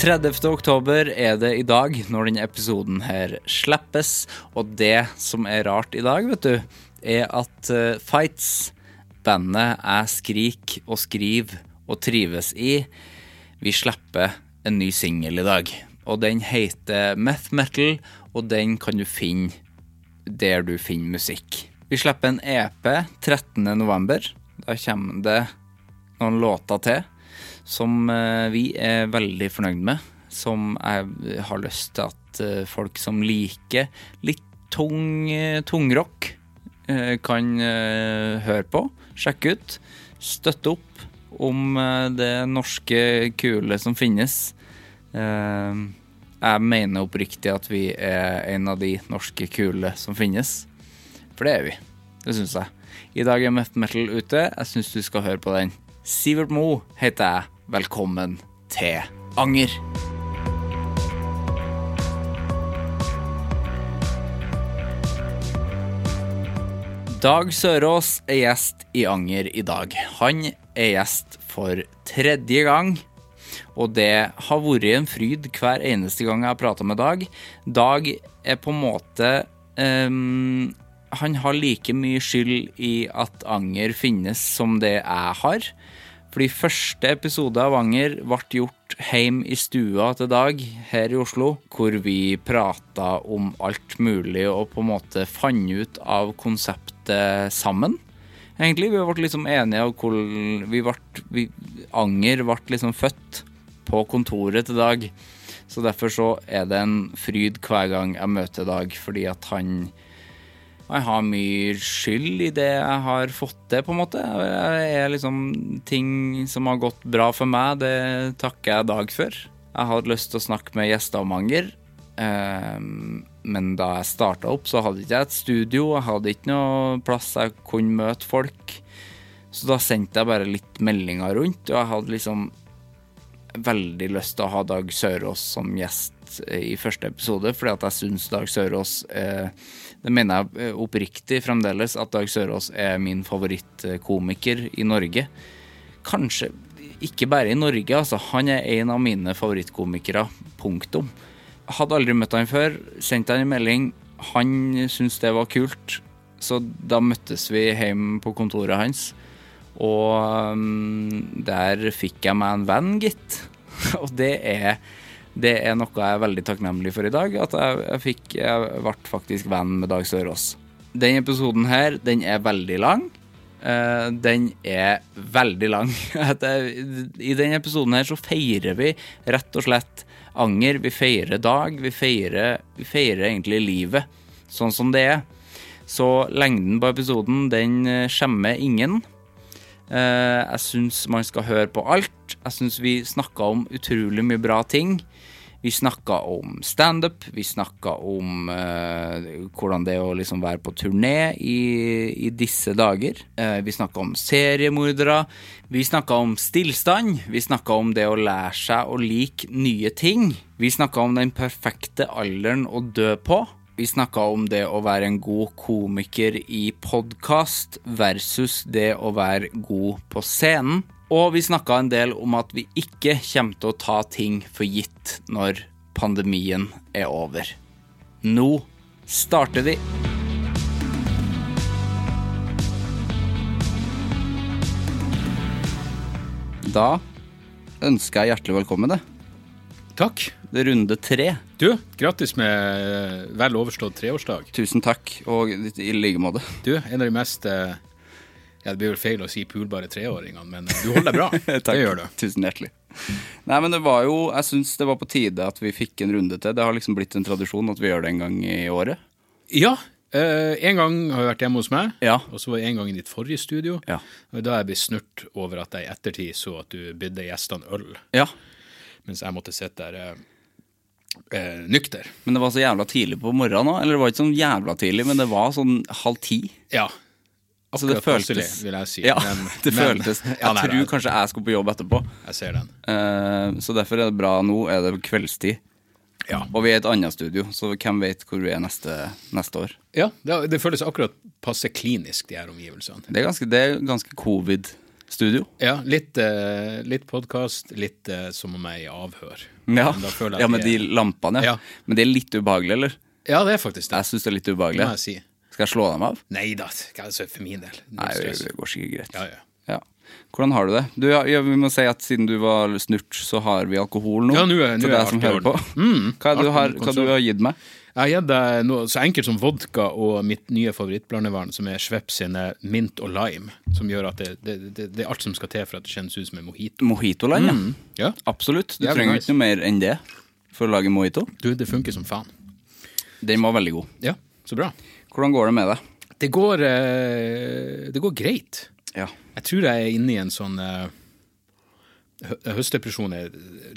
30. oktober er det i dag, når denne episoden her slippes. Og det som er rart i dag, vet du, er at eh, Fights, bandet jeg skriker og skriver og trives i, vi slipper en ny singel i dag. Og den heter Meth Metal, og den kan du finne der du finner musikk. Vi slipper en EP 13. november. Da kommer det noen låter til som eh, vi er veldig fornøyd med. Som jeg har lyst til at eh, folk som liker litt tung eh, tungrock, kan høre på, sjekke ut, støtte opp om det norske kule som finnes. Jeg mener oppriktig at vi er en av de norske kule som finnes. For det er vi. Det syns jeg. I dag er Metal ute. Jeg syns du skal høre på den. Sivert Mo heter jeg. Velkommen til Anger. Dag Sørås er gjest i Anger i dag. Han er gjest for tredje gang. Og det har vært en fryd hver eneste gang jeg har prata med Dag. Dag er på en måte um, Han har like mye skyld i at anger finnes som det jeg har. Fordi første episode av Anger ble gjort hjemme i stua til Dag her i Oslo, hvor vi prata om alt mulig og på en måte fant ut av konseptet sammen. Egentlig, Vi ble liksom enige om hvor vi ble, vi, Anger ble liksom født på kontoret til Dag. Så derfor så er det en fryd hver gang jeg møter Dag, fordi at han jeg har mye skyld i det jeg har fått til, på en måte. Det er liksom Ting som har gått bra for meg, det takker jeg Dag for. Jeg hadde lyst til å snakke med gjester om anger, eh, men da jeg starta opp, så hadde ikke jeg et studio. Jeg hadde ikke noe plass jeg kunne møte folk. Så da sendte jeg bare litt meldinger rundt, og jeg hadde liksom veldig lyst til å ha Dag Sørås som gjest i første episode, fordi at jeg syns Dag Sørås eh, Det mener jeg oppriktig fremdeles, at Dag Sørås er min favorittkomiker i Norge. Kanskje ikke bare i Norge, altså. Han er en av mine favorittkomikere. Punktum. Hadde aldri møtt han før. Sendte han en melding. Han syntes det var kult, så da møttes vi hjemme på kontoret hans. Og um, der fikk jeg meg en venn, gitt. Og det er, det er noe jeg er veldig takknemlig for i dag. At jeg, jeg, fikk, jeg ble faktisk venn med Dag Sørås. Den episoden her, den er veldig lang. Uh, den er veldig lang. I den episoden her så feirer vi rett og slett anger. Vi feirer Dag. Vi feirer, vi feirer egentlig livet sånn som det er. Så lengden på episoden, den skjemmer ingen. Jeg syns man skal høre på alt. Jeg syns vi snakka om utrolig mye bra ting. Vi snakka om standup. Vi snakka om eh, hvordan det er å liksom være på turné i, i disse dager. Eh, vi snakka om seriemordere. Vi snakka om stillstand. Vi snakka om det å lære seg å like nye ting. Vi snakka om den perfekte alderen å dø på. Vi snakka om det å være en god komiker i podkast versus det å være god på scenen. Og vi snakka en del om at vi ikke kommer til å ta ting for gitt når pandemien er over. Nå starter vi. Da ønsker jeg hjertelig velkommen, det. Takk. Det er runde tre. Du, grattis med eh, vel overstått treårsdag. Tusen takk, og i like måte. Du, en av de mest eh, Ja, det blir vel feil å si pulbare treåringene, men du holder deg bra. Takk. Det gjør du. Tusen hjertelig. Nei, men det var jo Jeg syns det var på tide at vi fikk en runde til. Det har liksom blitt en tradisjon at vi gjør det en gang i året. Ja. eh, en gang har jeg vært hjemme hos meg, Ja. og så var jeg en gang i ditt forrige studio. Ja. Da er jeg blitt snurt over at jeg i ettertid så at du bydde gjestene øl, Ja. mens jeg måtte sitte der eh, eh, nykter. Men det var så jævla tidlig på morgenen òg. Eller det var ikke sånn jævla tidlig, men det var sånn halv ti. Ja. Altså, det Akkurat passelig, føltes vil jeg si. Ja, Men- det men- føltes. Jeg Ja, nei, tror kanskje jeg skal på jobb etterpå. Jeg ser den. Uh, så derfor er det bra nå. Er det kveldstid. Ja. Og vi er i et annet studio, så hvem vet hvor vi er neste, neste år. Ja, det, det føles akkurat passe klinisk, de her omgivelsene. Det er ganske, det er ganske covid-studio. Ja, litt, eh, litt podkast, litt eh, som om jeg er i avhør. Ja. Ja, med de lampene. Ja. Ja. Men det er litt ubehagelig, eller? Ja, det er faktisk det. Jeg syns det er litt Det ubehagelig. må jeg si. Skal jeg slå dem av? Nei da, for min del. Null Nei, stress. det går sikkert greit. Ja, ja. Ja. Hvordan har du det? Du, ja, vi må si at Siden du var snurt, så har vi alkohol nå. Ja, nå er- til deg som hører på. Mm, hva, er du har, hva du har gitt meg? Jeg har gitt deg noe så enkelt som vodka og mitt nye favorittblandevern, som er Schweppes sine mint og lime, som gjør at det, det, det, det er alt som skal til for at det kjennes ut som en mojito. Mojitoland, mm. Ja, Absolutt. Du trenger nice. ikke noe mer enn det for å lage mojito. du, det funker som faen. Den var veldig god. Ja, så bra. Hvordan går det med deg? Det går, eh, det går greit. Ja. Jeg tror jeg er inne i en sånn eh, Høstdepresjon er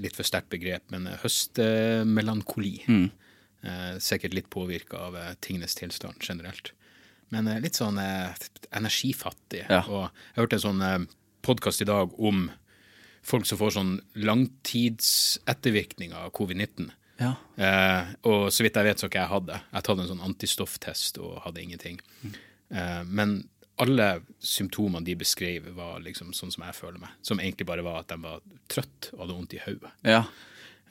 litt for sterkt begrep, men høstmelankoli. Mm. Eh, sikkert litt påvirka av eh, tingenes tilstand generelt. Men eh, litt sånn eh, energifattig. Ja. Og jeg hørte en sånn eh, podkast i dag om folk som får sånn langtidsettervirkninger av covid-19. Ja. Eh, og så vidt jeg vet, så ikke jeg hadde. Jeg tatt en sånn antistofftest og hadde ingenting. Eh, men alle symptomene de beskrev, var liksom sånn som jeg føler meg. Som egentlig bare var at de var trøtt og hadde vondt i hodet. ja.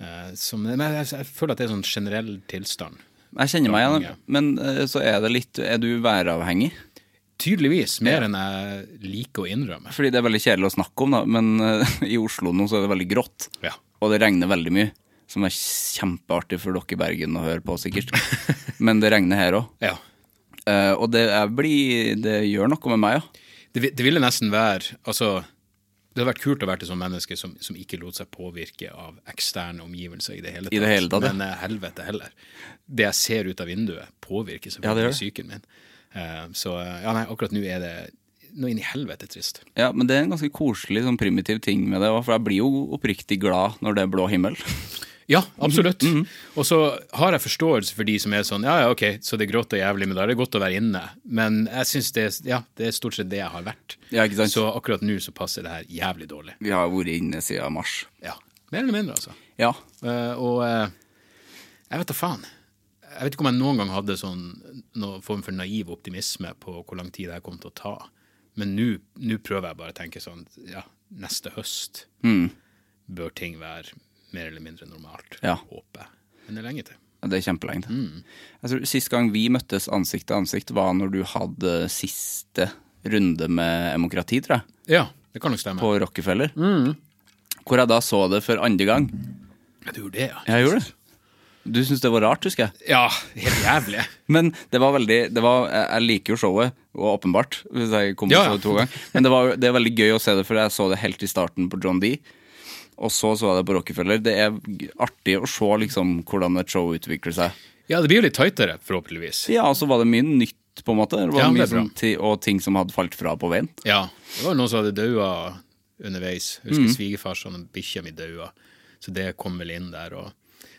Eh, som- men jeg, jeg føler at det er sånn generell tilstand. Jeg kjenner meg igjen, men eh, så er det litt Er du væravhengig? Tydeligvis mer enn jeg liker å innrømme. Fordi det er veldig kjedelig å snakke om, da, men eh, i Oslo nå så er det veldig grått. Ja. Og det regner veldig mye, som er kjempeartig for dere i Bergen å høre på, sikkert. Men det regner her òg. ja. og det, er bli, det gjør noe med meg, ja. Det, det ville nesten være Altså, det hadde vært kult å være et sånt menneske som, som ikke lot seg påvirke av eksterne omgivelser i det hele tatt. I det hele tatt. Men eh, helvete heller. Det jeg ser ut av vinduet, påvirker Ja, selvfølgelig gjør psyken min. Uh, så ja, nei, akkurat nå er det noe inn i helvete trist. Ja, Men det er en ganske koselig, sånn primitiv ting med det for jeg blir jo oppriktig glad når det er blå himmel. Ja, absolutt. Mhm, Og så har jeg forståelse for de som er sånn ja, ja, ok, så det er grått og jævlig, men da er det godt å være inne. Men jeg syns det, ja, det er stort sett det jeg har vært. Ja, ikke sant? Så akkurat nå så passer det her jævlig dårlig. Vi har vært inne siden mars. Ja, Mer eller mindre, altså. Ja. Uh, og uh, jeg vet da faen. Jeg vet ikke om jeg noen gang hadde sånn noen form for naiv optimisme på hvor lang tid det her kom til å ta. Men nå prøver jeg bare å tenke sånn ja, neste høst Mm. bør ting være mer eller mindre normalt. Ja. Håper jeg. Men det er lenge til. Det er kjempelenge til. Mm. Jeg tror Sist gang vi møttes ansikt til ansikt, var når du hadde siste runde med demokrati, tror jeg, Ja, det kan nok stemme. på Rockefeller. Mm. Hvor jeg da så det for andre gang. Ja, du gjorde det, ja. Jeg gjorde det. Du syntes det var rart, husker jeg. Ja, helt jævlig. Men det var veldig det var, Jeg liker jo showet, og åpenbart, hvis jeg kommer Ja, ja. to ganger. Men det, var, det er veldig gøy å se det, for jeg så det helt i starten på John D. Og så så jeg det på Rockefeller. Det er artig å se liksom hvordan et show utvikler seg. Ja, det blir jo litt tightere, forhåpentligvis. Ja, og så var det mye nytt, på en måte. Det var Ja, mye sånn, og ting som hadde falt fra på veien. Ja. Det var noen som hadde daua underveis. Jeg husker Mm. svigerfarsan og bikkja mi daua. Så det kom vel inn der. Og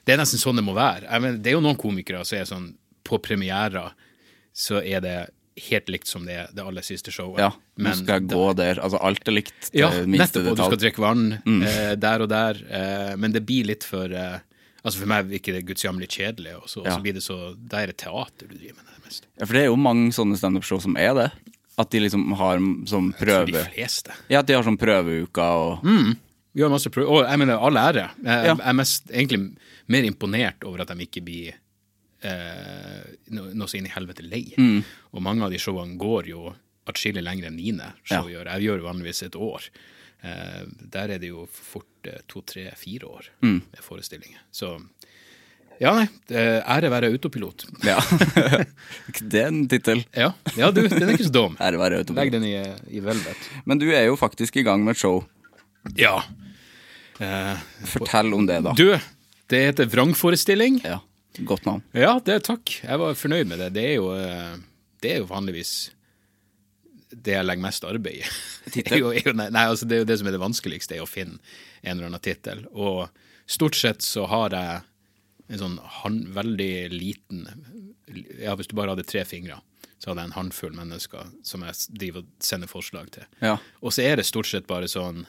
det er nesten sånn det må være. Mener, det er jo noen komikere som er sånn På premierer så er det helt likt som det, det aller siste showet. Ja, du Men skal gå der. Altså, alt er likt Ja, nettopp. Og du skal. Mm. drikke vann eh, der og der. Eh, men det blir litt for eh, Altså For meg virker det gudsjammelig kjedelig, og så, Ja. så blir det så Da er det teater du driver med, nærmest. Ja, for det er jo mange sånne standup-show som er det. At de liksom har som prøve... de fleste. Ja, at de har sånn prøveuker og Vi har masse prøve, Og jeg mener, all ære. Jeg, Ja. jeg er mest, egentlig mer imponert over at de ikke blir eh, noe så inn i helvete lei. Mm. Og mange av de showene går jo atskillig lenger enn mine show gjør. Jeg gjør vanligvis et år. Eh, der er det jo fort eh, to, tre, fire år Mm. med forestillinger. Så ja, nei. Ære være autopilot. Ja. det er en tittel. Ja, ja du, den er ikke så dum. Ære være autopilot. Legg den i, i velvet. Men du er jo faktisk i gang med et show. Ja. Eh, Fortell om det, da. du, det heter Vrangforestilling. Ja, Godt navn. Ja, det takk. Jeg var fornøyd med det. Det er jo, eh, det er jo vanligvis det jeg legger mest arbeid i. Er jo, er jo, nei, altså det er jo det som er det vanskeligste, er å finne en eller annen tittel. Og stort sett så har jeg en sånn hand, veldig liten Ja, hvis du bare hadde tre fingre, så hadde jeg en håndfull mennesker som jeg driver og sender forslag til. Ja. Og så er det stort sett bare sånn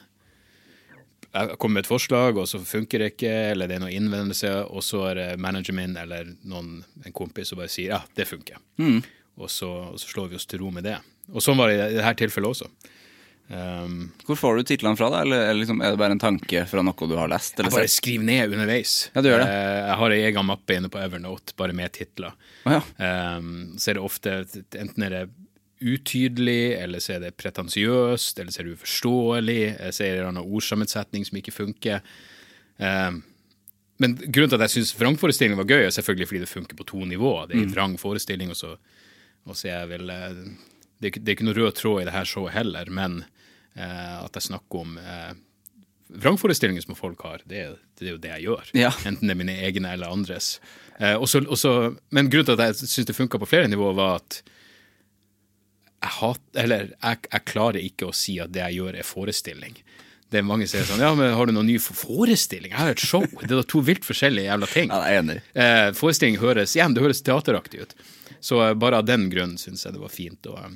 jeg kommer med et forslag, og så funker det ikke, eller det er noe innvendelse, og så er det manageren min eller noen, en kompis som bare sier ja, det funker. Og, så, og så slår vi oss til ro med det. Og sånn var det i dette tilfellet også. Um, Hvor får du titlene fra, da? Eller er, liksom, er det bare en tanke fra noe du har lest? Eller jeg bare skriver ned underveis. Ja, du gjør det. Uh, Jeg har ei egen mappe inne på Evernote, bare med titler. Oh, ja. Um, så er det ofte enten er det utydelig, eller så er det pretensiøst, eller så er det uforståelig, eller så er det en ordsammensetning som ikke funker. Um, men grunnen til at jeg syns vrangforestilling var gøy, er selvfølgelig fordi det funker på to nivåer. Det er en vrang forestilling, og så, og så jeg vel eh, det, er, det er ikke noe rød tråd i det her showet heller, men eh, at jeg snakker om eh, vrangforestillinger som folk har, det, er- det er jo det jeg gjør. Ja. Enten det er mine egne eller andres. Eh, også, også, men grunnen til at jeg syns det funka på flere nivåer, var at jeg, hat, eller, jeg, jeg klarer ikke å si at det jeg gjør, er forestilling. Det er mange som sier sånn Ja, men har du noen ny for- forestilling? Jeg har et show. Det er da to vilt forskjellige jævla ting. Ja, jeg er enig. Eh, forestilling høres igjen, det høres teateraktig ut. Så eh, bare av den grunn syns jeg det var fint å eh,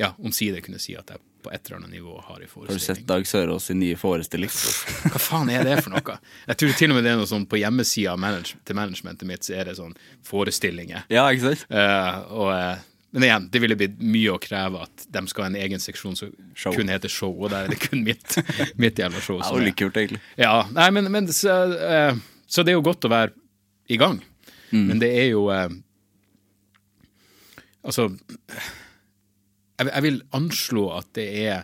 ja, omsider kunne si at jeg på et eller annet nivå har en Har du sett forestilling. Dag Sørås sin nye forestilling? Hva faen er det for noe? Jeg tror til og med det er noe sånn på hjemmesida manage, til managementet mitt, så er det sånn forestillinger. Ja, ikke sant? Eh, og, eh, men igjen, det ville blitt mye å kreve at de skal ha en egen seksjon som Show. kun heter show, og der er det kun mitt, mitt jævla show. Det er- litt kult, egentlig. ja, nei, men, men så, uh, så det er jo godt å være i gang. Men det er jo uh, Altså jeg, jeg vil anslå at det er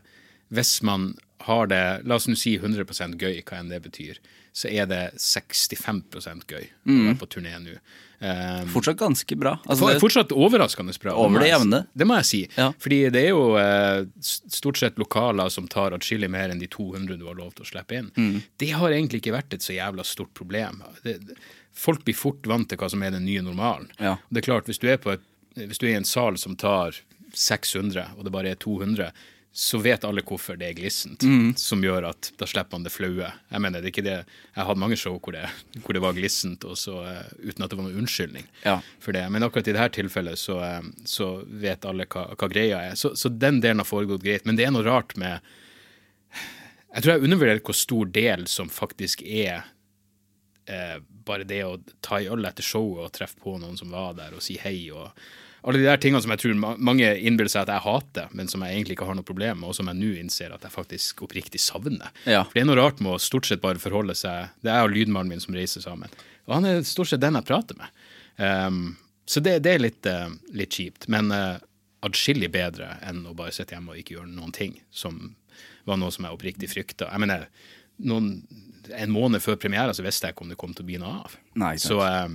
Hvis man har det La oss nå si 100 gøy, hva enn det betyr, så er det 65 gøy å være på turné nå. Eh, Fortsatt ganske bra. Altså, for, fortsatt overraskende bra. Over det jevne. Det må jeg si. Ja. Fordi det er jo uh, stort sett lokaler som tar atskillig mer enn de 200 du har lov til å slippe inn. Mm. Det har egentlig ikke vært et så jævla stort problem. Det, det, folk blir fort vant til hva som er den nye normalen. Ja. Det er klart, hvis du er, på et, hvis du er i en sal som tar 600, og det bare er 200, så vet alle hvorfor det er glissent, Mm. som gjør at da slipper man det flaue. Jeg mener, det er ikke det. Jeg hadde mange show hvor det, hvor det var glissent, og så, uh, uten at det var noen unnskyldning Ja. for det. Men akkurat i dette tilfellet så, uh, så vet alle hva, hva greia er. Så, så den delen har foregått greit. Men det er noe rart med Jeg tror jeg undervurderer hvor stor del som faktisk er uh, bare det å ta i øl etter showet og treffe på noen som var der, og si hei og alle de der tingene som jeg tror mange innbiller seg at jeg hater, men som jeg egentlig ikke har noe problem med, og som jeg nå innser at jeg faktisk oppriktig savner. Ja. For det er noe rart med å stort sett bare forholde seg Det er jeg og lydmannen min som reiser sammen. Og han er stort sett den jeg prater med. Um, så det, det er litt, uh, litt kjipt. Men uh, adskillig bedre enn å bare sitte hjemme og ikke gjøre noen ting, som var noe som jeg oppriktig frykta. Jeg mener, noen, en måned før premiera så visste jeg ikke om det kom til å bli noe av. Nei, så, eh,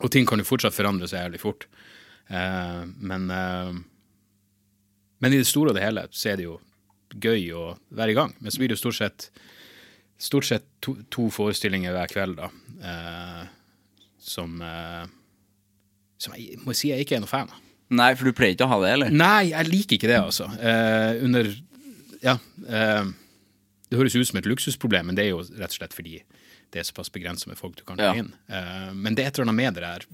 og ting kan jo fortsatt forandre seg jævlig fort. Eh, men, uh, men i det store og det hele så er det jo gøy å være i gang. Men så blir det jo stort sett, stort sett to, to forestillinger hver kveld, da. Uh, som, som jeg må si jeg ikke er noe fan av. Nei, for du pleier ikke å ha det, eller? Nei, jeg liker ikke det, altså. Under Ja. Det høres ut som et luksusproblem, men det er jo rett og slett fordi det er såpass begrensa med folk du kan ta Ja. inn. Men det er et eller annet med det der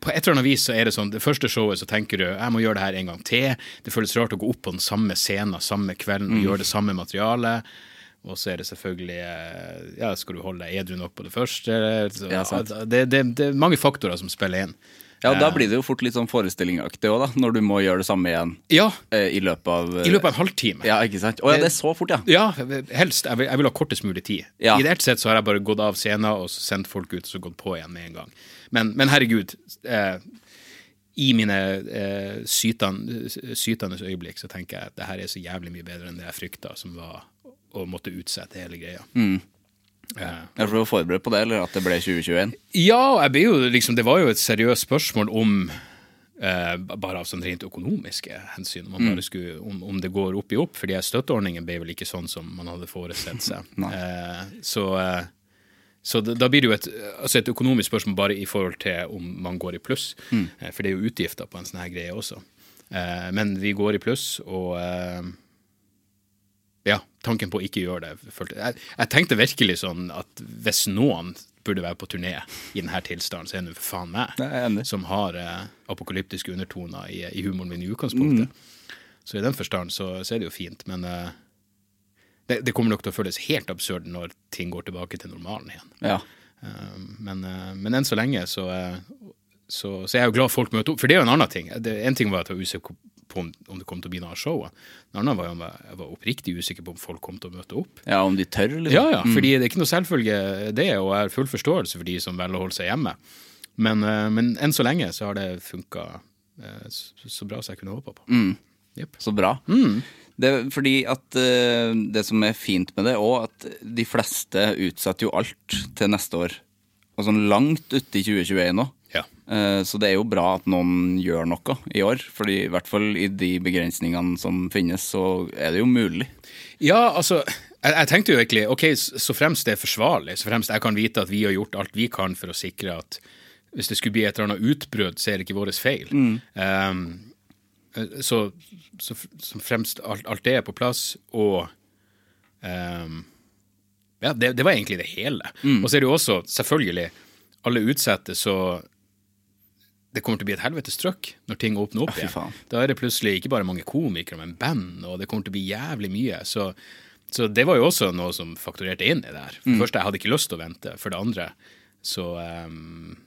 på et eller annet vis så er det sånn, det første showet så tenker du jeg må gjøre det her en gang til. Det føles rart å gå opp på den samme scenen samme kvelden Mm. gjøre det samme materialet. Og så er det selvfølgelig eh, ja, Skal du holde deg edru nok på det første? Så, Ja, sant. det, det, det er mange faktorer som spiller inn. Ja, da blir det jo fort litt sånn forestillingaktig òg, når du må gjøre det samme igjen Ja, eh, i løpet av i løpet av en halvtime. Ja, ikke sant? Å ja, det er så fort, ja. Ja, helst. Jeg vil, jeg vil ha kortest mulig tid. Ja. Ideelt sett så har jeg bare gått av scenen og sendt folk ut og så gått på igjen med en gang. Men, men herregud, eh, i mine eh, sytende, øyeblikk så tenker jeg at det her er så jævlig mye bedre enn det jeg frykta, som var å måtte utsette hele greia. Eh, du får forberedt på det, eller at det ble 2021. ja, jo liksom, det var jo et seriøst spørsmål om eh, bare av sånn rent økonomiske hensyn, om, man bare skulle, om, om det går opp i opp. fordi støtteordningen ble vel ikke sånn som man hadde forestilt seg. eh, så eh, så da, da blir det jo et, altså et økonomisk spørsmål bare i forhold til om man går i pluss. Mm. for det er jo utgifter på en sånn her greie også. Eh, men vi går i pluss, og eh, ja, tanken på å ikke gjøre det følte, jeg, jeg tenkte virkelig sånn at hvis noen burde være på turné i denne tilstanden, så er det for faen meg, som har eh, apokalyptiske undertoner i, i humoren min i utgangspunktet. Så i den forstand så, så er det jo fint, men eh, det, det kommer nok til å føles helt absurd når ting går tilbake til normalen igjen. Ja. Eh, men, eh, men enn så lenge så, eh, så, så er jeg jo glad folk møter opp. For det er jo en annen ting. Én en ting var at jeg var usikker på om, om det kom til å bli noe av showet. En annen var om jeg, var oppriktig usikker på om folk kom til å møte opp. ja, om de tør, liksom. Ja, ja, fordi det er ikke noe selvfølge det, og jeg har full forståelse for de som velger å holde seg hjemme. Men, men enn så lenge så har det funka så, så bra som jeg kunne håpa på. Jepp. Så bra. Det, fordi at eh, det som er fint med det òg, at de fleste utsetter jo alt til neste år. Og sånn langt ute i 2021 nå. Ja. Eh, Så det er jo bra at noen gjør noe i år. Fordi i hvert fall i de begrensningene som finnes, så er det jo mulig. Ja, altså, jeg, jeg tenkte jo egentlig, ok, så fremst det er forsvarlig, så fremst jeg kan vite at vi har gjort alt vi kan for å sikre at hvis det skulle bli et eller annet utbrudd, så er det ikke vår feil. Um, så, så, så fremst alt, alt det er på plass, og um, ja, det, det var egentlig det hele. Og så er det jo også, selvfølgelig, alle utsetter, så det kommer til å bli et helvetes trøkk når ting åpner opp Ja, igjen. Da er det plutselig ikke bare mange komikere, men band, og det kommer til å bli jævlig mye. Så, så det var jo også noe som fakturerte inn i det her. For det første, jeg hadde ikke lyst til å vente. For det andre, så ehm,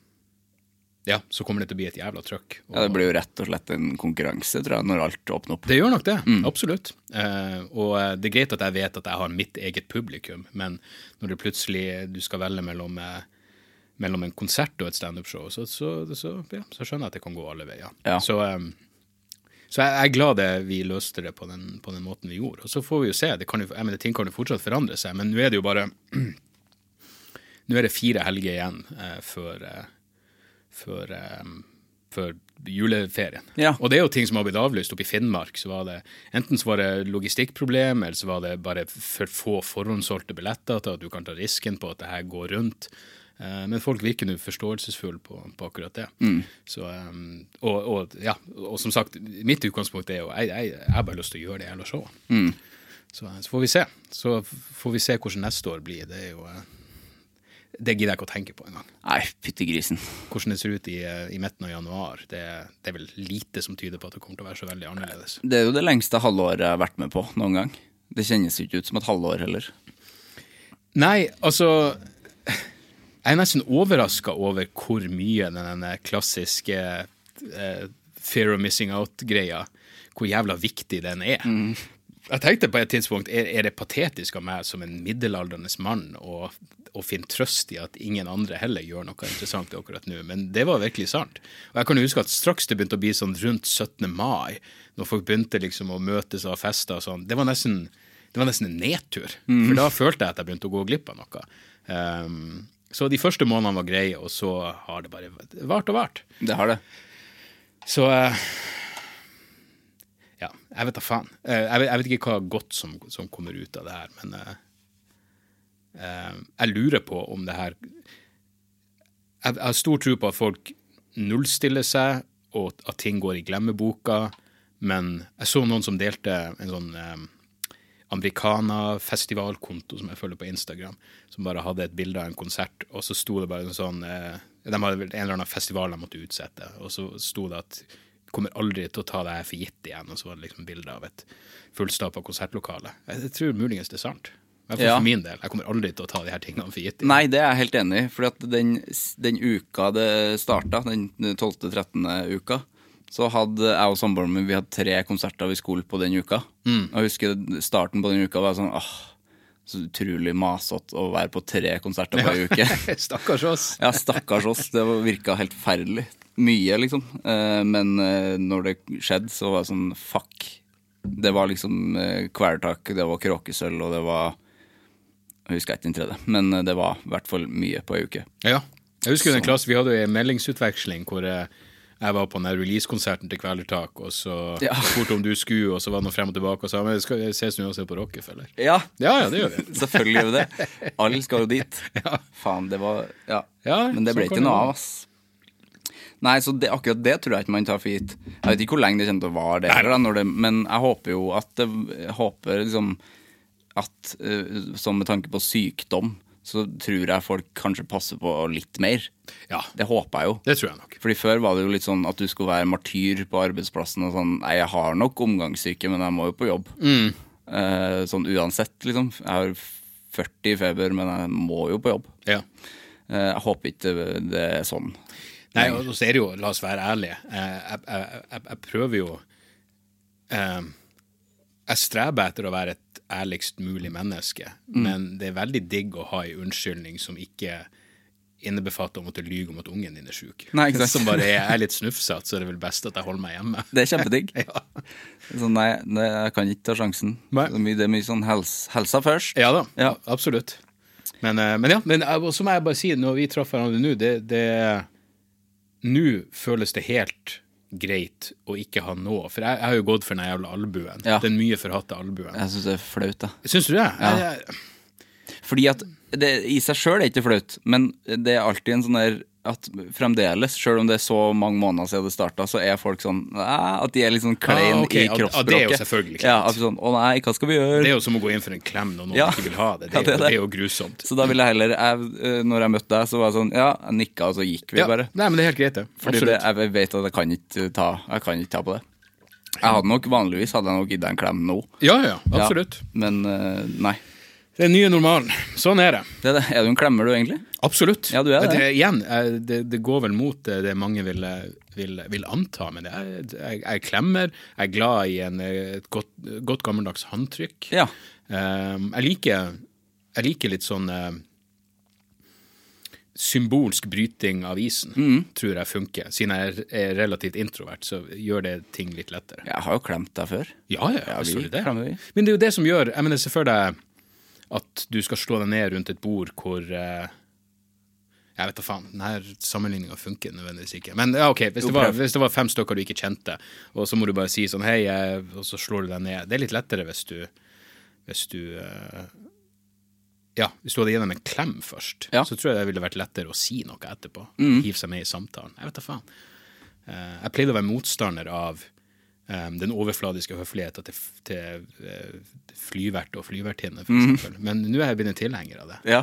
Ja, så kommer det til å bli et jævla trøkk. Ja, Det blir jo rett og slett en konkurranse, tror jeg, når alt åpner opp. det gjør nok det, absolutt. Eh, og eh, det er greit at jeg vet at jeg har mitt eget publikum, men når det plutselig du skal velge mellom, eh, mellom en konsert og et standup-show, så, så, så, ja, så skjønner jeg at det kan gå alle veier. Ja. Så, eh, så jeg er glad det vi løste det på den, på den måten vi gjorde. Og så får vi jo se. Det kan jo, mener, ting kan jo fortsatt forandre seg, men nå er det jo bare Nå er det fire helger igjen eh, før, eh, før, um, før juleferien. Ja. Og det er jo ting som har blitt avlyst. Oppe i Finnmark så var det enten så var det logistikkproblem, eller så var det bare for få forhåndssolgte billetter til at du kan ta risken på at det her går rundt. Eh, Men folk virker nå forståelsesfulle på, på akkurat det. Så, um, og, og, ja, og som sagt, mitt utgangspunkt er jo jeg, jeg, jeg har bare lyst til å gjøre det jævla showet. Så, så får vi se. Så får vi se hvordan neste år blir. Det er jo Det gidder jeg ikke å tenke på engang. Nei, fytti grisen. Hvordan det ser ut i, eh, i midten av januar, det, det er vel lite som tyder på at det kommer til å være så veldig annerledes. Det er jo det lengste halvåret jeg har vært med på noen gang. Det kjennes jo ikke ut som et halvår heller. Nei, altså Jeg er nesten overraska over hvor mye den klassiske eh, fear of missing out-greia, hvor jævla viktig den er. Jeg tenkte på et tidspunkt, er, er det patetisk av meg som en middelaldrende mann å, å finne trøst i at ingen andre heller gjør noe interessant akkurat nå, men det var virkelig sant. Og jeg kan huske at straks det begynte å bli sånn rundt 17. mai, når folk begynte liksom å møtes og feste fester og sånn, det var nesten det var nesten en nedtur. For da følte jeg at jeg begynte å gå glipp av noe. Um, så de første månedene var greie, og så har det bare vart og vart. Det har det. Så eh, Ja, jeg vet da faen. Eh, jeg, vet, jeg vet ikke hva godt som, som kommer ut av det her, men uh, jeg lurer på om det her Jeg, jeg har stor tro på at folk nullstiller seg, og at ting går i glemmeboka, men jeg så noen som delte en sånn eh, Americana-festivalkonto som jeg følger på Instagram, som bare hadde et bilde av en konsert, og så sto det bare en sånn eh, De hadde en eller annen festival de måtte utsette, og så sto det at kommer aldri til å ta det her for gitt igjen, og så var det liksom bilde av et fullstappa konsertlokale. Jeg, jeg tror muligens det er sant. I hvert Ja. for min del. Jeg kommer aldri til å ta de her tingene for gitt. igjen. Nei, det er jeg helt enig i. For den, den uka det starta, den 12.-13. uka, så hadde jeg og samboeren min vi hadde tre konserter vi skulle på den uka. Og jeg husker starten på den uka var sånn åh, så utrolig masete å være på tre konserter på ei uke. Stakkars oss. Ja, stakkars oss. Det var- virka helt forferdelig. Mye, liksom. Eh, Men eh, når det skjedde, så var det sånn fuck. Det var liksom eh, Kvelertak, det var Kråkesølv, og det var Jeg husker ikke den tredje, men eh, det var i hvert fall mye på ei uke. Ja. Jeg husker den klassen, Vi hadde jo en meldingsutveksling hvor eh, jeg var på den releasekonserten til Kvelertak, og så Ja. spurte om du skulle, og så var det noe frem og tilbake, og sa men skal vi ses nå og se på Rockefeller. Ja, Ja, ja, det gjør vi. selvfølgelig gjør vi det. Alle skal jo dit. Faen, det var Ja. Ja, Men det ble ikke noe av, ass. Nei, så det, akkurat det tror jeg ikke man tar for gitt. Jeg vet ikke hvor lenge det kommer til å vare, det, når det, men jeg håper jo at det håper liksom at eh, Sånn med tanke på sykdom, så tror jeg folk kanskje passer på litt mer. Ja, Det håper jeg jo. det tror jeg nok. Fordi Før var det jo litt sånn at du skulle være martyr på arbeidsplassen. og sånn, Nei, jeg har nok omgangssyke, men jeg må jo på jobb. Eh, sånn uansett, liksom. Jeg har 40 i feber, men jeg må jo på jobb. Ja. Eh, jeg håper ikke det er sånn. Nei, og så er det jo, la oss være ærlige, eh, jeg, jeg, jeg, jeg prøver jo eh, Jeg streber etter å være et ærligst mulig menneske, Mm. men det er veldig digg å ha en unnskyldning som ikke innebefatter å måtte lyge om at ungen din er sjuk. Som bare er, er litt snufsete, så er det vel best at jeg holder meg hjemme. Det er kjempedigg. Ja. Så nei, nei, jeg kan ikke ta sjansen. Nei. Det er mye, sånn hels, helsa først. Ja da, Ja. absolutt. Men, eh, men ja, men eh, så må jeg bare si, når vi traff hverandre nå, det, det Nå føles det helt greit å ikke ha noe. For jeg, jeg har jo gått for den jævla albuen. Ja. Den mye forhatte albuen. Jeg syns det er flaut, da. Syns du det? Jeg, jeg, Fordi at det i seg sjøl er ikke flaut, men det er alltid en sånn der at fremdeles, sjøl om det er så mange måneder siden det starta, så er folk sånn At de er litt sånn klein Ah, okay. i kroppsspråket. ja, det er jo selvfølgelig klart. Ja, at sånn Å nei, hva skal vi gjøre? det er jo som å gå inn for en klem når noen Ja. ikke vil ha det. Det, Ja, det er det. det er jo grusomt. Så da ville jeg heller jeg, eh, Når jeg møtte deg, så var jeg sånn Ja, jeg nikka, og så gikk vi bare. Nei, men det er helt greit, det. Fordi jeg vet at jeg kan ikke ta Jeg kan ikke ta på det. Jeg hadde nok Vanligvis hadde jeg nok gitt deg en klem nå. Ja, ja, absolutt. Men eh, nei. Det er den nye normalen. Sånn er det. Det det. er du en klemmer, du, egentlig? Absolutt. Ja, du er det. igjen, eh, det, det går vel mot det, det mange vil, eh, vil, vil anta, men det er, jeg, jeg klemmer. Jeg er glad i en, eh, et godt, godt gammeldags håndtrykk. Ja. Eh, jeg, liker, jeg liker litt sånn eh, symbolsk bryting av isen, Mm. tror jeg funker. Siden jeg er, relativt introvert, så gjør det ting litt lettere. Jeg har jo klemt deg før. Ja, ja, vi det det. Men det er jo det som gjør Jeg mener, Se for deg at du skal slå deg ned rundt et bord hvor eh, Jeg vet da faen. Denne sammenligninga funker nødvendigvis ikke. Men ja, ok, hvis det, var, hvis det var fem stykker du ikke kjente, og så må du bare si sånn hei, eh, og så slår du deg ned. Det er litt lettere hvis du Hvis du eh, Ja, hvis du hadde gitt dem en klem først, Ja. så tror jeg det ville vært lettere å si noe etterpå. Mm. Hive seg med i samtalen. Jeg vet da faen. Eh, jeg pleide å være motstander av den overfladiske høfligheten til, til eh, flyvert og flyvertinne, for eksempel. Men nå er jeg blitt en tilhenger av det. Ja.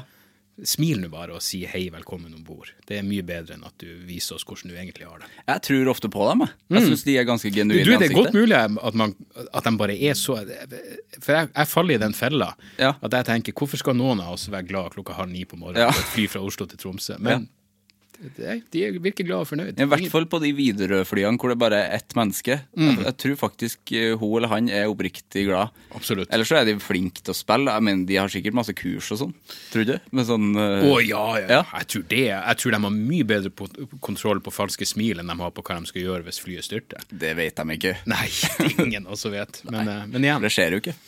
Smil nå bare og si hei, velkommen om bord. Det er mye bedre enn at du viser oss hvordan du egentlig har det. Jeg tror ofte på dem, jeg. Jeg syns de er ganske genuine Du, det er godt mulig at, man, at de bare er så For jeg, jeg faller i den fella Ja. at jeg tenker hvorfor skal noen av oss være glad klokka halv ni på morgenen Ja. et fly fra Oslo til Tromsø? Men det, de er virkelig glad og fornøyd. I hvert fall på de Widerøe-flyene hvor det bare er ett menneske. Mm. Jeg, jeg tror faktisk eh, hun eller han er oppriktig glad. Absolutt. Ellers så er de flinke til å spille. Jeg mener, De har sikkert masse kurs og sånn. Tror du? Med sånn uh... Å ja, ja. Ja. Jeg, tror det, jeg tror de har mye bedre på, kontroll på falske smil enn de har på hva de skal gjøre hvis flyet styrter. Det vet de ikke. Nei, ingen også vet. Men, uh, men igjen, Det skjer jo ikke.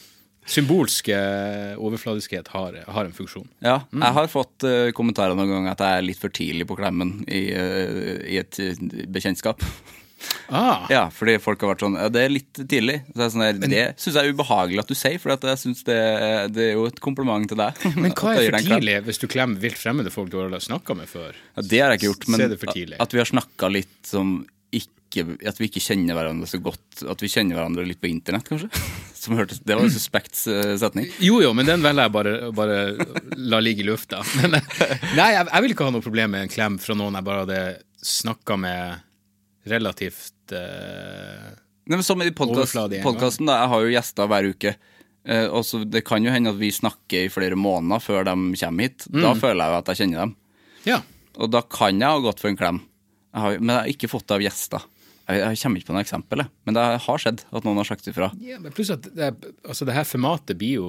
Symbolsk eh, overfladiskhet har, har en funksjon. Ja, Mm. jeg har fått uh, kommentarer noen ganger at jeg er litt for tidlig på klemmen i, uh, i et eh, bekjentskap. Ah, Ja, fordi folk har vært sånn Ja, det er litt tidlig. Så sånn det syns jeg er ubehagelig at du sier, for jeg synes det, det er jo et kompliment til deg. Men hva er for tidlig hvis du klemmer vilt fremmede folk du har snakka med før? Ja, det har jeg ikke gjort, men at, at vi har snakka litt som ikke ikke, at vi ikke kjenner hverandre så godt. At vi kjenner hverandre litt på internett, kanskje. Som hørtes, Det var en suspekt eh, setning. Jo, jo, men den velger jeg bare, bare la ligge i lufta. Men, nei, jeg, jeg vil ikke ha noe problem med en klem fra noen jeg bare hadde snakka med relativt eh, Nei, men Som i podcast, Overfladig en gang. podcasten, da. Jeg har jo gjester hver uke. Eh, og så Det kan jo hende at vi snakker i flere måneder før de kommer hit. Da Mm. føler jeg jo at jeg kjenner dem. Ja. Og da kan jeg ha gått for en klem. Har, men jeg har ikke fått det av gjester. Jeg, jeg kommer ikke på noe eksempel, men det har skjedd at noen har sagt ifra. ja men pluss at det, altså det her formatet blir jo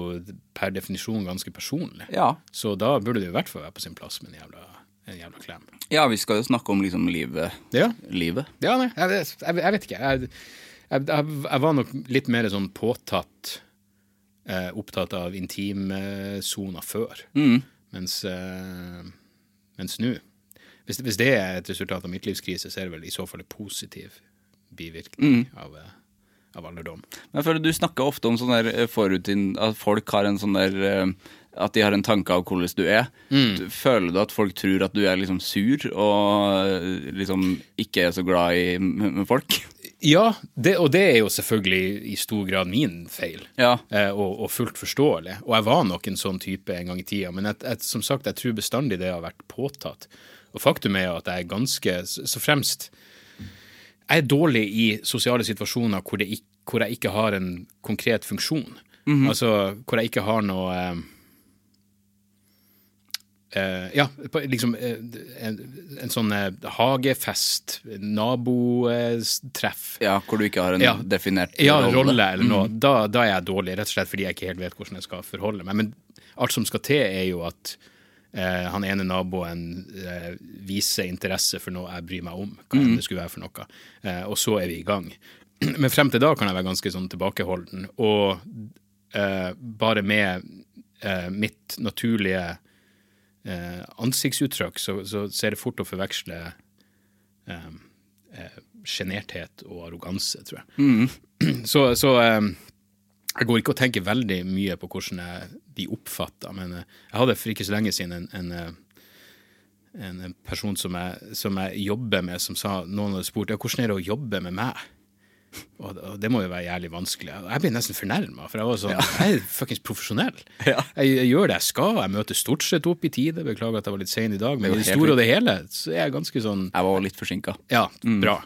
per definisjon ganske personlig. Ja. Så da burde det i hvert fall være på sin plass med en jævla, en jævla klem. ja, vi skal jo snakke om liksom livet. Ja, livet. ja nei, jeg, jeg, vet ikke. Jeg, jeg, var nok litt mer sånn påtatt eh, opptatt av intimsoner før. Mens, eh, nå hvis, hvis det er et resultat av midtlivskrise, så er det vel i så fall en positiv bivirkning av, eh, av alderdom. Men jeg føler Du snakker ofte om sånn der eh, forutin, at folk har en sånn der eh, At de har en tanke av hvordan du er. Du- Føler du at folk tror at du er liksom sur og liksom ikke er så glad i folk? Ja, det, og det er jo selvfølgelig i stor grad min feil. Ja. Eh, og, og fullt forståelig. Og jeg var nok en sånn type en gang i tida. Men jeg, jeg, som sagt, jeg tror bestandig det har vært påtatt. Og faktum er at jeg er ganske Så så fremst Jeg er dårlig i sosiale situasjoner hvor, det ikke, hvor jeg ikke har en konkret funksjon. Altså hvor jeg ikke har noe eh, eh, ja, liksom eh, en, en sånn eh, hagefest, nabotreff. Ja, Hvor du ikke har en Ja. definert Ja, rolle eller noe. Da, da er jeg dårlig, rett og slett fordi jeg ikke helt vet hvordan jeg skal forholde meg. Men alt som skal til, er jo at eh, han ene naboen eh, viser interesse for noe jeg bryr meg om, hva enn det skulle være for noe. Eh, og så er vi i gang. Men frem til da kan jeg være ganske sånn tilbakeholden. Og eh, bare med eh, mitt naturlige eh, ansiktsuttrykk, så, så, så er det fort å forveksle sjenerthet og arroganse, tror jeg. Så, så eh, jeg går ikke og tenker veldig mye på hvordan jeg blir oppfatta, men eh, jeg hadde for ikke så lenge siden en, en, eh, en, en person som jeg, som jeg jobber med, som sa Noen hadde spurt ja, hvordan er det å jobbe med meg. Og, og det må jo være jævlig vanskelig. Jeg ble nesten fornærma, for jeg var sånn Jeg er fuckings profesjonell. Ja. Jeg, jeg gjør det jeg skal. Jeg møter stort sett opp i tide. Beklager at jeg var litt sein i dag, men i det store og det hele så er jeg ganske sånn Jeg var litt forsinka. ja, bra.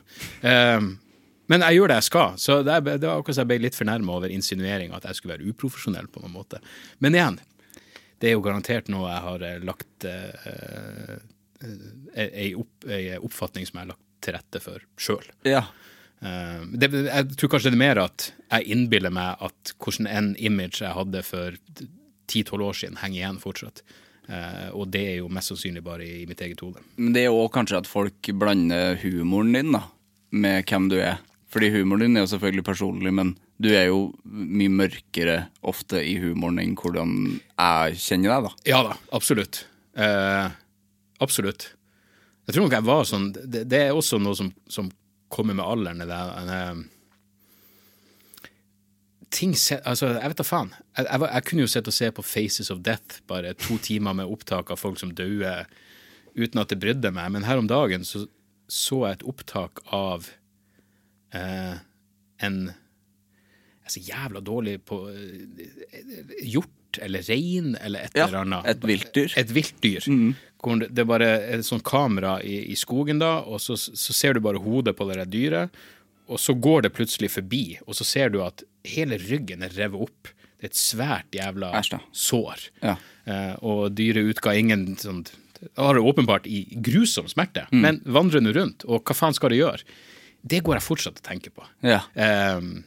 Um, men jeg gjør det jeg skal, så det, det var akkurat så jeg ble litt fornærma over insinueringa at jeg skulle være uprofesjonell på noen måte. Men igjen, det er jo garantert noe jeg har eh, lagt eh, eh, ei, opp, ei oppfatning som jeg har lagt til rette for sjøl. Ja. det, jeg tror kanskje det er mer at jeg innbiller meg at hvordan en image jeg hadde for 10-12 år siden, henger igjen fortsatt. Uh, og det er jo mest sannsynlig bare i mitt eget hode. Men det er òg kanskje at folk blander humoren din da, med hvem du er. Fordi humoren din er jo selvfølgelig personlig, men du er jo mye mørkere ofte i humoren enn hvordan jeg kjenner deg, da. Ja da, absolutt. Eh, absolutt. Jeg tror nok jeg var sånn Det, det er også noe som, som kommer med alderen. Det der, eh, ting se, altså, Jeg vet da faen. Jeg, jeg, jeg kunne jo sett og se på Faces of Death, bare to timer med opptak av folk som dauer, uten at det brydde meg. Men her om dagen så så jeg et opptak av eh, en Jeg er så jævla dårlig på eh, hjort eller rein eller et Ja, eller annet. et viltdyr. Et viltdyr. Mm. det det er bare et sånt kamera i, i skogen, da, og så, så ser du bare hodet på det der dyret, og så går det plutselig forbi, og så ser du at hele ryggen er revet opp. Det er et svært jævla Ersta. sår. Ja. Eh, og dyret utga ingen sånn Har det åpenbart i grusom smerte, men vandrer nå rundt, og hva faen skal det gjøre? Det går jeg fortsatt og tenker på. Ja. Um,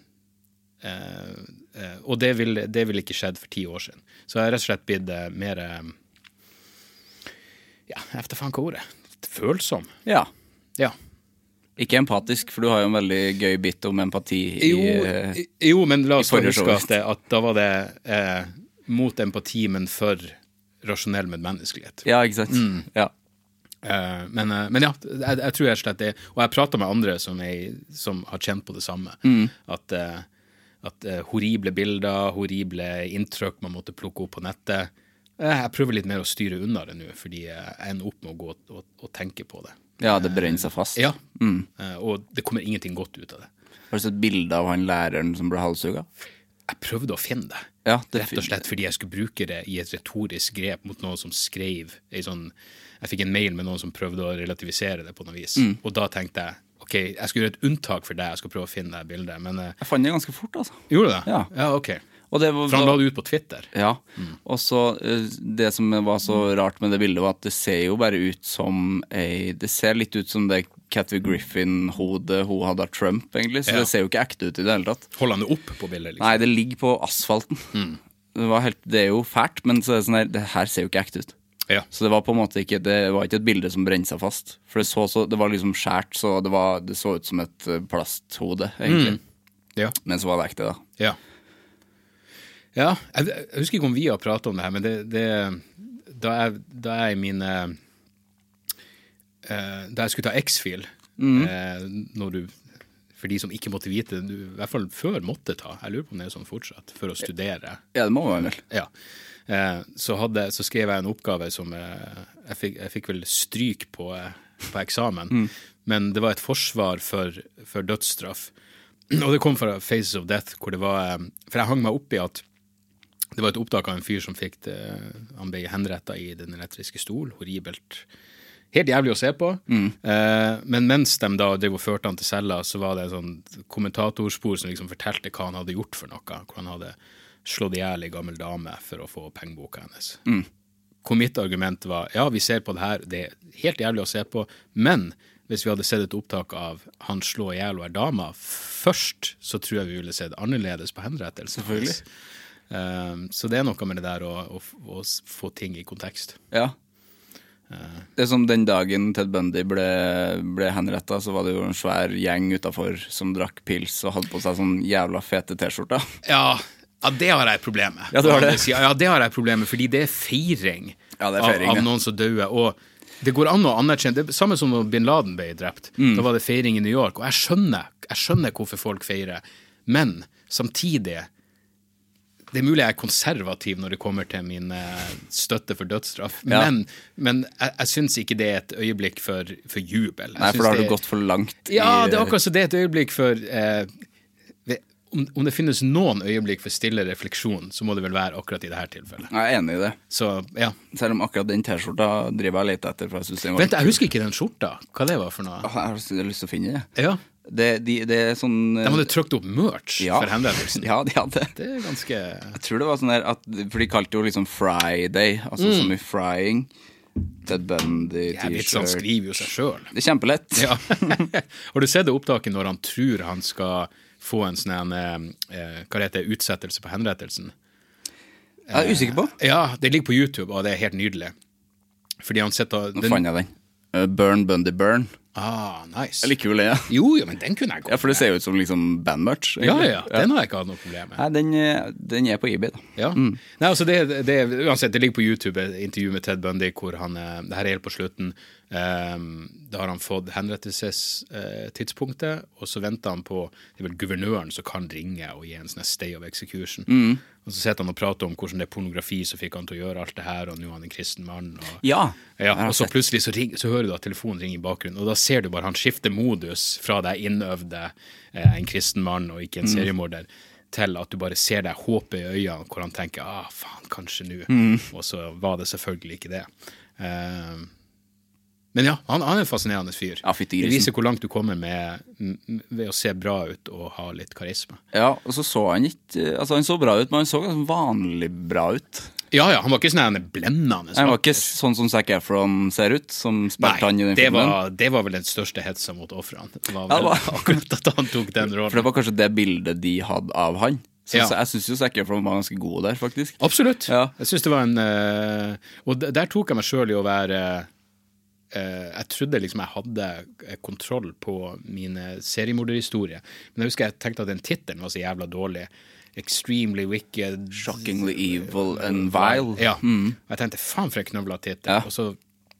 uh, og det ville det vil ikke skjedd for ti år siden. Så jeg har rett og slett blitt eh, mer um, Ja, jeg vet faen hva ordet. Følsom. ja. Ja. Ikke empatisk, for du har jo en veldig gøy bit om empati i Jo, jo men la oss huske at, det, at da var det eh, mot empati, men for rasjonell medmenneskelighet. Ja, ikke sant? Mm. Ja. Eh, men, eh, men ja, jeg, jeg tror rett og slett det Og jeg prater med andre som, jeg, som har kjent på det samme. At, eh, at horrible bilder, horrible inntrykk man måtte plukke opp på nettet Jeg prøver litt mer å styre unna det nå, fordi jeg ender opp med å gå og, og, tenke på det. Ja, det brenner seg fast. Ja, Eh, og det kommer ingenting godt ut av det. Har du sett bilde av han læreren som ble halshugga? Jeg prøvde å finne det, Ja, det rett og slett fordi jeg skulle bruke det i et retorisk grep mot noen som skrev ei sånn Jeg fikk en mail med noen som prøvde å relativisere det på noe vis, Mm. og da tenkte jeg ok, jeg skal gjøre et unntak for deg, jeg skal prøve å finne det bildet, men eh, Jeg fant det ganske fort, altså. Gjorde du det? Ja. ja ok. Og det var, For han la det ut på Twitter. Ja. Og så eh, Det som var så rart med det bildet, var at det ser jo bare ut som ei Det ser litt ut som det Cathy Griffin-hodet hun hadde av Trump, egentlig. Så Ja. det ser jo ikke ekte ut i det hele tatt. Holder han det opp på bildet, liksom? Nei, det ligger på asfalten. Det, var helt, det er jo fælt, men så er det sånn her, det her ser jo ikke ekte ut. Ja. Så det var på en måte ikke Det var ikke et bilde som brente seg fast. For det, så, så, det var liksom skjært, så det, var, det så ut som et eh, plasthode, egentlig. Ja. Men så var det ekte, da. Ja. Ja, jeg, jeg husker ikke om vi har pratet om det her, men det, det da, jeg, da jeg i mine eh, Da jeg skulle ta X-fil, eh, når du For de som ikke måtte vite, det, i hvert fall før måtte ta, jeg lurer på om det er sånn fortsatt, for å studere. Ja, det må være vel. Ja. Eh, så, hadde, så skrev jeg en oppgave som eh, jeg, fikk, jeg fikk vel stryk på, eh, på eksamen, men det var et forsvar for, for dødsstraff. Og det kom fra Faces of Death, hvor det var For jeg hang meg opp i at det var et opptak av en fyr som fikk det, Han ble henretta i Den elektriske stol. Horribelt. Helt jævlig å se på. Eh, men mens de da drev og førte han til cella, så var det en sånn kommentatorspor som liksom fortalte hva han hadde gjort for noe. Hvor han hadde slått i hjel ei gammel dame for å få pengeboka hennes. Hvor mitt argument var ja, vi ser på det her, det er helt jævlig å se på, men hvis vi hadde sett et opptak av han slå i hjel ei dame først, så tror jeg vi ville sett annerledes på henrettelsen. Selvfølgelig. Um, så det er noe med det der å, å, å få ting i kontekst. Ja. Det er som den dagen Ted Bundy ble, ble henretta, så var det jo en svær gjeng utafor som drakk pils og hadde på seg sånn jævla fete T-skjorter. Ja, ja, det har jeg problem med. Ja, du har det? Ja, det har jeg problem med, fordi det er feiring, Ja, det er feiring, av, av noen som døde. Og det går an å anerkjenne Det er samme som når bin Laden ble drept. Mm. Da var det feiring i New York. Og jeg skjønner, jeg skjønner hvorfor folk feirer, men samtidig det er mulig jeg er konservativ når det kommer til min eh, støtte for dødsstraff, Ja. men, men jeg, jeg syns ikke det er et øyeblikk for, for jubel. Jeg Nei, for da har du gått for langt. ja, det er akkurat så det er et øyeblikk for eh, om, om det finnes noen øyeblikk for stille refleksjon, så må det vel være akkurat i dette tilfellet. Jeg er enig i det. Så ja. Selv om akkurat den T-skjorta driver jeg og leter etter. Jeg Vent, jeg husker ikke den skjorta. Hva det var for noe? Jeg har lyst- til å finne det. Ja, Det, de, det er sånn De hadde trykt opp merch ja. for henrettelsen. Ja, de hadde. Det er ganske Jeg tror det var sånn der at For de kalte jo liksom Friday, altså som i frying. Ted Bundy, Jeg vet, litt T-shirt skriver jo seg sjøl. Det er kjempelett. Ja. Har du sett det opptaket når han tror han skal få en sånn en, eh, hva heter det, utsettelse på henrettelsen? Jeg er usikker på. Ja, det ligger på YouTube, og det er helt nydelig. Fordi han sitter Nå fant jeg den. Uh, Burn Bundy Burn. Ah, nice. Jeg liker vel det, ja. Jo, jo, men den kunne jeg gått med. ja. For det ser jo ut som liksom bandmerch. Ja, ja, den har jeg ikke hatt noe problem med. Nei, den, eh, den er på eBay, da. Ja. Nei, altså det, det, uansett, det ligger på YouTube et intervju med Ted Bundy hvor han eh, Det her er helt på slutten. Um, da har han fått henrettelsestidspunktet, og så venter han på Det er vel guvernøren som kan ringe og gi en sånn stay of execution. Og så sitter han og prater om hvordan det er pornografi som fikk han til å gjøre alt det her, og nå er han en kristen mann. Og, Ja. ja, og så plutselig så, ring, så hører du at telefonen ringer i bakgrunnen, og da ser du bare han skifter modus fra det innøvde eh, en kristen mann og ikke en seriemorder, til at du bare ser deg håpet i øynene hvor han tenker ah, faen, kanskje nå. Og så var det selvfølgelig ikke det. Eh, men ja, han, han er en fascinerende fyr. Ja, det viser hvor langt du kommer med, ved å se bra ut og ha litt karisma. Ja, og så så han ikke Altså, han så bra ut, men han så ganske vanlig bra ut. Ja, ja, han var ikke sånn blendende. Han var ikke sånn som Zac Efron ser ut, som spilte han i den det filmen. var, det var vel den største hetsa mot ofrene. Det var Ja, det vel var- akkurat at han tok den rollen. For det var kanskje det bildet de hadde av han. Så, Ja. så jeg syns jo Zac Efron var ganske god der, faktisk. Absolutt. Ja. Jeg synes det var en eh, Og der tok jeg meg sjøl i å være eh, Jeg trodde liksom jeg hadde eh, kontroll på mine seriemorderhistorier. Men jeg husker jeg tenkte at den tittelen var så jævla dårlig. Extremely wicked Shockingly evil and vile. Ja. Og jeg tenkte faen for en knøvla tittel. Ja. Og så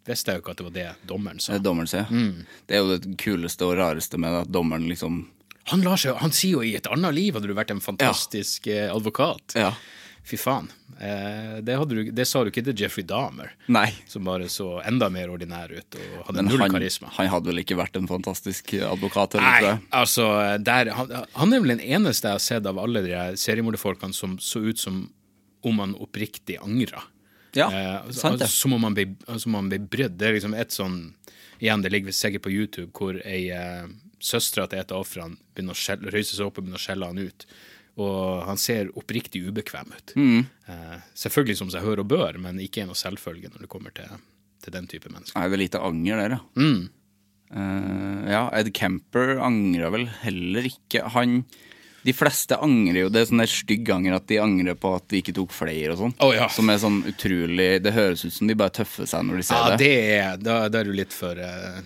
visste jeg jo ikke at det var det dommeren sa. Det er dommeren ja. Mm. Det er jo det kuleste og rareste med det, at dommeren liksom Han, seg, han sier jo i et annet liv hadde du vært en fantastisk ja. advokat. Ja. Fy faen. Eh, det, du, det sa du ikke til Jeffrey Dahmer, Nei. som bare så enda mer ordinær ut og hadde Men null han, karisma. han hadde vel ikke vært en fantastisk advokat? Eller, Nei, altså der, han, han er vel den eneste jeg har sett av alle de seriemorderfolkene som så ut som om han oppriktig angra. Ja, Eh, sant det. Som om han ble, som om han ble brydd. Det er liksom et sånn Igjen, det ligger sikkert på YouTube, hvor ei eh, søstera til et av ofrene begynner å skjelle- røyse seg opp og begynner å skjelle han ut. Og han ser oppriktig ubekvem ut. Mm. Eh, selvfølgelig som seg hør og bør, men ikke er noe selvfølge når det kommer til, til den type mennesker. Det er lite anger der, ja. Mm. Uh, ja, Ed Kemper angrer vel heller ikke. Han De fleste angrer jo. Det er sånn der stygg anger at de angrer på at de ikke tok flere og sånn. Å, ja. Som er sånn utrolig Det høres ut som de bare tøffer seg når de ser Ja, det. det er Da, da er du litt for eh,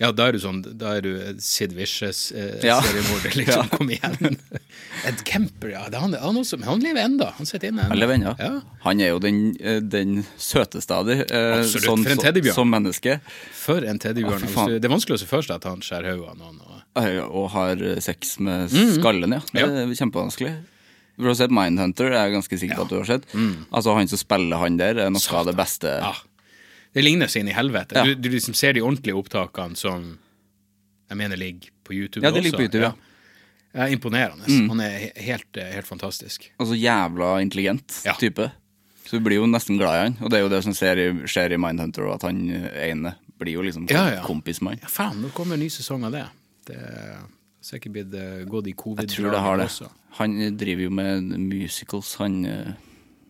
Ja, da er du sånn Da er du Sid Vicious eh, Ja. seriemorder, liksom. Kom igjen. Ed Kemper, ja. Det er han, han, også, han lever enda. Han sitter inne. Han lever ennå. Ja. Han er jo den, eh, den søteste av dem. eh, Absolutt, sånn, for en teddybjørn. som menneske. For en teddybjørn. Du- det er vanskelig å se for seg at han skjærer hodet av noen. Og, Eh, Og har sex med skallen, ja. Det er kjempevanskelig. Du har sett Mindhunter, jeg er ganske sikker på at du har sett. Altså Han som spiller han der, er noe av det beste. ja. Det ligner seg inn i helvete. Ja. Du, du liksom ser de ordentlige opptakene som jeg mener ligger på YouTube Ja, det også. ligger på YouTube, ja. Ja, imponerende. Han er helt, eh, helt fantastisk. Så jævla intelligent Ja. type. Så du blir jo nesten glad i han. Og det er jo det som skjer i, skjer i Mindhunter, at han eh, ene blir jo liksom Ja, ja. kompis med han. Ja, faen, nå kommer en ny sesong av det. Det er sikkert blitt eh, gått i covid Jeg tror det har det. også. Han driver jo med musicals, han, eh,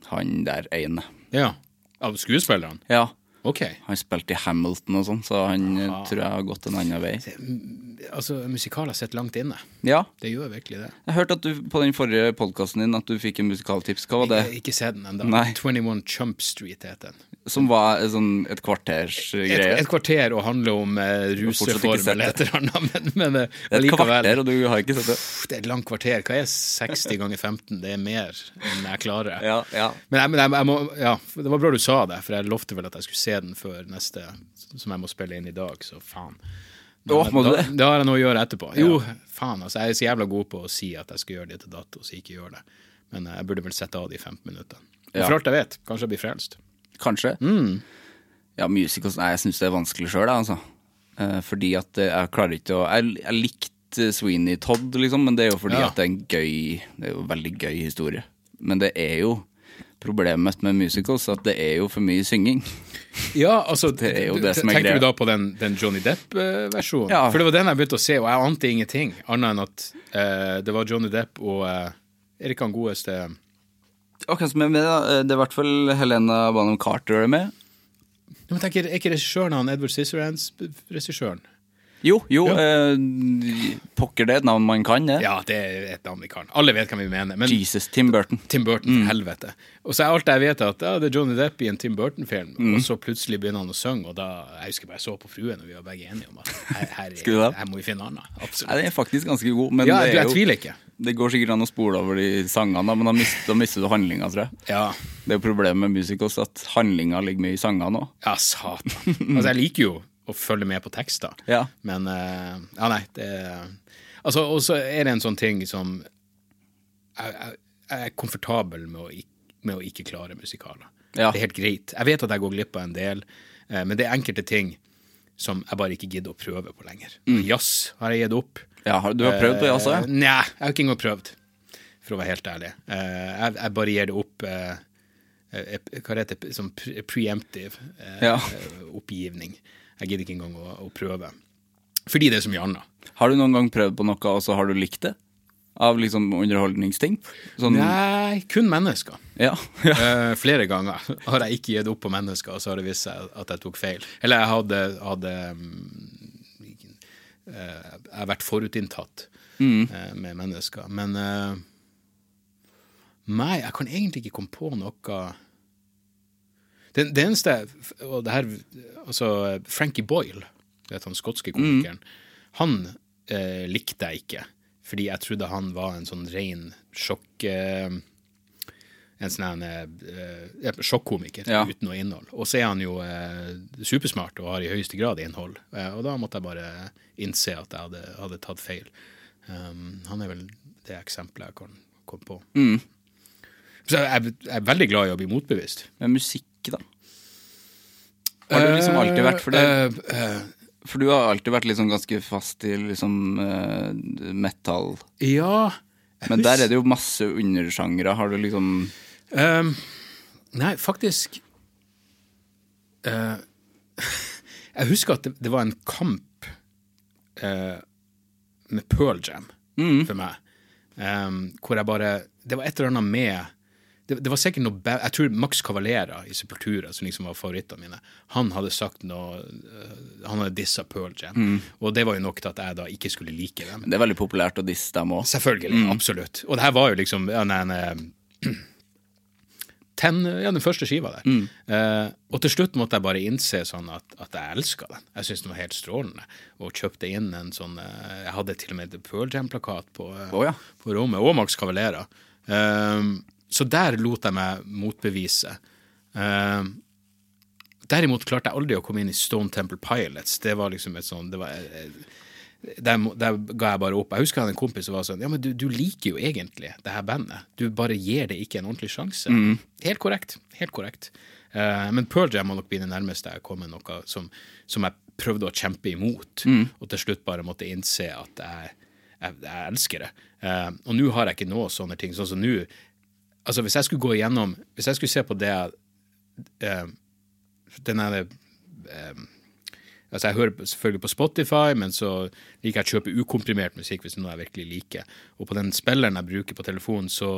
han der ene. Ja. Av skuespillerne? Ja, Ok. han spilte i Hamilton og sånn, så han eh, Aha. tror jeg har gått en annen vei. Altså, musikaler sitter langt inne. Ja, Det gjør virkelig det. jeg hørte at du på den forrige podkasten din at du fikk en musikaltips. Hva var Jeg har det? ikke sett den ennå. Nei. 21 Chump Street heter den. Som var eh, sånn et kvarters greie? et kvarter og handler om eh, ikke ruseform eller et eller annet, men, men uh, Det er et kvarter, og du har ikke sett det? Det er et langt kvarter. Hva er 60 ganger 15? Det er mer enn jeg klarer. Ja, ja. Men, jeg, men jeg, jeg må, ja, det var bra du sa det, for jeg lovte vel at jeg skulle se den før neste, som jeg må spille inn i dag, så faen. Da, da, det? da har jeg noe å gjøre etterpå. Jo, faen, altså, jeg er så jævla god på å si at jeg skal gjøre det til dato, så jeg ikke gjør det. Men eh, jeg burde vel sette av de 15 minuttene. Ja. For alt jeg vet, kanskje jeg blir frelst. Kanskje. Mm. Ja, musicals Nei, jeg syns det er vanskelig sjøl, altså. Eh, fordi at eh, jeg klarer ikke å Jeg, jeg likte Sweeney Todd, liksom, men det er jo fordi Ja. at det er en gøy Det er jo en veldig gøy historie. Men det er jo problemet med musicals at det er jo for mye synging. Ja, altså, Det er jo det som er Tenker greia. du da på den, den Johnny Depp-versjonen? Ja. For det var den jeg begynte å se, og jeg ante ingenting, annet enn at eh, det var Johnny Depp og eh, Erik han godeste okay, med, da? Eh, Det er i hvert fall Helena Bonham Carter er med. Ja, men tenker, Er ikke regissøren han Edward Scissorhands-regissøren? Jo, jo. Eh, pokker det er et navn man kan, det. Ja, det er et navn vi kan. Alle vet hvem vi mener. Men Jesus, Tim Burton. Tim Burton, mm. helvete. Og så er alt jeg vet, at ja, det er Johnny Depp i en Tim Burton-film, og så plutselig begynner han å synge, og da Jeg husker bare jeg så på fruen, og vi var begge enige om at her, her, det? her må vi finne annet. Nei, Absolutt. den er faktisk ganske god, men Ja, det, jeg, jo, jeg tviler ikke. det går sikkert an å spole over de sangene, da, men da mister, da mister du handlinga, tror jeg. Ja. Det er jo problemet med musicals at handlinga ligger mye i sangene òg. Ja, satan. Altså, jeg liker jo å følge med på tekster, Ja. men uh, Ja, nei, det Altså, og så er det en sånn ting som Jeg, jeg, jeg er komfortabel med å, ikke, med å ikke klare musikaler. Ja. Det er helt greit. Jeg vet at jeg går glipp av en del, uh, men det er enkelte ting som jeg bare ikke gidder å prøve på lenger. Jazz har jeg gitt opp. Ja, du har prøvd på jazz òg? Uh, Nei, jeg har ikke engang prøvd, for å være helt ærlig. Uh, jeg, jeg bare gir det opp eh, eh, Hva heter det? Sånn preemptive eh, Ja. eh, oppgivning. Jeg gidder ikke engang å, å prøve. Fordi det er så mye annet. Har du noen gang prøvd på noe, og så har du likt det? Av liksom underholdningsting? Sånn, Nei, kun mennesker. Ja. ja. Eh, flere ganger har jeg ikke gitt opp på mennesker, og så har det vist seg at jeg tok feil. Eller jeg hadde, hadde um, uh, Jeg har vært forutinntatt eh, med mennesker. Men Nei, jeg kan egentlig ikke komme på noe Det, det eneste Og det her Altså, Frankie Boyle, vet han skotske komikeren, han eh, likte jeg ikke. Fordi jeg trodde han var en sånn ren sjokk... Eh, en sånn eh, sjokkomiker Ja. uten noe innhold. Og så er han jo eh, supersmart og har i høyeste grad innhold. Eh, og da måtte jeg bare innse at jeg hadde, hadde tatt feil. Um, han er vel det eksempelet jeg kan komme på. Så jeg, jeg er veldig glad i å bli motbevist. Men musikk, da? Har du liksom alltid vært for det? Eh, eh, For du har alltid vært liksom ganske fast i liksom metal. ja Men der er det jo masse undersjangre. Har du liksom um, Nei, faktisk uh, Jeg husker at det, det var en kamp uh, med Pearl Jam for meg. um, hvor jeg bare Det var et eller annet med det, det var sikkert noe Jeg tror Max Cavalera i Sepultura, som liksom var favorittene mine, han hadde sagt noe eh, Han hadde dissa Pearl Jam. Og det var jo nok til at jeg da ikke skulle like dem. Det er veldig populært å disse dem òg. Selvfølgelig, absolutt. Og det her var jo liksom ja, nei, nei, ten, ja, den første skiva der. Eh, og til slutt måtte jeg bare innse sånn at, at jeg elska den. Jeg syntes den var helt strålende. Og kjøpte inn en sånn uh, Jeg hadde til og med et Pearl Jam-plakat på, uh, oh, ja. på rommet, og Max Cavalera. Eh, så der lot jeg meg motbevise. Uh, derimot klarte jeg aldri å komme inn i Stone Temple Pilots. Det var liksom et sånn det eh, der, der ga jeg bare opp. Jeg husker jeg hadde en kompis som var sånn Ja, men du, du liker jo egentlig det her bandet. Du bare gir det ikke en ordentlig sjanse. Helt korrekt. Helt korrekt. Uh, men Pearl Jam må nok bli det nærmeste jeg kom med noe som, som jeg prøvde å kjempe imot, og til slutt bare måtte innse at jeg, jeg, jeg elsker det. Uh, og nå har jeg ikke noe sånne ting. Sånn som nå Altså, hvis jeg skulle gå igjennom Hvis jeg skulle se på det eh, Den der eh, Altså Jeg hører selvfølgelig på Spotify, men så liker jeg å kjøpe ukomprimert musikk hvis det er noe jeg virkelig liker. Og på den spilleren jeg bruker på telefonen, så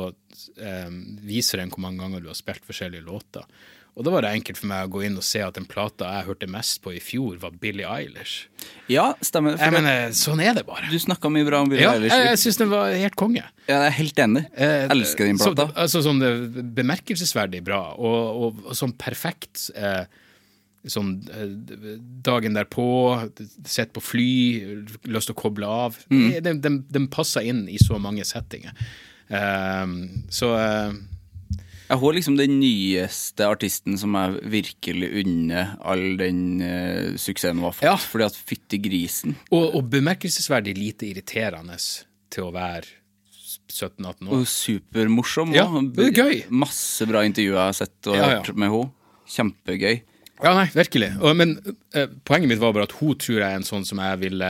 eh, viser den hvor mange ganger du har spilt forskjellige låter. Og da var det enkelt for meg å gå inn og se at den plata jeg hørte mest på i fjor, var Billie Eilish. Ja, stemmer. Jeg mener, sånn er det bare. du snakka mye bra om Billie Ja, Eilish. jeg, jeg syns den var helt konge. Ja, jeg er helt enig. Eh, Elsker din så- plata. altså sånn bemerkelsesverdig bra, og, og, og sånn perfekt eh, Sånn eh, dagen derpå, sett på fly, lyst til å koble av. Mm. Den, de, de passer inn i så mange settinger. Eh, så eh, hun er liksom den nyeste artisten som jeg virkelig unner all den uh, suksessen hun har fått. Ja. Fordi at fytti grisen. og, og bemerkelsesverdig lite irriterende til å være 17-18 år. Og supermorsom. Ja, det er gøy. Masse bra intervjuer jeg har sett og Ja, ja. hørt med henne. Kjempegøy. Ja, nei, virkelig. Og, men uh, poenget mitt var bare at hun tror jeg er en sånn som jeg ville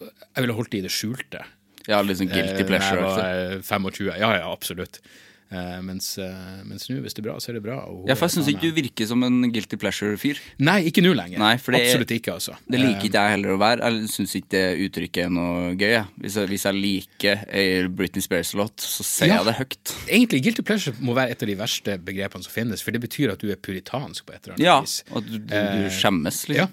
Jeg ville holdt det i det skjulte. Ja, litt sånn guilty Eh, pleasure. Altså. jeg var eh, 25. Ja, ja, absolutt. Eh, mens eh, mens nå, hvis det er bra, så er det bra. og Ja, for jeg syns ikke du virker som en guilty pleasure-fyr. Nei, ikke nå lenger. Nei, det absolutt ikke, altså. Det liker ikke jeg heller å være. Jeg syns ikke det uttrykket er noe gøy. Ja. Hvis jeg, hvis jeg liker Britney Spears-låt, så sier Ja. jeg det høyt. Eh, Egentlig, guilty pleasure må være et av de verste begrepene som finnes, for det betyr at du er puritansk på et eller annet Ja, vis. og du, du, du skjemmes, liksom. Ja.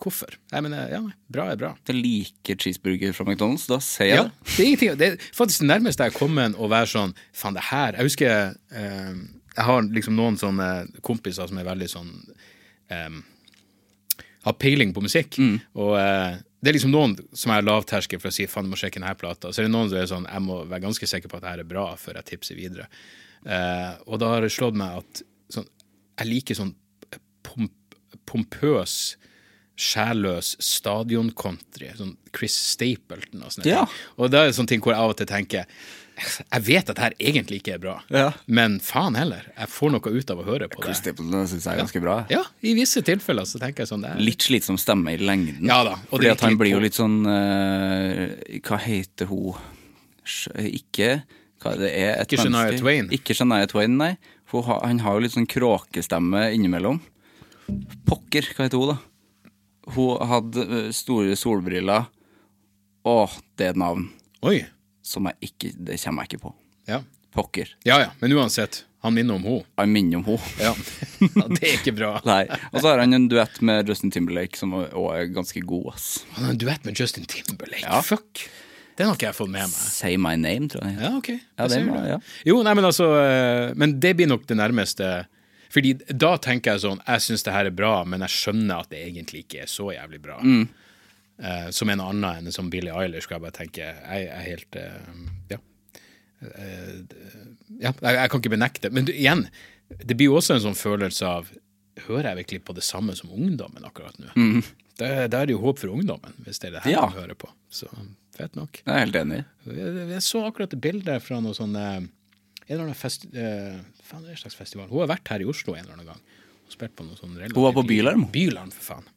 Hvorfor? Jeg men eh, ja, bra er bra. Jeg liker cheeseburger fra McDonald's, da sier jeg Ja, det. det er ingenting. Det er faktisk det nærmeste jeg kommer kommet å være sånn Faen, det her Jeg husker eh, Jeg har liksom noen sånne kompiser som er veldig sånn eh, Har peiling på musikk. Og eh, det er liksom noen som er lavterskel for å si faen, du må sjekke denne plata. Så er det noen som er sånn jeg må være ganske sikker på at det her er bra før jeg tipser videre. Eh, og da har det slått meg at sånn, jeg liker sånn pomp, pompøs sjælløs stadioncountry, sånn Chris Stapleton og sånne Ja. ting. Og det er det sånne ting hvor jeg av og til tenker jeg vet at det her egentlig ikke er bra, Ja. men faen heller, jeg får noe ut av å høre på Chris det. Stapleton syns jeg er ganske bra. Ja, i visse tilfeller så tenker jeg sånn det er. Litt slitsom stemme i lengden. Ja da, og Fordi det at han blir jo litt sånn uh, Hva heter hun Ikke hva det er et Ikke Shania Twain. Ikke Shania Twain, nei. For hun han har jo litt sånn kråkestemme innimellom. Pokker, hva heter hun, da? Hun hadde eh, store solbriller. Å, det er et navn Oi, som jeg ikke Det kommer jeg ikke på. ja. Pokker. Ja ja, men uansett, han minner om henne. Han minner om henne. Ja. ja, det er ikke bra. Nei. Og så har han en duett med Justin Timberlake som òg er ganske god, ass. Han har en duett med Justin Timberlake, Ja. fuck. Den har ikke jeg fått med meg. Say My Name, tror jeg. Ja, ok. Ja, det, det. ja. Jo, nei, men altså eh, Men det blir nok det nærmeste Fordi da tenker jeg sånn Jeg syns det her er bra, men jeg skjønner at det egentlig ikke er så jævlig bra. Mm. Uh, som en annen enn som Billie Eilish, skal jeg bare tenke Jeg er helt uh, Ja. Uh, ja, jeg, jeg kan ikke benekte. Men du, igjen, det blir jo også en sånn følelse av Hører jeg virkelig på det samme som ungdommen akkurat nå? Da, da er det jo håp for ungdommen, hvis det er det her Mm. Ja. hører på. Så fett nok. Jeg er helt enig. Jeg, jeg så akkurat et bilde fra noe sånn En eller annen fest, eh, faen, det er en slags festival. Hun har vært her i Oslo en eller annen gang. Og spilt på noe sånn relativt Hun var på Bylarm? Bylarm, for faen.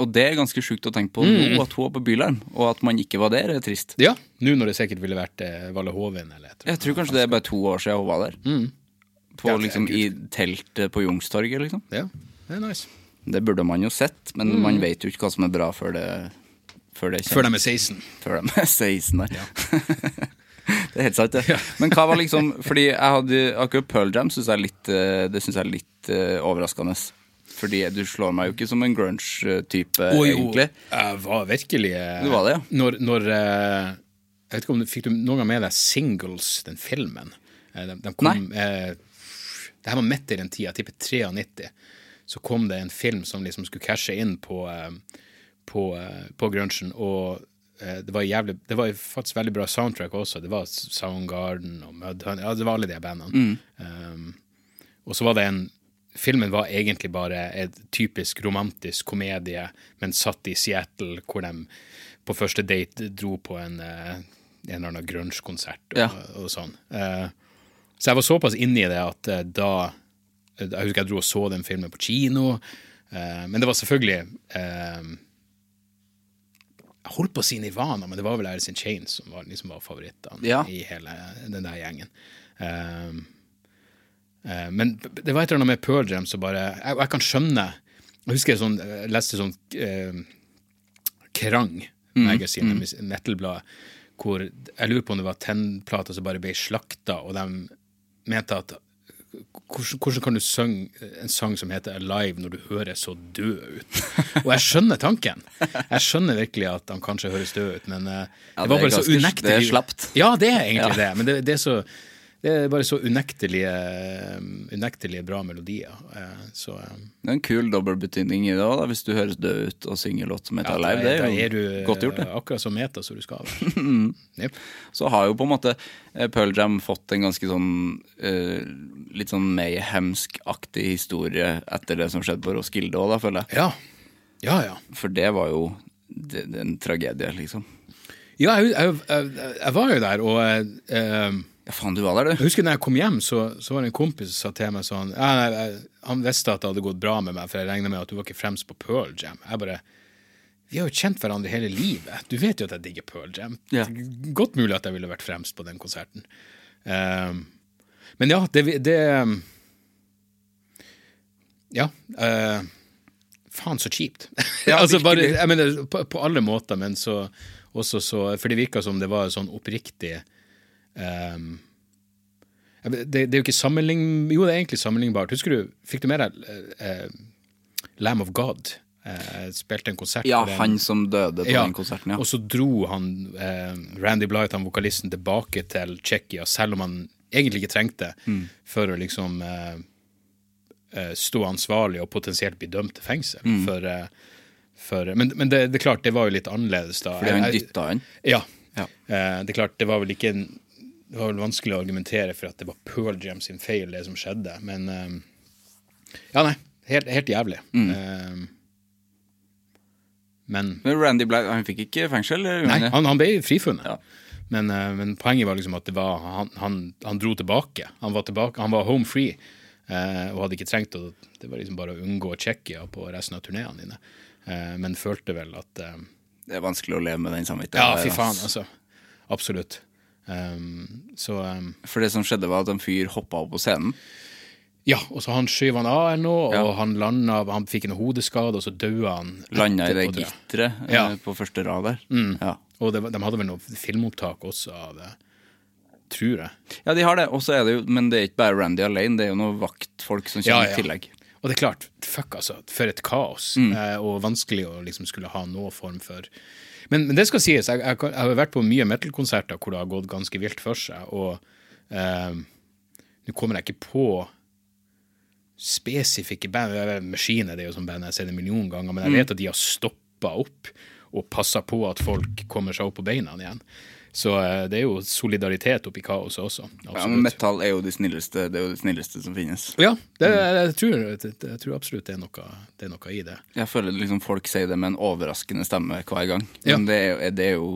Og det er ganske sjukt å tenke på nå, at hun var på Bylarm, og at man ikke var der, er trist. Ja, nå når det sikkert ville vært eh, Valle Hovin eller et eller Jeg tror kanskje det er bare to år siden hun var der. På, Ja, liksom, I teltet på Youngstorget, liksom. Ja, det er nice. Det burde man jo sett, men man vet jo ikke hva som er bra før det Før det Før de er 16. før de er 16 der. det er helt sant, det. Men hva var liksom Fordi jeg hadde akkurat Pearl Jam synes jeg litt, eh, det syns jeg er litt uh, overraskende. Fordi du slår meg jo ikke som en grunge-type, egentlig. jeg var virkelig eh, Du var det, ja. Når, når Jeg vet ikke om du fikk du noen gang med deg Singles, den filmen? De, de kom, eh, det her var midt i den tida, jeg tipper 93. Så kom det en film som liksom skulle cashe inn på, på, på grunchen, og det var, jævlig, det var faktisk veldig bra soundtrack også. Det var Soundgarden og Mudhun ja, det var alle de bandene. Um, og så var det en Filmen var egentlig bare et typisk romantisk komedie, men satt i Seattle, hvor de på første date dro på en, eh, en eller annen grunge-konsert og, Ja. og sånn. Uh, så jeg var såpass inne i det at uh, da Jeg husker jeg dro og så den filmen på kino, uh, men det var selvfølgelig eh, Jeg holdt på å si Nivana, men det var vel Alice in Chains som var, liksom var favorittene Ja. i hele den der gjengen. Um, uh, Men det var et eller annet med Pearl Jam som bare Jeg, jeg kan skjønne Jeg husker jeg sånn, jeg leste sånn uh, Krang Magazine, Mm, metal-bladet, hvor jeg lurer på om det var tennplater som bare ble slakta, og de mente at hvordan, hvordan kan du synge en sang som heter Alive når du høres så død ut? Og jeg skjønner tanken. Jeg skjønner virkelig at han kanskje høres død ut, men eh, Ja, det var det bare så unektelig det er slapt. Ja, det er egentlig det, men det, det er så det er bare så unektelige, unektelige bra melodier. eh, Så eh, Det er en kul dobbeltbetydning i det òg, hvis du høres død ut og synger låt som heter ja, Alive. Det da er du godt gjort, det. eh, akkurat som meta som du skal være. yep. Så har jo på en måte Pearl Jam fått en ganske sånn litt sånn mayhemsk-aktig historie etter det som skjedde på Roskilde òg, føler jeg. Ja. ja, ja. For det var jo det, det er en tragedie, liksom. Ja, jeg, jeg, jeg, jeg var jo der, og eh, Ja, faen, du var der, jeg husker når jeg kom hjem, så, så var det en kompis som sa til meg sånn jeg, jeg, Han visste at det hadde gått bra med meg, for jeg regna med at du var ikke fremst på Pearl Jam. Jeg bare Vi har jo kjent hverandre hele livet. Du vet jo at jeg digger Pearl Jam. Ja. Godt mulig at jeg ville vært fremst på den konserten. Um, men ja, det, det Ja. Uh, faen, så kjipt. Ja, altså bare, jeg mener, på, på alle måter, men så også så For det virka som det var sånn oppriktig um, det, det er jo ikke sammenlign... Jo, det er egentlig sammenlignbart. Husker du, Fikk du med deg uh, Lamb of God? Uh, spilte en konsert Ja, den. han som døde på Ja, den konserten, ja. Og så dro han uh, Randy Blythe, han vokalisten, tilbake til Tsjekkia, selv om han egentlig ikke trengte, Mm. for å liksom stå ansvarlig og potensielt bli dømt til fengsel. Mm. For, for, men men det, det er klart, det var jo litt annerledes da. Fordi han dytta han. Ja. Ja. Det er klart, det var vel ikke en, Det var vel vanskelig å argumentere for at det var Pearl Jam sin feil, det som skjedde, men eh, Ja, nei. Helt, helt jævlig. Mm. Eh, men Men Randy Blythe, han fikk ikke fengsel? Nei, han han, ble frifunnet. Ja. Men, eh, men poenget var liksom at det var, han, han, han dro tilbake. Han var, tilbake, han var home free og hadde ikke trengt å Det var liksom bare å unngå Tsjekkia på resten av turneene dine. Men følte vel at Det er vanskelig å leve med den samvittigheten. Ja, fy faen, altså. Absolutt. Um, så um, For det som skjedde, var at en fyr hoppa opp på scenen. Ja, og så han skyv han av eller noe, og han landa Han fikk en hodeskade, og så døde han. Landa i det gitteret Ja. eh, på første rad der. Ja. Og det, de hadde vel noe filmopptak også av det, tror jeg. ja, de har det. Og så er det jo, men det er ikke bare Randy alene, det er jo noen vaktfolk som Ja, kommer ja. i tillegg. Og det er klart, fuck altså, for et kaos, Mm. eh, og vanskelig å liksom skulle ha noe form for Men, men det skal sies, jeg, jeg, jeg har vært på mye metal-konserter hvor det har gått ganske vilt for seg, og eh, nå kommer jeg ikke på spesifikke band. Machine det er jo sånn band jeg har sett en million ganger, men jeg vet at de har stoppa opp og passa på at folk kommer seg opp på beina igjen. Så eh, det er jo solidaritet oppi kaoset også. Ja, men metall er jo de snilleste, det er jo det snilleste som finnes. Ja, det, jeg, tror, jeg tror absolutt det er, noe, det er noe i det. Jeg føler liksom folk sier det med en overraskende stemme hver gang. Ja. Men det er, det er jo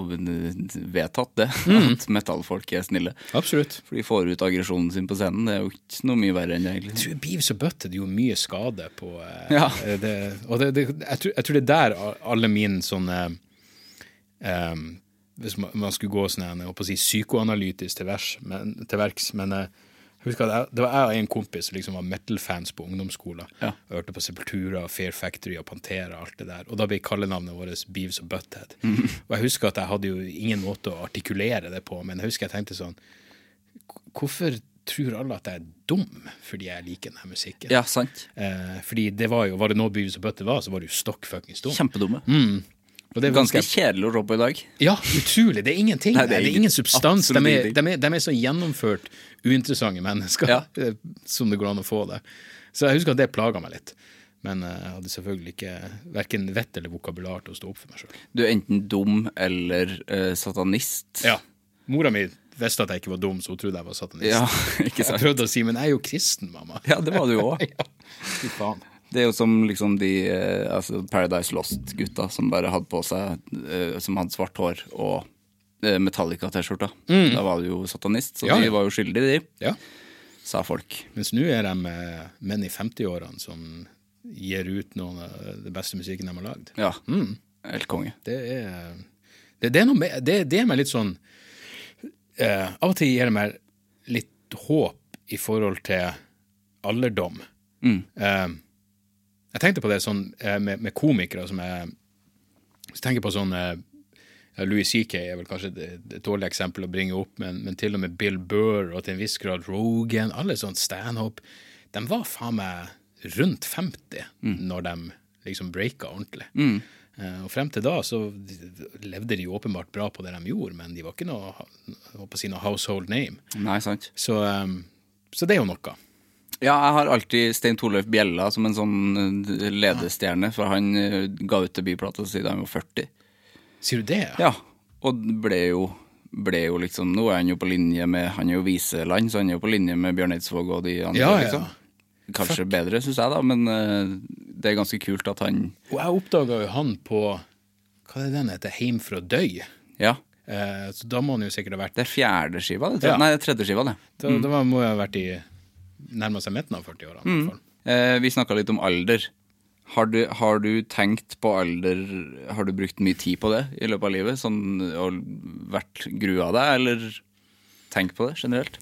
vedtatt, det. Mm. At metallfolk er snille. Absolutt. For de får ut aggresjonen sin på scenen. Det er jo ikke noe mye verre enn det, egentlig. Jeg tror Beavis og Butted gjorde mye skade på eh, Ja. eh, det, Og jeg, tror, jeg tror det er der alle mine sånne eh, Hvis man, man skulle gå sånn jeg holdt på å si, psykoanalytisk til, vers, men, til verks, men eh, jeg husker at jeg, det var jeg og en kompis som liksom var metal-fans på ungdomsskolen. Ja. Og hørte på Sepultura, Fair Factory og Pantera og alt det der. Og da ble kallenavnet vårt Beaves og Butthead. Mhm. Og jeg husker at jeg hadde jo ingen måte å artikulere det på, men jeg husker jeg tenkte sånn Hvorfor tror alle at jeg er dum fordi jeg liker denne musikken? Ja, sant. Eh, fordi det var jo, var det noe Beavis og Butthead var, så var det jo stokk fuckings dum. Kjempedumme. Mm. Ganske kjedelig å rå på i dag. Ja, utrolig. Det er ingenting. Nei, det, det er er ingen- substans. De er, de, er, de er så gjennomført uinteressante mennesker Ja. som det går an å få det. Så jeg husker at det plaga meg litt. Men eh, jeg hadde selvfølgelig ikke verken vett eller vokabular til å stå opp for meg sjøl. Du er enten dum eller uh, satanist. Ja. Mora mi visste at jeg ikke var dum, så hun trodde jeg var satanist. Ja, Jeg prøvde å si 'men jeg er jo kristen, mamma'. Ja, det var du òg. ja. Fy faen. Det er jo som liksom de eh, altså Paradise Lost-gutta som bare hadde på seg eh, Som hadde svart hår og eh, Metallica-T-skjorta. Da var du jo satanist, så Mm. Ja, de var jo skyldige, de, Ja. sa folk. Mens nå er de menn i 50-årene som gir ut noen av det beste musikken de har lagd. Ja. Mm. Helt konge. Det er Det, det er noe med Det, det er meg litt sånn eh, Av og til gir det meg litt håp i forhold til alderdom. Mm. Eh, jeg tenkte på det sånn eh, med, med komikere som jeg Hvis jeg tenker på sånn eh, Louis CK er vel kanskje et, dårlig eksempel å bringe opp, men, men til og med Bill Burr og til en viss grad Rogan, alle sånn standup, de var faen meg rundt 50 når de liksom breaka ordentlig. Mm. og frem til da så levde de jo åpenbart bra på det de gjorde, men de var ikke noe, å si, noe household name. Nei, sant. Så, eh, så det er jo noe. Ja, jeg har alltid Stein Torleif Bjella som en sånn eh, ledestjerne, for han eh, ga ut debutplata si da han var 40. Sier du det? Ja, og ble jo, ble jo liksom Nå er han jo på linje med Han er jo viseland, så han er jo på linje med Bjørn Eidsvåg og de andre, Ja, ja. liksom. Kanskje bedre, syns jeg, da, men uh, det er ganske kult at han Og jeg oppdaga jo han på Hva er det den heter? Heim fra døy. Ja. Uh, så da må han jo sikkert ha vært Det er fjerde skiva, det. Ja. Nei, det er tredje skiva, det. Da, da må jeg ha vært i nærma seg midten av 40-åra. Mm. Eh, vi snakka litt om alder. Har du, har du tenkt på alder Har du brukt mye tid på det i løpet av livet? Sånn, og vært grua deg, eller tenkt på det generelt?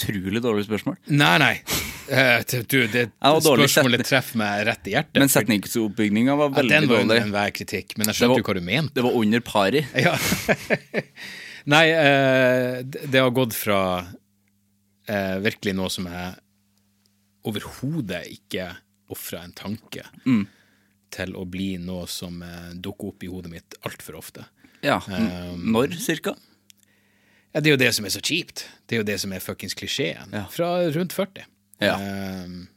Utrolig dårlig spørsmål. Nei, nei. Uh, du, det Ja, spørsmålet treffer meg rett i hjertet. Men setningsoppbygninga var ja, veldig den var under dårlig. enhver kritikk, men jeg skjønte jo hva du mente. Det var under pari. Ja. Nei, uh, det det har gått fra uh, virkelig noe som jeg overhodet ikke ofra en tanke, til å bli noe som eh, dukker opp i hodet mitt altfor ofte. Ja. Um, Når, cirka? Ja, det er jo det som er så kjipt. Det er jo det som er fuckings klisjeen. Ja. Fra rundt 40. Ja. Um,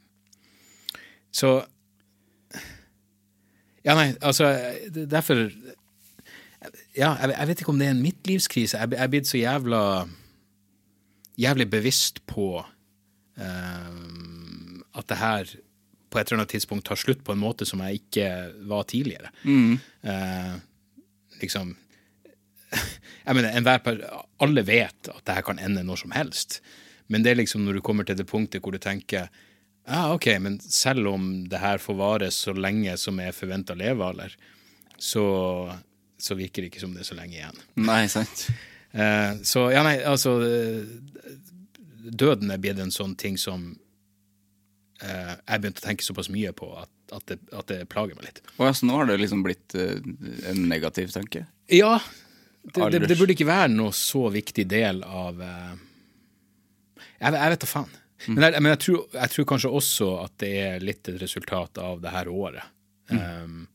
så Ja, nei, altså Derfor Ja, jeg, jeg vet ikke om det er en midtlivskrise. Jeg, er blitt så jævla Jævlig bevisst på ehm, at det her på et eller annet tidspunkt tar slutt på en måte som jeg ikke var tidligere. Eh, liksom jeg mener, enhver Alle vet at det her kan ende når som helst. Men det er liksom når du kommer til det punktet hvor du tenker ja, ok, men selv om det her får vare så lenge som er forventa levealder, så, så virker det ikke som det er så lenge igjen. Nei, sant. Eh, så ja, nei, altså Døden er blitt en sånn ting som eh, jeg begynte å tenke såpass mye på at, at, det, at det plager meg litt. Og altså, nå har det liksom blitt eh, en negativ tanke. Ja, det, det, det burde ikke være noe så viktig del av eh, Jeg, jeg vet da faen. Men, jeg, men jeg, tror, jeg tror kanskje også at det er litt et resultat av det her året. Um,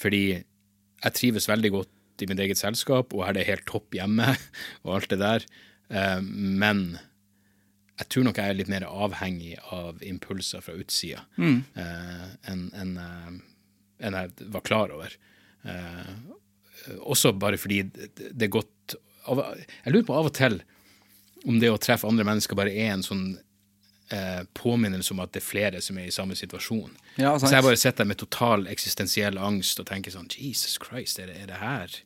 fordi jeg trives veldig godt i mitt eget selskap, og er det helt topp hjemme, og alt det der. Um, men jeg tror nok jeg er litt mer avhengig av impulser fra utsida eh, enn en, eh, enn jeg var klar over. Eh, også bare fordi det det er godt Jeg lurer på av og til om det å treffe andre mennesker bare er en sånn eh, påminnelse om at det er flere som er i samme situasjon. Ja, så jeg bare sitter der med total eksistensiell angst og tenker sånn Jesus Christ, er det, er det her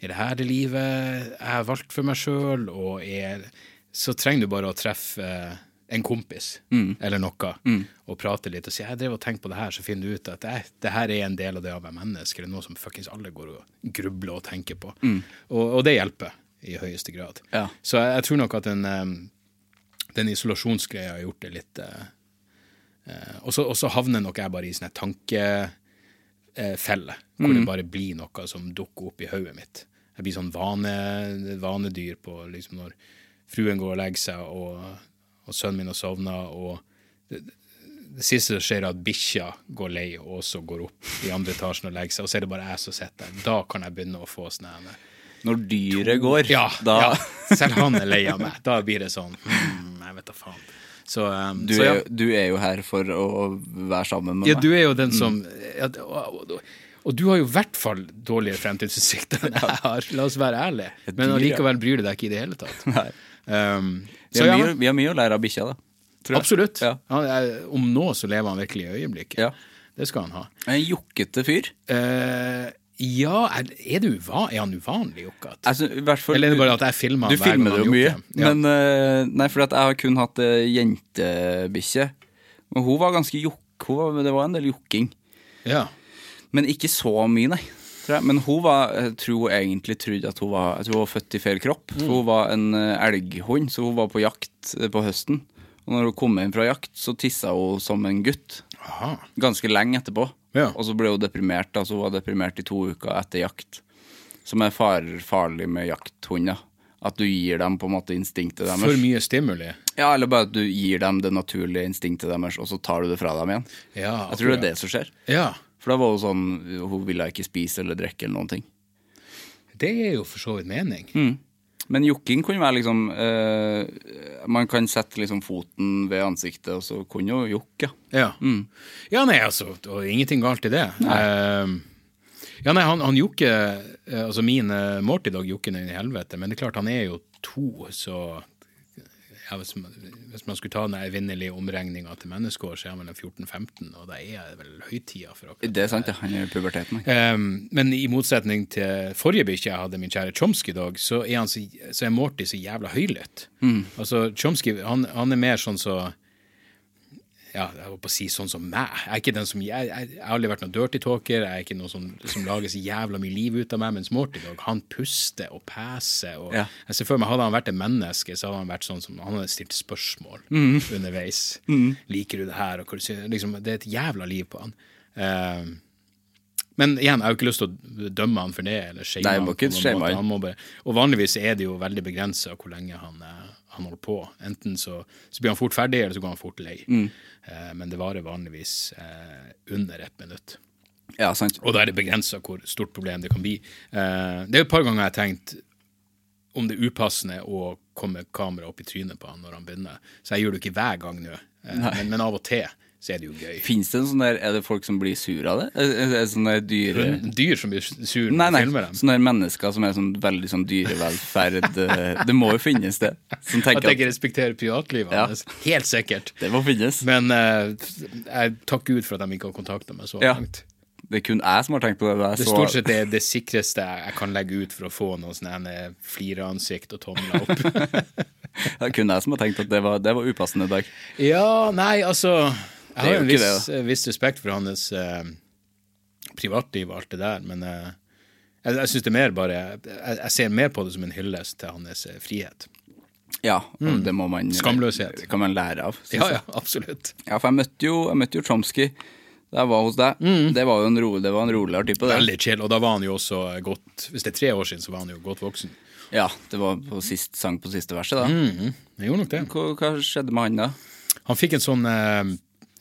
Er det her det livet jeg har valgt for meg sjøl? Og er Så trenger du bare å treffe eh, en kompis eller noe og prate litt og si jeg drev og tenkte på det her, så finner du ut at det, det her er en del av det å være menneske. Det er noe som fuckings alle går og grubler og tenker på. Og, og det hjelper i høyeste grad. Ja. Så jeg, jeg tror nok at den, eh, den isolasjonsgreia har gjort det litt eh, eh, Og så og så havner nok jeg bare i sånne tankefelle, hvor det bare blir noe som dukker opp i hodet mitt. Jeg blir sånn vane, vanedyr på liksom når fruen går og legger seg, og, og sønnen min har sovna, og det, det siste som skjer, er at bikkja går lei og også går opp i andre etasjen og legger seg, og så er det bare jeg som sitter der. Da kan jeg begynne å få sånn her Når dyret går, ja, da ja. Selv han er lei av meg. Da blir det sånn mm, Jeg vet da faen. Så, um, du, så ja. er, du er jo her for å være sammen med ja, meg. du er jo den som ja, og, og, og du har jo i hvert fall dårligere fremtidsutsikter enn jeg har, la oss være ærlige. Men allikevel bryr du deg ikke i det hele tatt. Nei. Um, Vi, har mye, vi har mye å lære av bikkja, da. absolutt. Ja. Er, om nå så lever han virkelig i øyeblikket. Ja. Det skal han ha. En jokkete fyr. Eh, ja, er, er, det er han uvanlig jokkete? Altså, Eller er det bare at jeg filmer Du han Du filmer det jo mye. Ja. Men eh, Nei, for jeg har kun hatt uh, jentebikkje. Men hun var ganske jokk... hun var- Det var en del jokking. ja. Men ikke så mye, nei. Tror jeg. Men hun var, jeg tror hun egentlig trodde at hun var, jeg tror hun var født i feil kropp. Mm. hun var en eh, elghund, så hun var på jakt eh, på høsten. Og når hun kom inn fra jakt, så tissa hun som en gutt. Aha. Ganske lenge etterpå. Ja. Og så ble hun deprimert. Altså Hun var deprimert i to uker etter jakt. Som er far, farlig med jakthunder. At du gir dem på en måte instinktet deres. For mye stimuli. Ja, Eller bare at du gir dem det naturlige instinktet deres, og så tar du det fra dem igjen. Ja, Jeg tror det er det som skjer. Ja. For da var hun sånn Hun ville ikke spise eller drikke eller noen ting. Det er jo for så vidt mening. Mm. Men jokking kunne være liksom eh, Man kan sette liksom foten ved ansiktet, og så kunne hun jokke. Ja. Mm. ja, nei, altså, og ingenting galt i det. Ehm, ja, nei, han, han jokker eh, Altså, min uh, Morty dag jokker ned i helvete, men det er klart, han er jo to, så ja, hvis, man, hvis man skulle ta den evinnelige omregninga til menneskeår, så er han vel en 14-15, og da er det vel høytida for akkurat Det er sant, ja. Han er i puberteten. Ehm, men i motsetning til forrige bikkje jeg hadde, min kjære Chomsky Dog, så er, han så, så er Morty så jævla høylytt. Altså, Chomsky han, han er mer sånn så ja, jeg holdt på å si sånn som meg. Jeg som, jeg, jeg, jeg har aldri vært noen dirty talker, jeg er ikke noen som, som lager så jævla mye liv ut av meg, mens Morty Dog, han puster og peser. Og, Ja. Jeg ser for meg, Hadde han vært et menneske, så hadde han vært sånn som han hadde stilt spørsmål underveis. Liker du det her? Og liksom, det er et jævla liv på han. Uh, men igjen, jeg har jo ikke lyst til å dømme han for det. eller shame Nei, han må ikke shame han. Han bare, og vanligvis er det jo veldig begrensa hvor lenge han, han holder på. Enten så, så blir han fort ferdig, eller så går han fort lei. Mm. Eh, men det varer vanligvis eh, under ett minutt. Ja, sant. Og da er det begrensa hvor stort problem det kan bli. Eh, det er et par ganger jeg har tenkt om det er upassende å komme kameraet opp i trynet på han når han begynner. Så jeg gjør det ikke hver gang nå, eh, men, men av og til så er det jo gøy. Fins det en sånn der Er det folk som blir sur av det? Er, det sånne dyr? dyre Dyr som blir sur Nei, nei. filmer dem. Sånne der mennesker som er sånn veldig sånn dyrevelferd eh, Det må jo finnes, det. Som At jeg ikke respekterer privatlivet Ja. hans. Helt sikkert. det må finnes. Men uh, jeg takker Gud for at de ikke har kontakta meg så Ja. langt. Det er kun jeg som har tenkt på det. jeg Det er stort sett det, det sikreste jeg kan legge ut for å få noen sånne flireansikt og tomler opp. Det er kun jeg som har tenkt at det var, det var upassende i dag. ja, nei, altså Jeg har en viss, det, viss respekt for hans eh, privatliv og alt det der, men eh, jeg, jeg synes det er mer bare jeg, jeg ser mer på det som en hyllest til hans eh, frihet. Ja, mm. det må man Skamløshet. kan man lære av. Ja, ja, absolutt. Ja, for jeg møtte jo, jeg møtte jo Tromsky da jeg var hos deg. Det var jo en, ro, det var en roligere type. Det. Veldig chill. Og da var han jo også godt Hvis det er tre år siden, så var han jo godt voksen. Ja, det var på sist, sang på siste verset, da. Mm. Jeg gjorde nok det. Hva, hva skjedde med han da? Han fikk en sånn eh,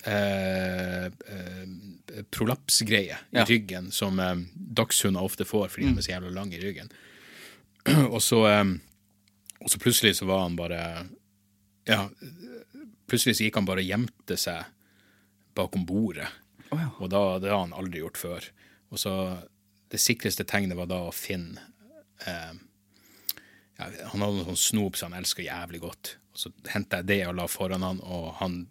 eh, eh, prolapsgreie i Ja. ryggen som eh, dagshunder ofte får fordi de er så jævla lange i ryggen. og, så, eh, og så plutselig så var han bare Ja, plutselig så gikk han bare og gjemte seg bakom bordet. Og da, det har han aldri gjort før. Og så Det sikreste tegnet var da å finne ja, Han hadde noen sånn snop som han elska jævlig godt. Og Så henta jeg det og la foran han, og han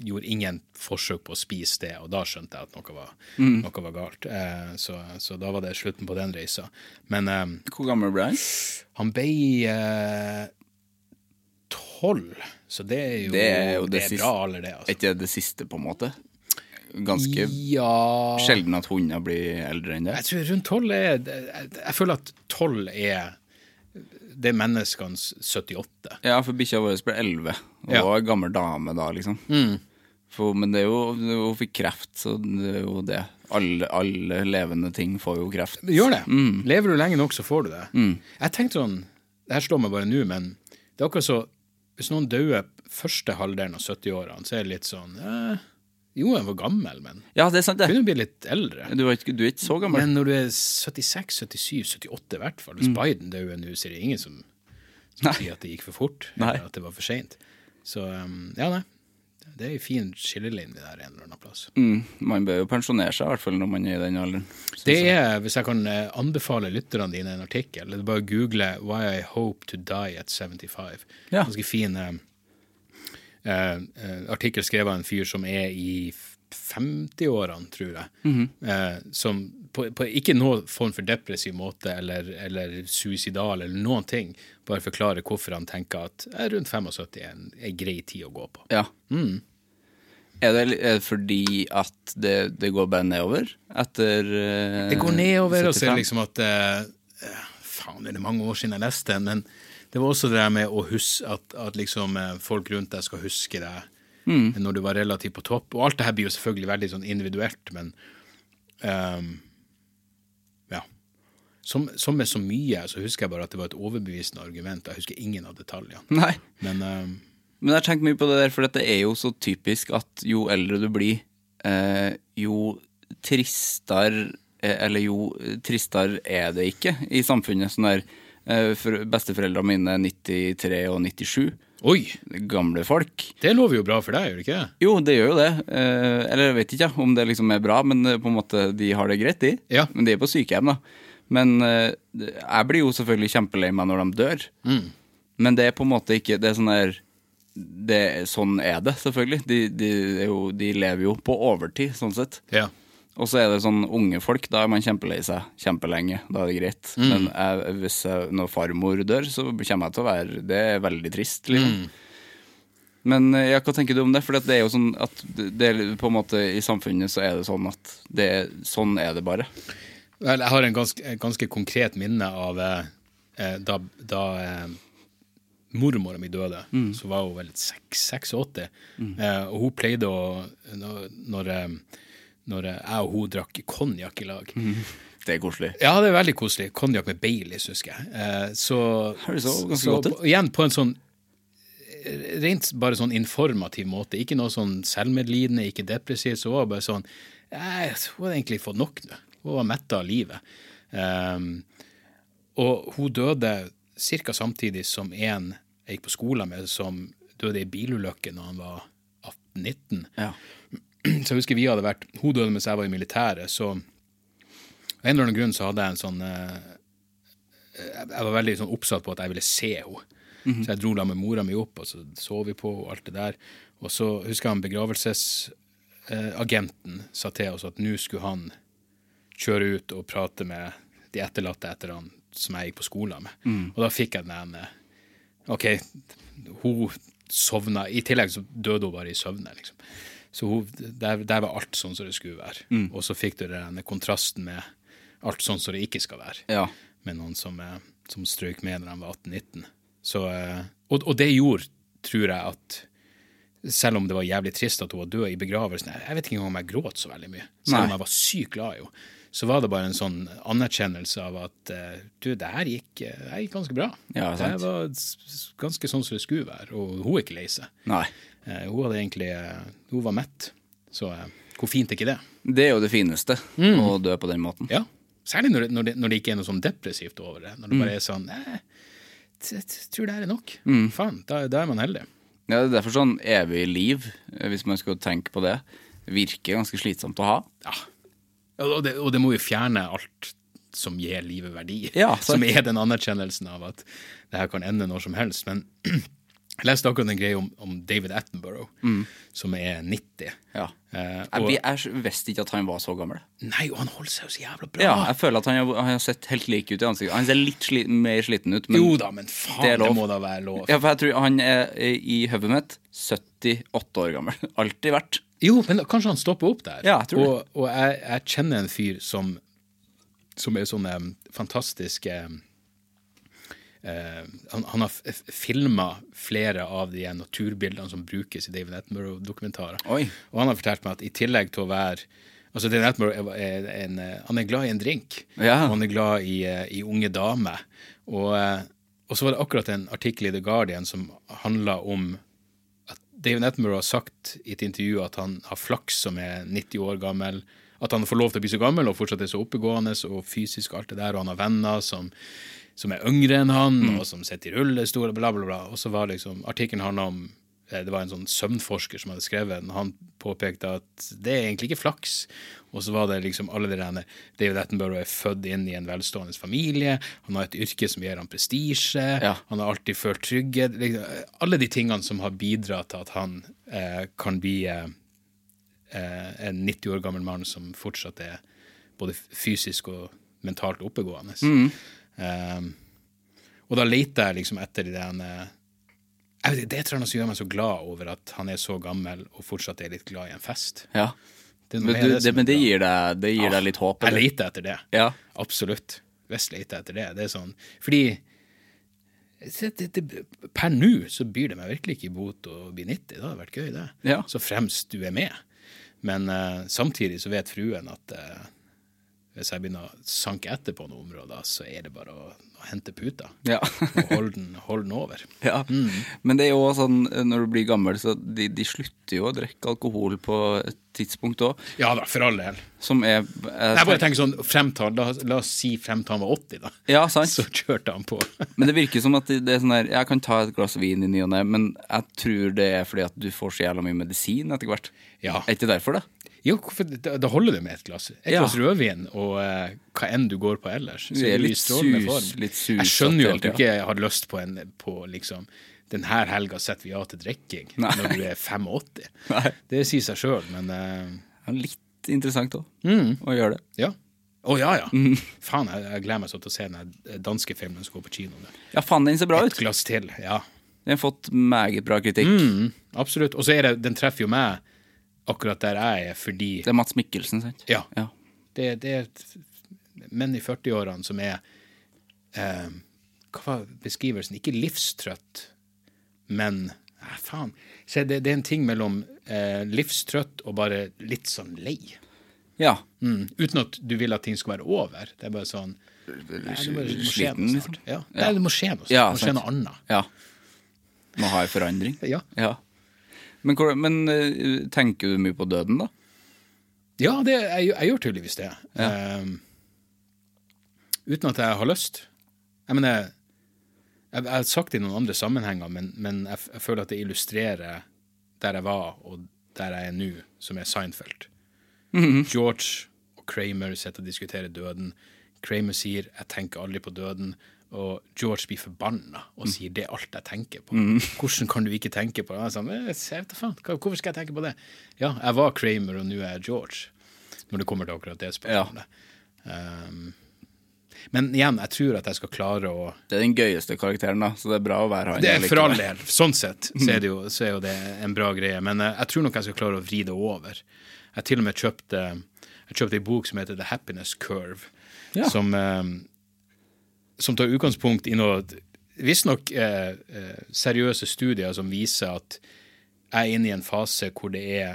gjorde ingen forsøk på å spise det, og da skjønte jeg at noe var, noe var galt. Eh, så, så da var det slutten på den reisa. Men eh, Hvor gammel ble han? han ble eh, tolv, så det er jo Det er jo det det er bra alder, det. Er altså. ikke det siste, på en måte? Ganske Ja sjelden at hunder blir eldre enn det. Jeg tror rundt tolv er Jeg, jeg føler at tolv er det er menneskenes 78. Ja, for bikkja vår ble elleve, og Ja. var en gammel dame da, liksom. For, men det er jo, hun fikk kreft, så det er jo det. Alle, alle levende ting får jo kreft. Gjør det. Lever du lenge nok, så får du det. Jeg tenkte sånn Det her slår meg bare nå, men det er akkurat så Hvis noen dør første halvdelen av 70-årene, så er det litt sånn eh, Jo, jeg var gammel, men Ja, det er sant, det. kunne bli litt eldre. Du er ikke, du er ikke så gammel. Men når du er 76, 77, 78 i hvert fall Hvis Biden dør nå, så er det ingen som, som sier at det gikk for fort, Nei. eller at det var for seint. Så um, ja, nei. Det er en fin skillelinje der en eller annen plass. Mm, man bør jo pensjonere seg, i hvert fall når man er i den alderen. Det er, hvis jeg kan eh, anbefale lytterne dine en artikkel, det er bare å google 'Why I Hope to Die at 75'. Ja. Ganske fin eh, eh, eh, artikkel skrevet av en fyr som er i 50-årene, tror jeg. Mhm. eh, som på, på ikke noen form for depressiv måte eller, eller suicidal eller noen ting, bare forklarer hvorfor han tenker at rundt 75 er en, en grei tid å gå på. Ja. Er, det, er det fordi at det, det går bare nedover etter uh, Det går nedover, og så er det liksom at uh, Faen, det er mange år siden jeg leste den, men det var også det der med å huske at, at liksom folk rundt deg skal huske deg når du var relativt på topp. Og alt det her blir jo selvfølgelig veldig sånn individuelt, men um, ja. Som, som med så mye, så husker jeg bare at det var et overbevisende argument. Jeg husker ingen av detaljene. Nei. Men ehm, Men jeg har tenkt mye på det der, for det er jo så typisk at jo eldre du blir, eh, jo tristere eh, Eller jo tristere er det ikke i samfunnet. Sånn der eh, Besteforeldra mine er 93 og 97. oi! Gamle folk. Det lover jo bra for deg, gjør det ikke? Jo, det gjør jo det. Eh, eller jeg vet ikke om det liksom er bra, men eh, på en måte de har det greit, de. Ja. Men de er på sykehjem, da. Men eh, jeg blir jo selvfølgelig kjempelei meg når de dør. Men det er på en måte ikke Det er sånn der det, Sånn er det, selvfølgelig. De, de, er jo, de lever jo på overtid, sånn sett. Ja. Og så er det sånn unge folk, da er man kjempelei seg kjempelenge. Da er det greit. Men jeg, hvis jeg, når farmor dør, så kommer jeg til å være Det er veldig trist, liksom. Men eh, ja, hva tenker du om det? For det er jo sånn at det på en måte i samfunnet så er det sånn at det, sånn er det bare. Vel, jeg har en ganske, ganske konkret minne av eh, eh, da, da eh, mormora mi døde. Så var hun vel 86. Eh, og hun pleide å Når, når, eh, jeg og hun drakk konjakk i lag Det er koselig. Ja, det er veldig koselig. Konjakk med Baileys, husker jeg. Eh, så, så, så på- igjen på en sånn eh, rent bare sånn informativ måte. Ikke noe sånn selvmedlidende, ikke depressivt. Så var det bare sånn eh, Hun hadde egentlig fått nok nå. Hun var metta av livet. Um, og hun døde ca. samtidig som en jeg gikk på skolen med, som døde i bilulykke når han var 18-19. Ja. Så jeg husker vi hadde vært Hun døde mens jeg var i militæret, så av en eller annen grunn så hadde jeg en sånn eh, Jeg var veldig sånn oppsatt på at jeg ville se henne. Så jeg dro da med mora mi opp, og så så vi på og alt det der. Og så husker jeg han begravelsesagenten sa til oss at nå skulle han kjøre ut og prate med de etterlatte etter han som jeg gikk på skolen med. Og da fikk jeg den ene OK, hun sovna. I tillegg så døde hun bare i søvne, liksom. Så hun, der, der var alt sånn som det skulle være. Og så fikk du den kontrasten med alt sånn som det ikke skal være. Ja. Med noen som, eh, som strøk med når de var 18-19. Så, eh, og, og det gjorde, tror jeg, at selv om det var jævlig trist at hun var død i begravelsen Jeg vet ikke engang om jeg gråt så veldig mye. Selv om Nei. jeg var sykt glad i henne. Så var det bare en sånn anerkjennelse av at eh, du, det her gikk, eh, det gikk ganske bra. Ja, det var ganske sånn som det skulle være. Og hun er ikke lei seg. Nei. Eh, hun hadde egentlig Hun var mett. Så hvor fint er ikke det? Det er jo det fineste, å dø på den måten. Ja. Særlig når det, når, det, når det ikke er noe sånn depressivt over det. Når det bare er sånn eh, t- Tror det her er nok. Faen, da, da er man heldig. Ja, det er derfor sånn evig liv, hvis man skal tenke på det, virker ganske slitsomt å ha. Ja. Og det, og det må jo fjerne alt som gir livet verdi. Ja, som er den anerkjennelsen av at det her kan ende når som helst. Men jeg leste akkurat en greie om, om David Attenborough, som er 90. Ja. Eh, og, jeg visste ikke at han var så gammel. nei, og han holder seg jo så jævla bra! Ja, jeg føler at han har, han har sett helt lik ut i ansiktet. Han ser litt sli, mer sliten ut, men jo da, men faen, det det, må da være lov. Ja, for jeg tror han er i hodet mitt 78 år gammel. Alltid vært. Jo, men kanskje han stopper opp der. Ja, jeg tror det. og og jeg, jeg kjenner en fyr som, som er sånne fantastiske eh, Han, han har filma flere av de naturbildene som brukes i David Attenborough-dokumentarer. Og han har fortalt meg at i tillegg til å være Altså David Attenborough er, en, han er glad i en drink, Ja. og han er glad i, eh, i unge damer. Og, eh, og så var det akkurat en artikkel i The Guardian som handla om David Attenborough har sagt i et intervju at han har flaks som er 90 år gammel. At han får lov til å bli så gammel og fortsatt er så oppegående og fysisk alt det der. Og han har venner som, som er yngre enn han, og som sitter i rullestol og bla, bla, bla. Og så var liksom Artikkelen handla om det var en sånn søvnforsker som hadde skrevet den. Han påpekte at det er egentlig ikke flaks. Og så var det liksom alle de rene David Attenborough er født inn i en velstående familie. Han har et yrke som gir ham prestisje. Ja. Han har alltid følt trygghet. Liksom, alle de tingene som har bidratt til at han eh, kan bli eh, eh, en 90 år gammel mann som fortsatt er både fysisk og mentalt oppegående. Eh, og da leter jeg liksom etter de der eh, jeg vet, ikke, Det er et eller annet som gjør meg så glad over at han er så gammel og fortsatt er litt glad i en fest. Ja. Det Men, du, det, det, men det gir deg, det gir deg litt håp? Jeg leter etter det. Ja. Absolutt. Visst leter jeg etter det. Det er sånn Fordi per nå så byr det meg virkelig ikke i bot å bli 90. Det hadde vært gøy, det. Ja. Så fremst du er med. Men uh, samtidig så vet fruen at uh, hvis jeg begynner å sanke etter på noen områder, så er det bare å, å hente puta Ja. og holde den, holde den over. ja. Men det er jo sånn, når du blir gammel, så de, de slutter jo å drikke alkohol på et tidspunkt òg, Ja da, for all del. som er Jeg bare tenker sånn, fremtall, la, la oss si frem til han var 80, da. Ja, sant. Så kjørte han på. Men det virker som at det er sånn her Jeg kan ta et glass vin i ny og ne, men jeg tror det er fordi at du får så jævla mye medisin etter hvert. Ja. Er ikke det derfor, det? Jo, hvorfor, da, holder det med et glass. Et Ja. glass rødvin og eh, hva enn du går på ellers. Du det er litt sus- form. litt sus Jeg skjønner jo at du ikke har lyst på en på liksom Denne helga setter vi av til drikking når du er 85. Nei. Det sier seg sjøl, men eh, er litt interessant òg, Mm. å gjøre det. ja. Å ja, ja. Mm. Faen, jeg, jeg gleder meg sånn til å se den danske filmen som går på kino Der. Ja, faen, den ser bra Et ut. glass til, ja. Den har fått meget bra kritikk. Mm, absolutt. Og så er det, den treffer jo meg akkurat der jeg er, fordi Det er Mats Mikkelsen, sant? Ja. Ja. Det, det er menn i 40-årene som er eh, Hva var beskrivelsen? Ikke livstrøtt, men eh, faen. Se, det, det er en ting mellom eh, livstrøtt og bare litt sånn lei. ja. Mm. Uten at du vil at ting skal være over. Det er bare sånn Nei, det, må, skje noe liksom. snart. Ja. Ja. Nei, det må skje noe snart. Ja, det må skje noe annet. ja. Må ha en forandring. Ja. Ja. Men, men eh, tenker du mye på døden, da? Ja, det, jeg, jeg gjør tydeligvis det. Um, uten at jeg har lyst. Jeg mener, jeg, jeg har sagt det i noen andre sammenhenger, men, men jeg, jeg føler at det illustrerer der jeg var, og der jeg er nå, som er Seinfeld. George og Kramer sitter og diskuterer døden. Kramer sier 'jeg tenker aldri på døden', og George blir forbanna og sier 'det er alt jeg tenker på'. Hvordan kan du ikke tenke på det? Jeg sa, sånn, «Eh, jeg vet faen, Hvorfor skal jeg tenke på det? Ja, jeg var Kramer, og nå er jeg George. Når det kommer til akkurat det spørsmålet. Um, men igjen, jeg tror at jeg skal klare å Det er den gøyeste karakteren, da, så det er bra å være han. Det er for all del. Sånn sett så er, det jo, så er jo det en bra greie. Men eh, jeg tror nok jeg skal klare å vri det over. Jeg til og med kjøpte jeg kjøpte en bok som heter The Happiness Curve, Ja. som, eh, som tar utgangspunkt i noe visstnok eh, eh, seriøse studier som viser at jeg er inne i en fase hvor det er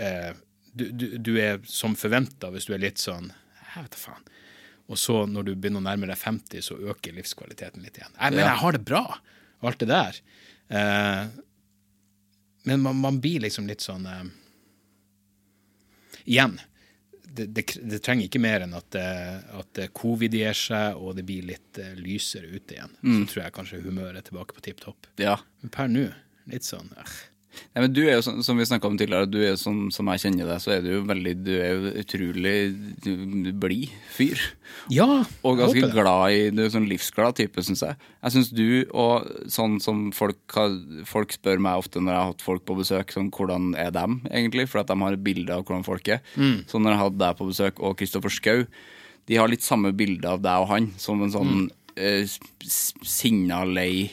eh, du, du, du er som forventa hvis du er litt sånn Jeg vet da faen. Og så når du begynner å nærme deg 50, så øker livskvaliteten litt igjen. Nei, men jeg har det bra, og alt det der. Eh, men man, man blir liksom litt sånn eh, Igjen, det, det, det trenger ikke mer enn at, at covid gir seg, og det blir litt eh, lysere ute igjen. Så tror jeg kanskje humøret er tilbake på tipp topp. Ja. Men per nå, litt sånn eh, Nei, men du er jo sånn, som vi snakka om tidligere, du er sånn som jeg kjenner deg, så er du jo veldig Du er jo utrolig blid fyr. Ja, Og ganske håper glad i Du er sånn livsglad type, syns jeg. Jeg syns du, og sånn som folk har Folk spør meg ofte når jeg har hatt folk på besøk, sånn hvordan er dem egentlig? For at de har et bilde av hvordan folk er. Mm. Så når jeg hadde deg på besøk, og Kristoffer Schou, de har litt samme bilde av deg og han, som en sånn Mm. eh, sinna, lei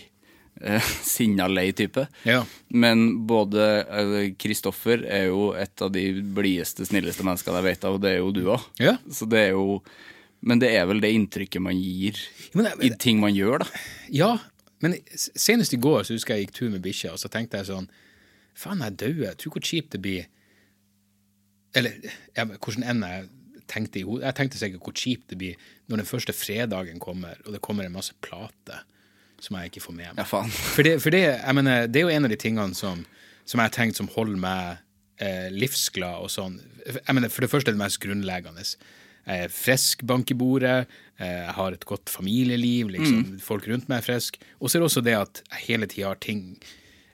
Sinna, lei type. Ja. Men både eh, Kristoffer er jo et av de blideste, snilleste menneskene jeg vet av, og det er jo du òg. Ja. Så det er jo Men det er vel det inntrykket man gir Men i ting man gjør, da. Ja, men senest i går så husker jeg jeg gikk tur med bikkja, og så tenkte jeg sånn Faen, jeg dauer. tror hvor kjipt det blir Eller ja, hvordan enn jeg tenkte i hodet Jeg tenkte sikkert hvor kjipt det blir når den første fredagen kommer, og det kommer en masse plater som jeg ikke får med meg. Ja, faen. For, det, for det, mener, det er jo en av de tingene som, som jeg har tenkt som holder meg eh, livsglad og sånn. Jeg mener, For det første er det mest grunnleggende. Jeg er frisk bank i bordet, eh, jeg har et godt familieliv, liksom. folk rundt meg er friske. Og så er det også det at jeg hele tida har ting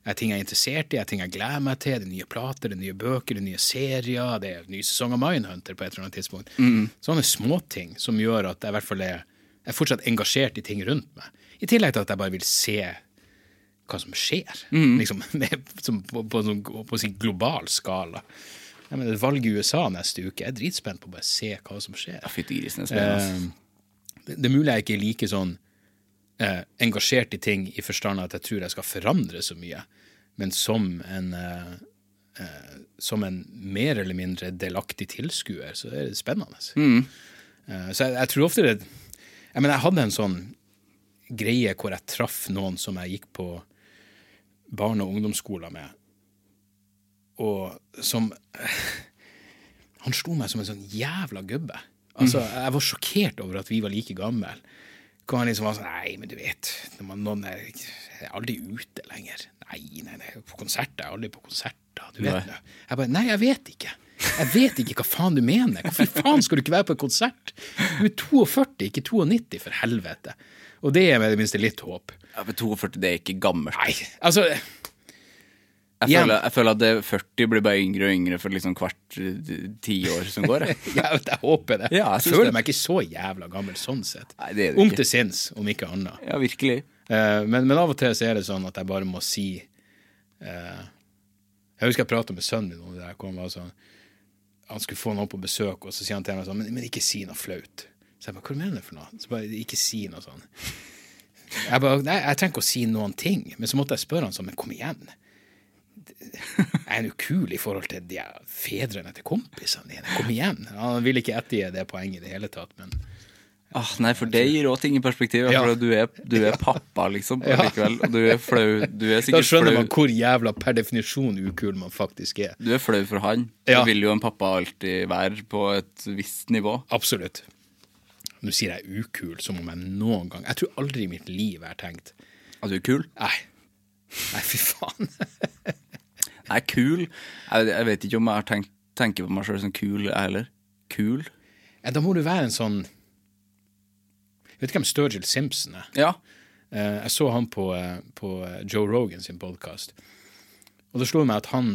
er ting jeg er interessert i, er ting jeg gleder meg til. Det er nye plater, det er nye bøker, det er nye serier, det er ny sesong av Mindhunter på et eller annet tidspunkt. Sånne småting som gjør at jeg i hvert fall er, er fortsatt engasjert i ting rundt meg. I tillegg til at jeg bare vil se hva som skjer, liksom, med, som, på, på, på, på, sin global skala. Jeg mener, et valg i USA neste uke. Jeg er dritspent på å bare se hva som skjer. Ja, grisen. Eh, det, det er mulig jeg ikke er like sånn eh, engasjert i ting i forstand at jeg tror jeg skal forandre så mye, men som en eh, eh, som en mer eller mindre delaktig tilskuer, så er det spennende. Eh, så jeg, jeg tror ofte det Jeg mener, jeg hadde en sånn greie hvor jeg traff noen som jeg gikk på barne- og ungdomsskolen med, og som Han slo meg som en sånn jævla gubbe. Altså, Jeg var sjokkert over at vi var like gamle. Hvor han liksom var sånn Nei, men du vet, når man, noen er, jeg er aldri ute lenger. Nei, nei, nei, på konserter. Jeg er aldri på konserter. Du vet nå. Jeg bare Nei, jeg vet ikke. Jeg vet ikke hva faen du mener. Hvorfor faen skal du ikke være på en konsert? Du er 42, ikke 92, for helvete. Og det er med det minste litt håp. Ja, men 42, det er ikke gammelt. Nei, altså Jeg føler, jeg føler at det 40 blir bare yngre og yngre for liksom hvert eh, tiår som går. jeg. jeg, jeg håper det. Ja, jeg føler det. meg ikke så jævla gammel sånn sett. Nei, det du Ung til sinns, om ikke annet. Ja, virkelig. Uh, men, men av og til så er det sånn at jeg bare må si uh, Jeg husker jeg prata med sønnen min om det der. Kom, Han sånn Han skulle få noen på besøk, og så sier han til meg sånn Men, men ikke si noe flaut. Så jeg bare Hva mener du for noe? Så bare Ikke si noe sånn. Jeg bare Nei, jeg trenger ikke å si noen ting. Men så måtte jeg spørre han sånn Men kom igjen. Jeg er jo kul i forhold til de fedrene til kompisene dine. Kom igjen. Han vil ikke ettergi det poenget i det hele tatt, men Ah, nei, for det gir òg ting i perspektiv. Ja. For du er, du er pappa, liksom, Ja. likevel. Og du er flau. Du er da skjønner man hvor jævla per definisjon ukul man faktisk er. Du er flau for han. Ja. Det vil jo en pappa alltid være på et visst nivå. Absolutt. Nå sier jeg ukul som om jeg noen gang Jeg tror aldri i mitt liv jeg har tenkt At du er kul? Nei, nei fy faen. Jeg er kul. Jeg, jeg vet ikke om jeg har tenkt, tenker på meg sjøl som kul, jeg heller. Kul? Ja, da må du være en sånn Vet du hvem Sturgill Simpson er? Ja. Eh, Jeg så han på, eh, på Joe Rogan sin podkast. Og det slo meg at han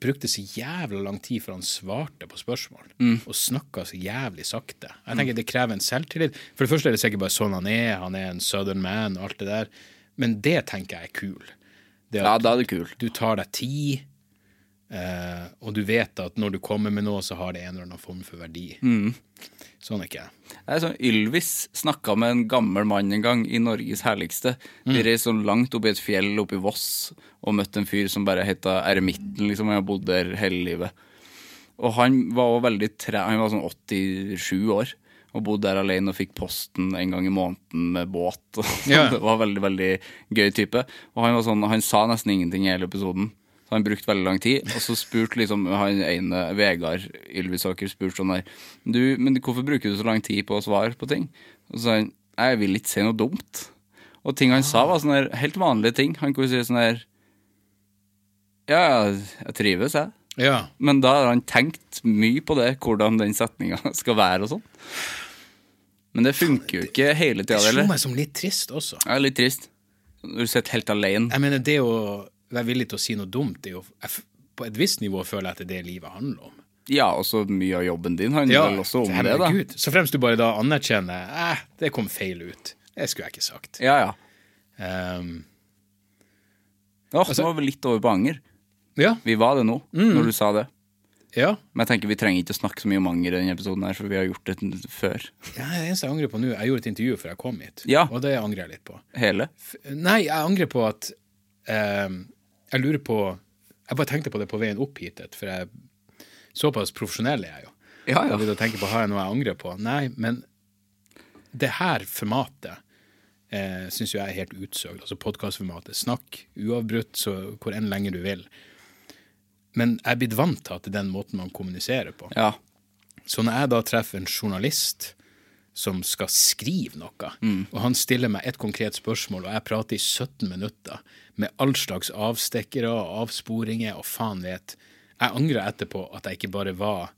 brukte så jævla lang tid før han svarte på spørsmål. Og snakka så jævlig sakte. Jeg tenker Det krever en selvtillit. For det første er det sikkert bare sånn han er. Han er en southern man og alt det der. Men det tenker jeg er kul. Det ja, da er det kul. du tar deg tid, eh, og du vet at når du kommer med noe, så har det en eller annen form for verdi. Sånn ikke jeg. Det er sånn, Ylvis snakka med en gammel mann en gang i Norges herligste. De reiste sånn langt opp i et fjell oppe i Voss og møtte en fyr som bare heta Eremitten. liksom, Han har bodd der hele livet. Og han var også veldig tre, han var sånn 87 år og bodde der alene og fikk posten en gang i måneden med båt. Ja. Det var veldig, veldig gøy type. Og han var sånn, han sa nesten ingenting i hele episoden. Så han brukte veldig lang tid. Og så spurte liksom han ene, Vegard Ylvisåker, spurte sånn der du, Men hvorfor bruker du så lang tid på å svare på ting? Og så sa han jeg vil ikke si noe dumt. Og ting han sa, var sånne helt vanlige ting. Han kunne si sånn der Ja, jeg trives, jeg. Ja. Men da har han tenkt mye på det, hvordan den setninga skal være og sånn. Men det funker jo ikke hele Det tida, slo eller? meg som litt trist også. Det er litt trist. Når du sitter helt alene. Jeg mener, det å være villig til å si noe dumt, det er jo På et visst nivå føler jeg at det er det livet handler om. Ja, og så mye av jobben din handler vel også om det, da. Gud. Så fremst du bare da anerkjenner eh, det kom feil ut. Det skulle jeg ikke sagt. Ja, ja. Um, Åh, Altså- nå var vi litt over på anger. ja, Vi var det nå, Mm. når du sa det. ja. Men jeg tenker vi trenger ikke å snakke så mye om anger i denne episoden her, for vi har gjort det før. ja. Det eneste jeg angrer på nå, jeg gjorde et intervju før jeg kom hit, Ja. og det angrer jeg litt på. Hele. F- Nei, jeg angrer på at ehm, Jeg lurer på Jeg bare tenkte på det på veien opp hit, for jeg såpass profesjonell er jeg jo. Ja, ja. Jeg tenke på har jeg noe jeg angrer på. Nei, men det her formatet eh, syns jeg er helt utsøkt. Altså podkastformatet. Snakk uavbrutt så hvor enn lenger du vil. Men jeg er blitt vant til at det er den måten man kommuniserer på. Ja. Så når jeg da treffer en journalist som skal skrive noe, og han stiller meg et konkret spørsmål, og jeg prater i 17 minutter med all slags avstikkere og avsporinger og faen vet Jeg angrer etterpå at jeg ikke bare var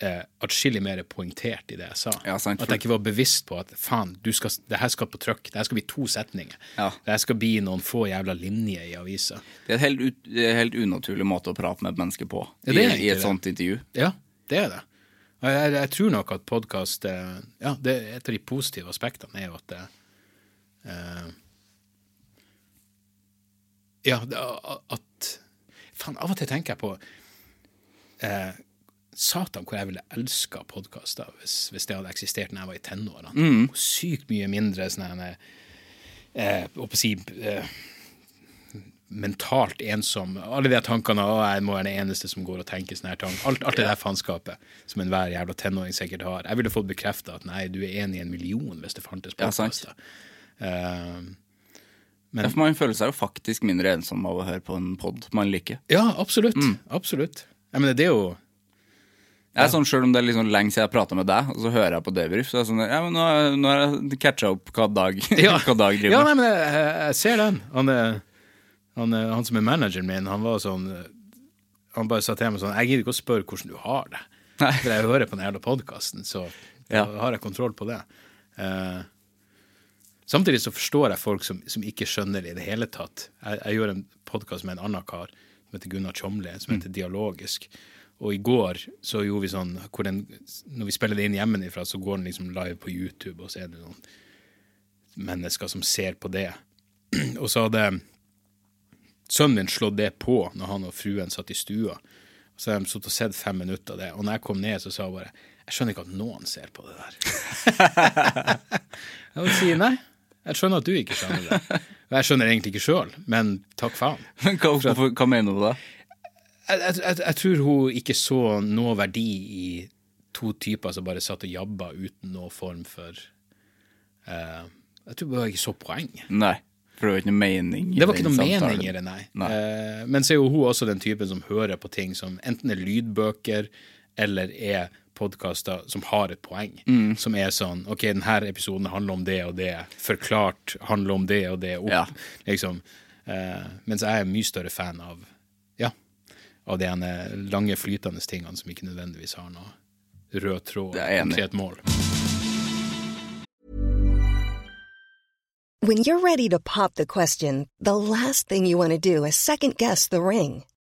eh, atskillig mer poengtert i det jeg sa. Ja, sant. At jeg ikke var bevisst på at faen, skal, det her skal på trykk. Det her skal bli to setninger. Ja. Det her skal bli noen få jævla linjer i avisa. Det er en helt, helt unaturlig måte å prate med et menneske på Ja, det i, i et sånt intervju. Ja, det er det. Jeg, jeg tror nok at podkast Ja, et av de positive aspektene er jo at det eh, Ja, at Faen, av og til tenker jeg på eh, Satan, hvor jeg ville elska podkaster hvis, hvis det hadde eksistert da jeg var i tenårene. Mm. Sykt mye mindre sånn eh, å si eh, mentalt ensom. Alle de tankene å, jeg må være den eneste som går og tenker sånne her tanker. Alt, alt det der faenskapet som enhver jævla tenåring sikkert har. Jeg ville fått bekrefta at nei, du er en i en million hvis det fantes podkaster. Ja, sant. Eh, Ja, for man føler seg jo faktisk mindre ensom av å høre på en pod man liker. ja, absolutt. Absolutt. Jeg mener, det er jo Jeg er sånn, Selv om det er liksom lenge siden jeg prata med deg, og så hører jeg på debrief, så er jeg sånn Ja, men nå, nå har jeg catcha opp hva Dag, hva Dag driver ja, nei, men jeg, jeg ser den. Han, han, han som er manageren min, han var sånn Han bare sa til meg sånn Jeg gidder ikke å spørre hvordan du har det. Nei. For jeg hører på den jævla podkasten, så Ja. har jeg kontroll på det. Eh, samtidig så forstår jeg folk som, som ikke skjønner det i det hele tatt. Jeg, jeg gjør en podkast med en annen kar som heter Gunnar Tjomli, som heter Dialogisk. Og i går så gjorde vi sånn hvor den, Når vi spiller det inn hjemmefra, så går den liksom live på YouTube, og så er det noen mennesker som ser på det. Og så hadde sønnen min slått det på når han og fruen satt i stua. Så hadde de sittet og sett fem minutter av det. Og når jeg kom ned, så sa hun bare Jeg skjønner ikke at noen ser på det der. jeg vil si nei. Jeg skjønner at du ikke skjønner det. Og jeg skjønner egentlig ikke sjøl, men takk faen. Men hva, hva mener du da? Jeg, jeg, jeg, tror hun ikke så noe verdi i to typer som bare satt og jabba uten noe form for uh, Jeg tror bare ikke så poeng. Nei, for det var ikke noe mening i Det var ikke noe samtalen. mening i det, nei. Nei. Uh, men så er jo hun også den typen som hører på ting som enten er lydbøker eller er podkaster som har et poeng. Mm. Som er sånn OK, denne episoden handler om det og det. Forklart handler om det og det. Opp, Ja. liksom. Uh, mens jeg er mye større fan av ja, av de lange, flytende tingene som ikke nødvendigvis har noe rød tråd, og konkret mål. When you're ready to pop the question, the last thing you want to do is second guess the ring.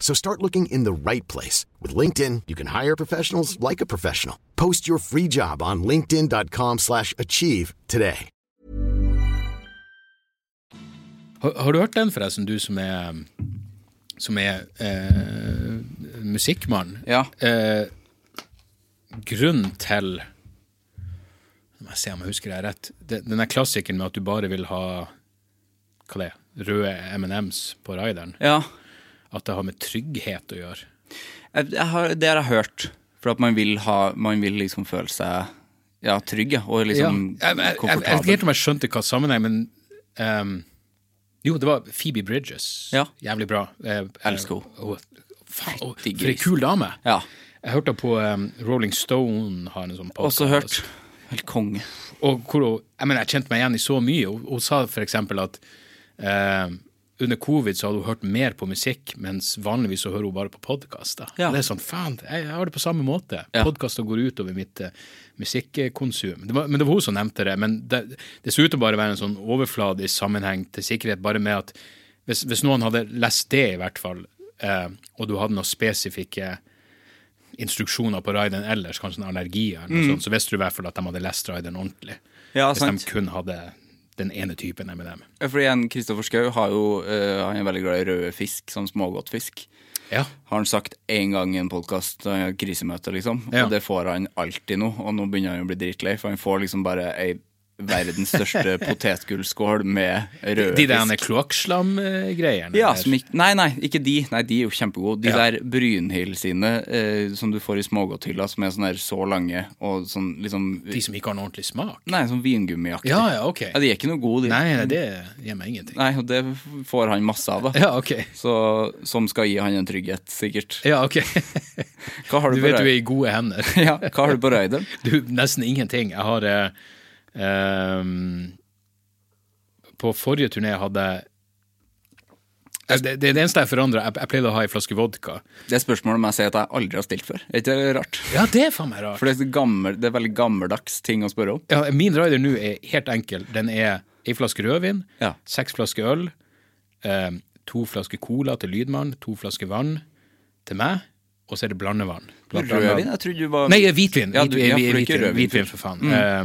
So start looking in the right place. With LinkedIn, you can hire professionals like a professional. Post your free job on linkedin.com slash achieve today. Har, har du hørt den forresten, du som er som er eh, musikkmann? Ja. Eh, grunnen til Nå må jeg se om jeg husker det rett. Denne Den er klassikeren med at du bare vil ha Hva det er? røde M&M's på rideren. Ja, At det har med trygghet å gjøre. jeg, jeg har, det har jeg hørt. For at man vil, ha, man vil liksom føle seg ja, trygg, og liksom jeg, jeg, komfortabel. jeg vet ikke helt om jeg skjønte hva sammenheng, men um, Jo, det var Phoebe Bridges. Ja. Jævlig bra. Eh, Elsker henne. Faen, for ei kul dame. Ja, Jeg hørte på um, Rolling Stone har en sånn podcast. også hørt. Helt konge. Og hvor hun, jeg mener, jeg kjente meg igjen i så mye. Hun, hun sa for eksempel at eh, under covid så hadde hun hørt mer på musikk, mens vanligvis så hører hun bare på podkaster. Ja. Det er sånn, faen, jeg, har det på samme måte. Ja. Podkaster går utover mitt eh, musikkonsum. Det var, men det var hun som nevnte det. Men det, det ser ut til å bare være en sånn overfladisk sammenheng til sikkerhet, bare med at hvis, hvis noen hadde lest det, i hvert fall, eh, og du hadde noen spesifikke instruksjoner på rideren ellers, kanskje en allergi, eller noe sånt, så visste du i hvert fall at de hadde lest rideren ordentlig. Mm. Ja, hvis sant. de kun hadde den ene typen M&M. Ja, Fordi en Kristoffer Schou har jo uh, Han er veldig glad i røde fisk, sånn smågodtfisk. Ja. Har han sagt én gang i en podkast, krisemøte, liksom. Ja. Og det får han alltid nå. Og nå begynner han å bli dritlei, for han får liksom bare ei verdens største potetgullskål med røde De der fisk. kloakkslam-greiene. Ja, der. ikke, nei, nei, ikke de. Nei, De er jo kjempegode. De Ja. der Brynhild sine eh, som du får i smågodthylla, som er sånn der så lange og sånn liksom De som ikke har noen ordentlig smak. Nei, sånn vingummiaktig. Ja, ja, ok. Ja, de er ikke noe gode, de. Nei, nei, det gir meg ingenting. Nei, og det får han masse av, da. Ja, ok. Så, som skal gi han en trygghet, sikkert. Ja, ok. Hva har Du du, på vet du er i gode hender. ja, hva har du på røyden? Du, nesten ingenting. Jeg har eh, På forrige turné hadde jeg Eh, det, det, det eneste jeg forandra, jeg, jeg pleide å ha ei flaske vodka. Det er spørsmålet må jeg si at jeg aldri har stilt før. Er ikke det rart? Ja, det er faen meg rart. For det er, gammel, det er veldig gammeldags ting å spørre om. Ja, min rider nå er helt enkel. Den er ei flaske rødvin, Ja. seks flasker øl, eh, to flasker cola til lydmann, to flasker vann til meg, og så er det blandevann. Rødvin? Jeg trodde du var Nei, hvitvin. Ja, du- ja, hvitvin, hvitvin, for faen. Eh,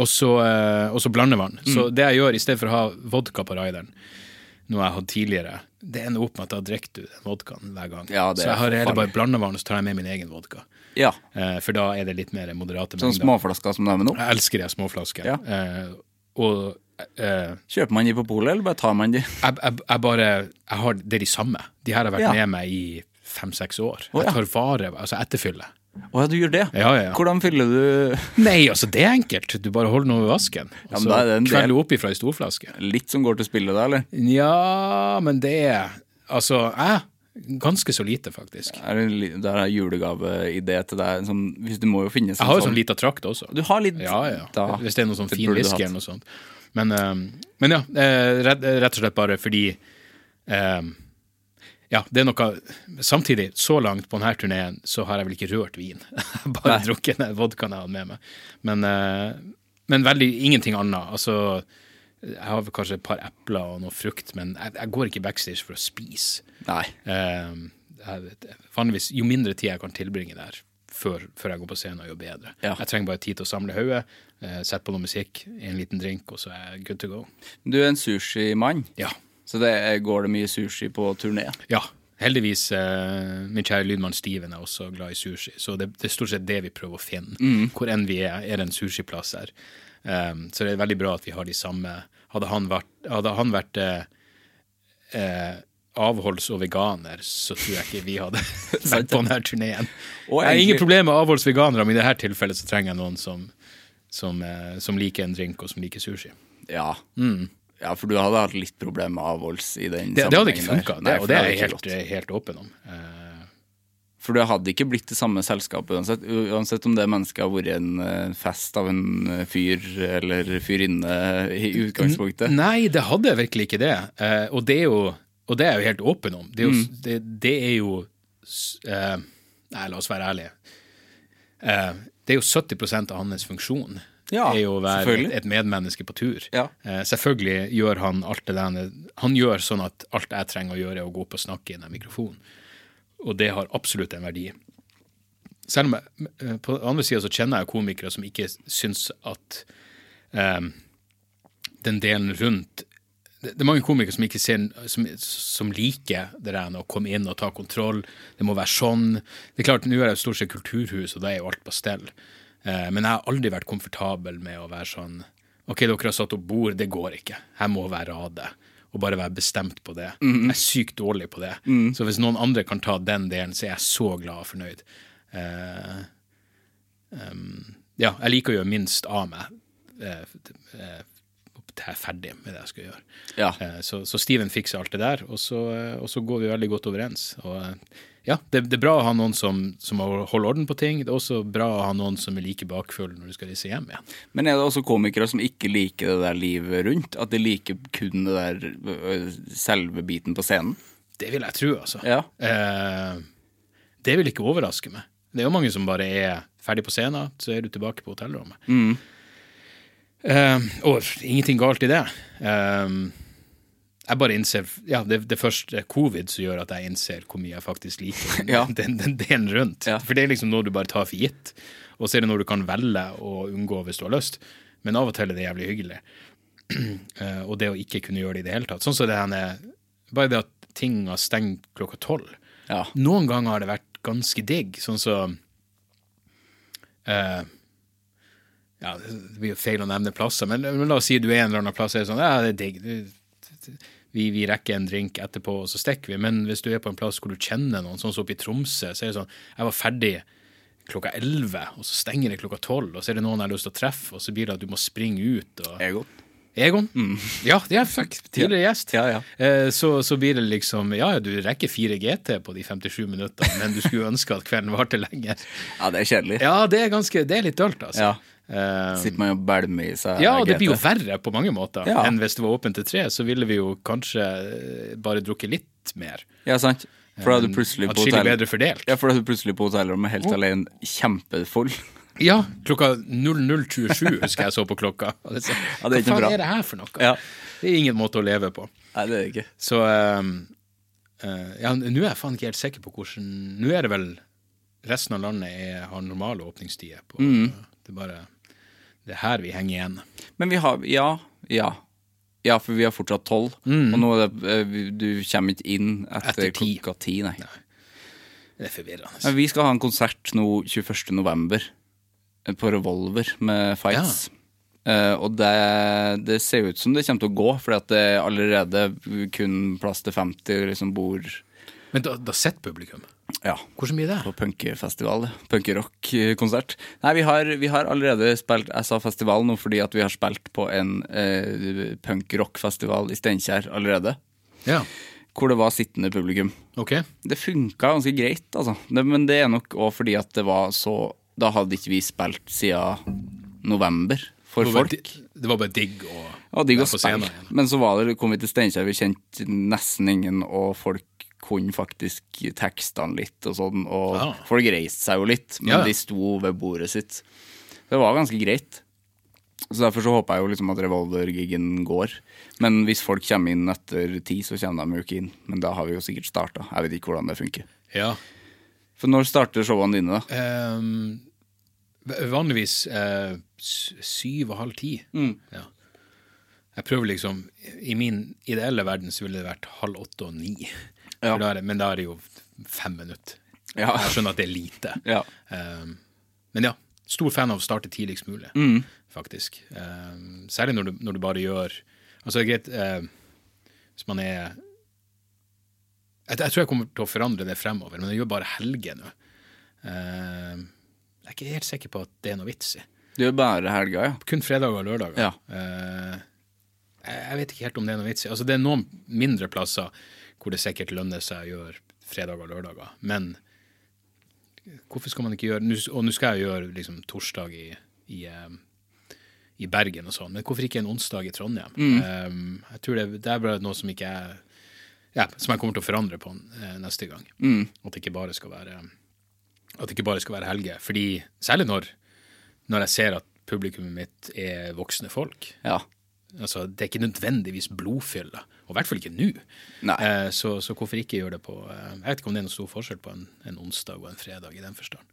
og så eh, og så blandevann. Så det jeg gjør, i stedet for å ha vodka på rideren, noe jeg hadde tidligere, det ender opp med at da drikker du den vodkaen hver gang. Ja, så jeg har heller bare blandevann, og så tar jeg med min egen vodka. Ja. Eh, for da er det litt mer moderate Sånn Sånne småflasker som du har med nå. Jeg elsker de småflasker. Ja. Eh, og eh, Kjøper man de på polet, eller bare tar man de? jeg, jeg, jeg bare Jeg har Det er de samme. De her har vært med meg i fem-seks år. Oh. Jeg tar vare Altså etterfylle. Å ja, du gjør det? Ja, ja, ja. Hvordan fyller du Nei, altså, det er enkelt. Du bare holder noe ved vasken. Og så kveller er det en du oppi fra ei storflaske. Litt som går til spillet, da, eller? Ja, men det er Altså, jeg Ganske så lite, faktisk. Er det, er en er julegaveidé til deg. Sånn, hvis du må jo finnes Jeg har jo sånn lita trakt også. Du har litt Ja, ja. da. Hvis det er noe sånn Det fin whisky eller noe sånt. Men, eh, men ja, eh, rett, og slett bare fordi eh, Ja, det er noe Samtidig, så langt på denne turneen, så har jeg vel ikke rørt vin. bare Nei. drukket den vodkaen jeg hadde med meg. Men, eh, men veldig ingenting annet. Altså jeg har vel kanskje et par epler og noe frukt, men jeg, jeg går ikke backstage for å spise. Nei. Eh, jeg, vanligvis, jo mindre tid jeg kan tilbringe der før, før jeg går på scenen, jo bedre. Ja. Jeg trenger bare tid til å samle hodet, eh, sette på noe musikk, en liten drink, og så er jeg good to go. Du er en sushimann, Ja. Så det går det mye sushi på turné. ja. Heldigvis, eh, min kjære lydmann Steven er også glad i sushi, så det, det er stort sett det vi prøver å finne. Hvor enn vi er, er det en sushiplass her. Um, så det er veldig bra at vi har de samme Hadde han vært, hadde han vært eh, eh, avholds- og veganer, så tror jeg ikke vi hadde vært på denne turneen. Jeg har ingen problemer med avholds og veganere, men i dette tilfellet så trenger jeg noen som, som, eh, som liker en drink, og som liker sushi. Ja. Ja, for du hadde hatt litt problemer med avholds i den det, sammenhengen. det hadde ikke funka. Og det er jeg helt, helt åpen om. Uh, For det hadde ikke blitt det samme selskapet uansett. Uansett om det mennesket har vært en eh, fest av en eh, fyr eller fyrinne i utgangspunktet. Nei, det hadde virkelig ikke det. Uh, og, det jo, og det er jeg jo helt åpen om. Det er jo, Mm. det, det er jo eh, Nei, la oss være ærlige. Det er jo 70% av hans funksjon. Ja, er jo å være et, et medmenneske på tur. Ja. Eh, selvfølgelig gjør han alt det der Han gjør sånn at alt jeg trenger å gjøre, er å gå opp og snakke i den mikrofonen. Og det har absolutt en verdi. Selv om jeg, eh, på den andre sida så kjenner jeg komikere som ikke syns at eh, den delen rundt det, er mange komikere som ser som, som liker det der å komme inn og ta kontroll. Det må være sånn. Det er klart, Nå er det stort sett kulturhus, og da er jo alt på stell. Eh, men jeg har aldri vært komfortabel med å være sånn Ok, dere har satt opp bord, det går ikke. Her må være rade. og bare være bestemt på det. Jeg er sykt dårlig på det. Så hvis noen andre kan ta den delen, så er jeg så glad og fornøyd. Uh, um, ja, jeg liker å gjøre minst av meg uh, til jeg er ferdig med det jeg skal gjøre. Ja. Så, så Steven fikser alt det der, og så, og så går vi veldig godt overens. Og ja, det, det er bra å ha noen som, som holder orden på ting. Det er også bra å ha noen som er like bakfull når du skal reise hjem igjen. Men er det også komikere som ikke liker det der livet rundt? At de liker kun det der selve biten på scenen? Det vil jeg tro, altså. Ja. Eh, det vil ikke overraske meg. Det er jo mange som bare er ferdig på scenen, så er du tilbake på hotellrommet. Eh, og ingenting galt i det. Eh, jeg bare innser Ja, det, det er først covid som gjør at jeg innser hvor mye jeg faktisk liker den, Ja. den, den delen rundt. Ja. For det er liksom noe du bare tar for gitt. Og så er det noe du kan velge å unngå hvis du har lyst. Men av og til er det jævlig hyggelig. Uh, og det å ikke kunne gjøre det i det hele tatt. Sånn som det her Bare det at ting har stengt klokka tolv. Ja. Noen ganger har det vært ganske digg, sånn som eh, Ja, det blir jo feil å nevne plasser, men, men la oss si du er en eller annen plass og er sånn Ja, det er digg. Vi, vi rekker en drink etterpå, og så stikker vi. Men hvis du er på en plass hvor du kjenner noen, sånn som oppe i Tromsø, så er det sånn Jeg var ferdig klokka elleve, og så stenger det klokka tolv, og så er det noen jeg har lyst til å treffe, og så blir det at du må springe ut. og... Egon? Egon? Ja, det er fuck, tidligere gjest. Ja, ja. Eh, så, så blir det liksom Ja, ja, du rekker 4 GT på de 57 minuttene, men du skulle ønske at kvelden varte lenger. Ja, det er kjedelig. Ja, det er ganske Det er litt dølt, altså. Ja. Eh, Sitter man og bælmer i seg ja, og det blir jo verre på mange måter Ja. enn hvis det var åpent til tre. Så ville vi jo kanskje eh, bare drukket litt mer. Ja, sant. For da er du plutselig på hotell... Ja, for da er du plutselig på hotellrommet helt alene, kjempefull. Ja, klokka 00.27 husker jeg så på klokka. Og det, så, Ja, det er ikke Hva faen bra. er det her for noe? Ja. Det er ingen måte å leve på. Nei, det er det ikke. Så um, uh, Ja, nå er jeg faen ikke helt sikker på hvordan Nå er det vel resten av landet er, har normale åpningstider. På, Det er bare Det er her vi henger igjen. Men vi har Ja, ja. Ja, for vi har fortsatt tolv. Og nå er det eh, Du kommer ikke inn etter, Etter ti. klokka ti, nei. Det er forvirrende. Men vi skal ha en konsert nå 21. november eh, på Revolver med Fights. Eh, og det, det ser ut som det kommer til å gå, for det er allerede kun plass til 50 liksom bor Men da, da sitter publikum. Ja, Hvordan blir det? på punkefestival. Punkerock-konsert. Nei, vi har, vi har allerede spilt Jeg sa festival nå fordi at vi har spilt på en eh, punkrock-festival i Steinkjer allerede. Ja, Hvor det var sittende publikum. ok. Det funka ganske greit, altså. Det, men det er nok òg fordi at det var så Da hadde ikke vi spilt siden november for Det folk. di- det var bare digg å Ja, digg å spille. Men så var det, kom vi til Steinkjer, vi kjente nesten ingen, og folk kunne faktisk tekstene litt og sånn. Og Ja. folk reiste seg jo litt, men Ja. de sto ved bordet sitt. Det var ganske greit. Så derfor så håper jeg jo liksom at revolvergigen går. Men hvis folk kommer inn etter ti, så kommer de jo ikke inn. Men da har vi jo sikkert starta. Jeg vet ikke hvordan det funker. Ja. For når starter showene dine, da? Um, vanligvis uh, syv og halv ti. Ja. Jeg prøver liksom I min ideelle verden så ville det vært halv åtte og ni. Ja. Da det, men da er det jo fem minutter. Ja. Jeg skjønner at det er lite. Ja. Um, men ja, stor fan av å starte tidligst mulig, faktisk. Um, særlig når du, når du bare gjør Altså, det er greit uh, hvis man er jeg, jeg tror jeg kommer til å forandre det fremover, men jeg gjør bare helger nå. Uh, jeg er ikke helt sikker på at det er noe vits i. Du gjør bare helger, ja. Kun fredager og lørdager. Ja. Uh, jeg vet ikke helt om det er noe vits i. Altså, det er noen mindre plasser hvor det sikkert lønner seg å gjøre fredager og lørdager, men hvorfor skal man ikke gjøre Og nå skal jeg gjøre liksom torsdag i, i, i Bergen og sånn, men hvorfor ikke en onsdag i Trondheim? Eh, jeg tror det, det er bare noe som ikke er ja, som jeg kommer til å forandre på eh, neste gang. At det ikke bare skal være at det ikke bare skal være helger. Fordi særlig når, når jeg ser at publikummet mitt er voksne folk. Ja. Altså, det er ikke nødvendigvis blodfylla, og i hvert fall ikke nå. Eh, så, så hvorfor ikke gjøre det på eh, Jeg vet ikke om det er noen stor forskjell på en, en onsdag og en fredag i den forstand.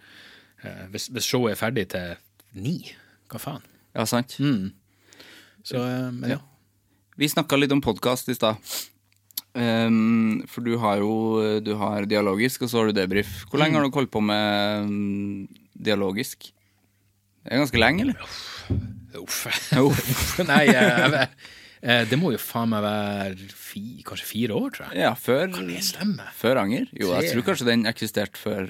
Eh, hvis, hvis showet er ferdig til ni, hva faen? Ja, sant. Så, eh, men ja. Vi snakka litt om podkast i stad. Um, for du har jo du har dialogisk, og så har du debrief. Hvor lenge har du holdt på med um, dialogisk? Det er ganske lenge, eller? Uff. Uff. Nei, jeg, jeg, Eh, det må jo faen meg være fi, kanskje fire år, tror jeg. Ja, før, Kan det stemme? før Anger? Jo, jeg tror kanskje den eksisterte før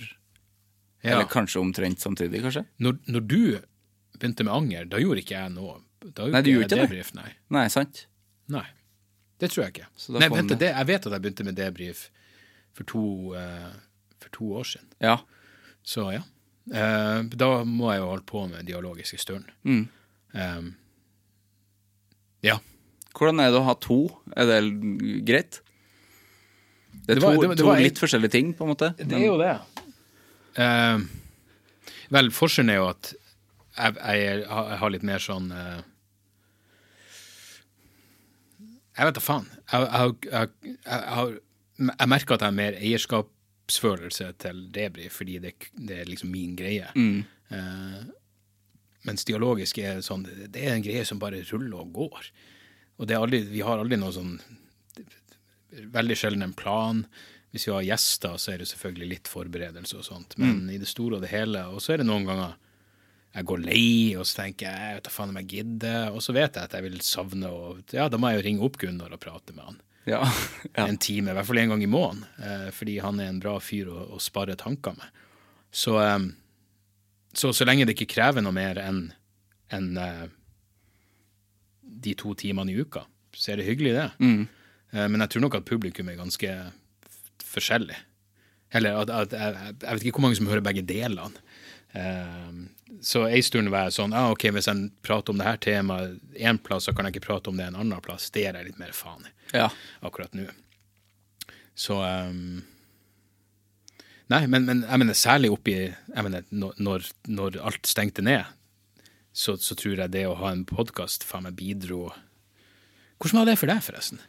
Ja. Eller kanskje omtrent samtidig, kanskje? Når, når du begynte med Anger, da gjorde ikke jeg noe. Da Nei, du gjorde ikke det? debrief, Nei. Nei, sant? nei. Det tror jeg ikke. Nei, vent, det, jeg vet at jeg begynte med debrief for to, uh, for to år siden. Ja. Så ja. Eh, da må jeg jo holde på med dialogisk en stund. Mm. Um, ja. Hvordan er det å ha to? Er det greit? Det er Det var- to, det var- det to litt en- forskjellige ting, på en måte. Det er jo det. Eh, vel, forskjellen er jo at jeg, jeg, jeg har litt mer sånn uh, Jeg vet da faen. Jeg, jeg, jeg, jeg, har, jeg merker at jeg har mer eierskapsfølelse til debrief, fordi det, det er liksom min greie. Eh, mens dialogisk er sånn Det er en greie som bare ruller og går. Og det aldri, vi har aldri noe sånn veldig sjelden en plan. Hvis vi har gjester, så er det selvfølgelig litt forberedelse og sånt. Men i det store og det hele Og så er det noen ganger jeg går lei, og så tenker jeg jeg vet da faen om jeg gidder. Og så vet jeg at jeg vil savne og Ja, da må jeg jo ringe opp Gunnar og prate med han. Ja. ja. En time, i hvert fall en gang i måneden. Eh, fordi han er en bra fyr å, å spare tanker med. Så, eh, så så lenge det ikke krever noe mer enn en, eh, de to timene i uka, så er det hyggelig, det. Eh, men jeg tror nok at publikum er ganske forskjellig. Eller at, at jeg, jeg vet ikke hvor mange som hører begge delene. Eh, så en stund var jeg sånn ah, ok, hvis jeg prater om det her temaet én plass, så kan jeg ikke prate om det en annen plass. Det gir jeg litt mer faen i ja. akkurat nå. Så um, Nei, men, men jeg mener særlig oppi jeg mener, når, når alt stengte ned, så, så tror jeg det å ha en podkast faen meg bidro Hvordan var det for deg, forresten?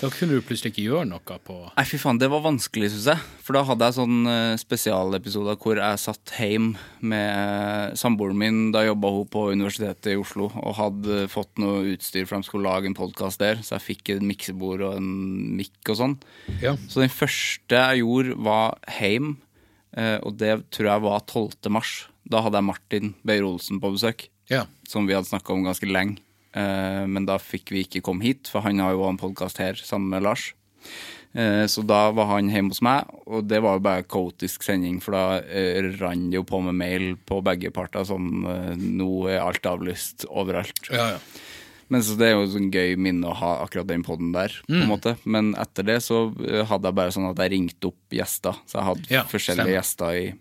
Da kunne du plutselig ikke gjøre noe på Nei, fy faen, det var vanskelig, syns jeg. For da hadde jeg sånn uh, spesialepisoder hvor jeg satt hjemme med eh, samboeren min. Da jobba hun på Universitetet i Oslo og hadde fått noe utstyr for de skulle lage en podkast der. Så jeg fikk et miksebord og en mikk og sånn. Ja. Så den første jeg gjorde, var hjemme, eh, og det tror jeg var 12. mars. Da hadde jeg Martin Beyer-Olsen på besøk, Ja. som vi hadde snakka om ganske lenge. Eh, Men da fikk vi ikke komme hit, for han har jo en podkast her sammen med Lars. Eh, Så da var han hjemme hos meg, og det var jo bare kaotisk sending, for da eh, rant det jo på med mail på begge parter sånn eh, Nå er alt avlyst overalt. Ja, ja. Men så Det er jo sånn gøy minne å ha akkurat den poden der. på Mm. måte Men etter det så hadde jeg bare sånn at jeg ringte opp gjester. Så jeg hadde Ja, forskjellige stemmer. gjester i,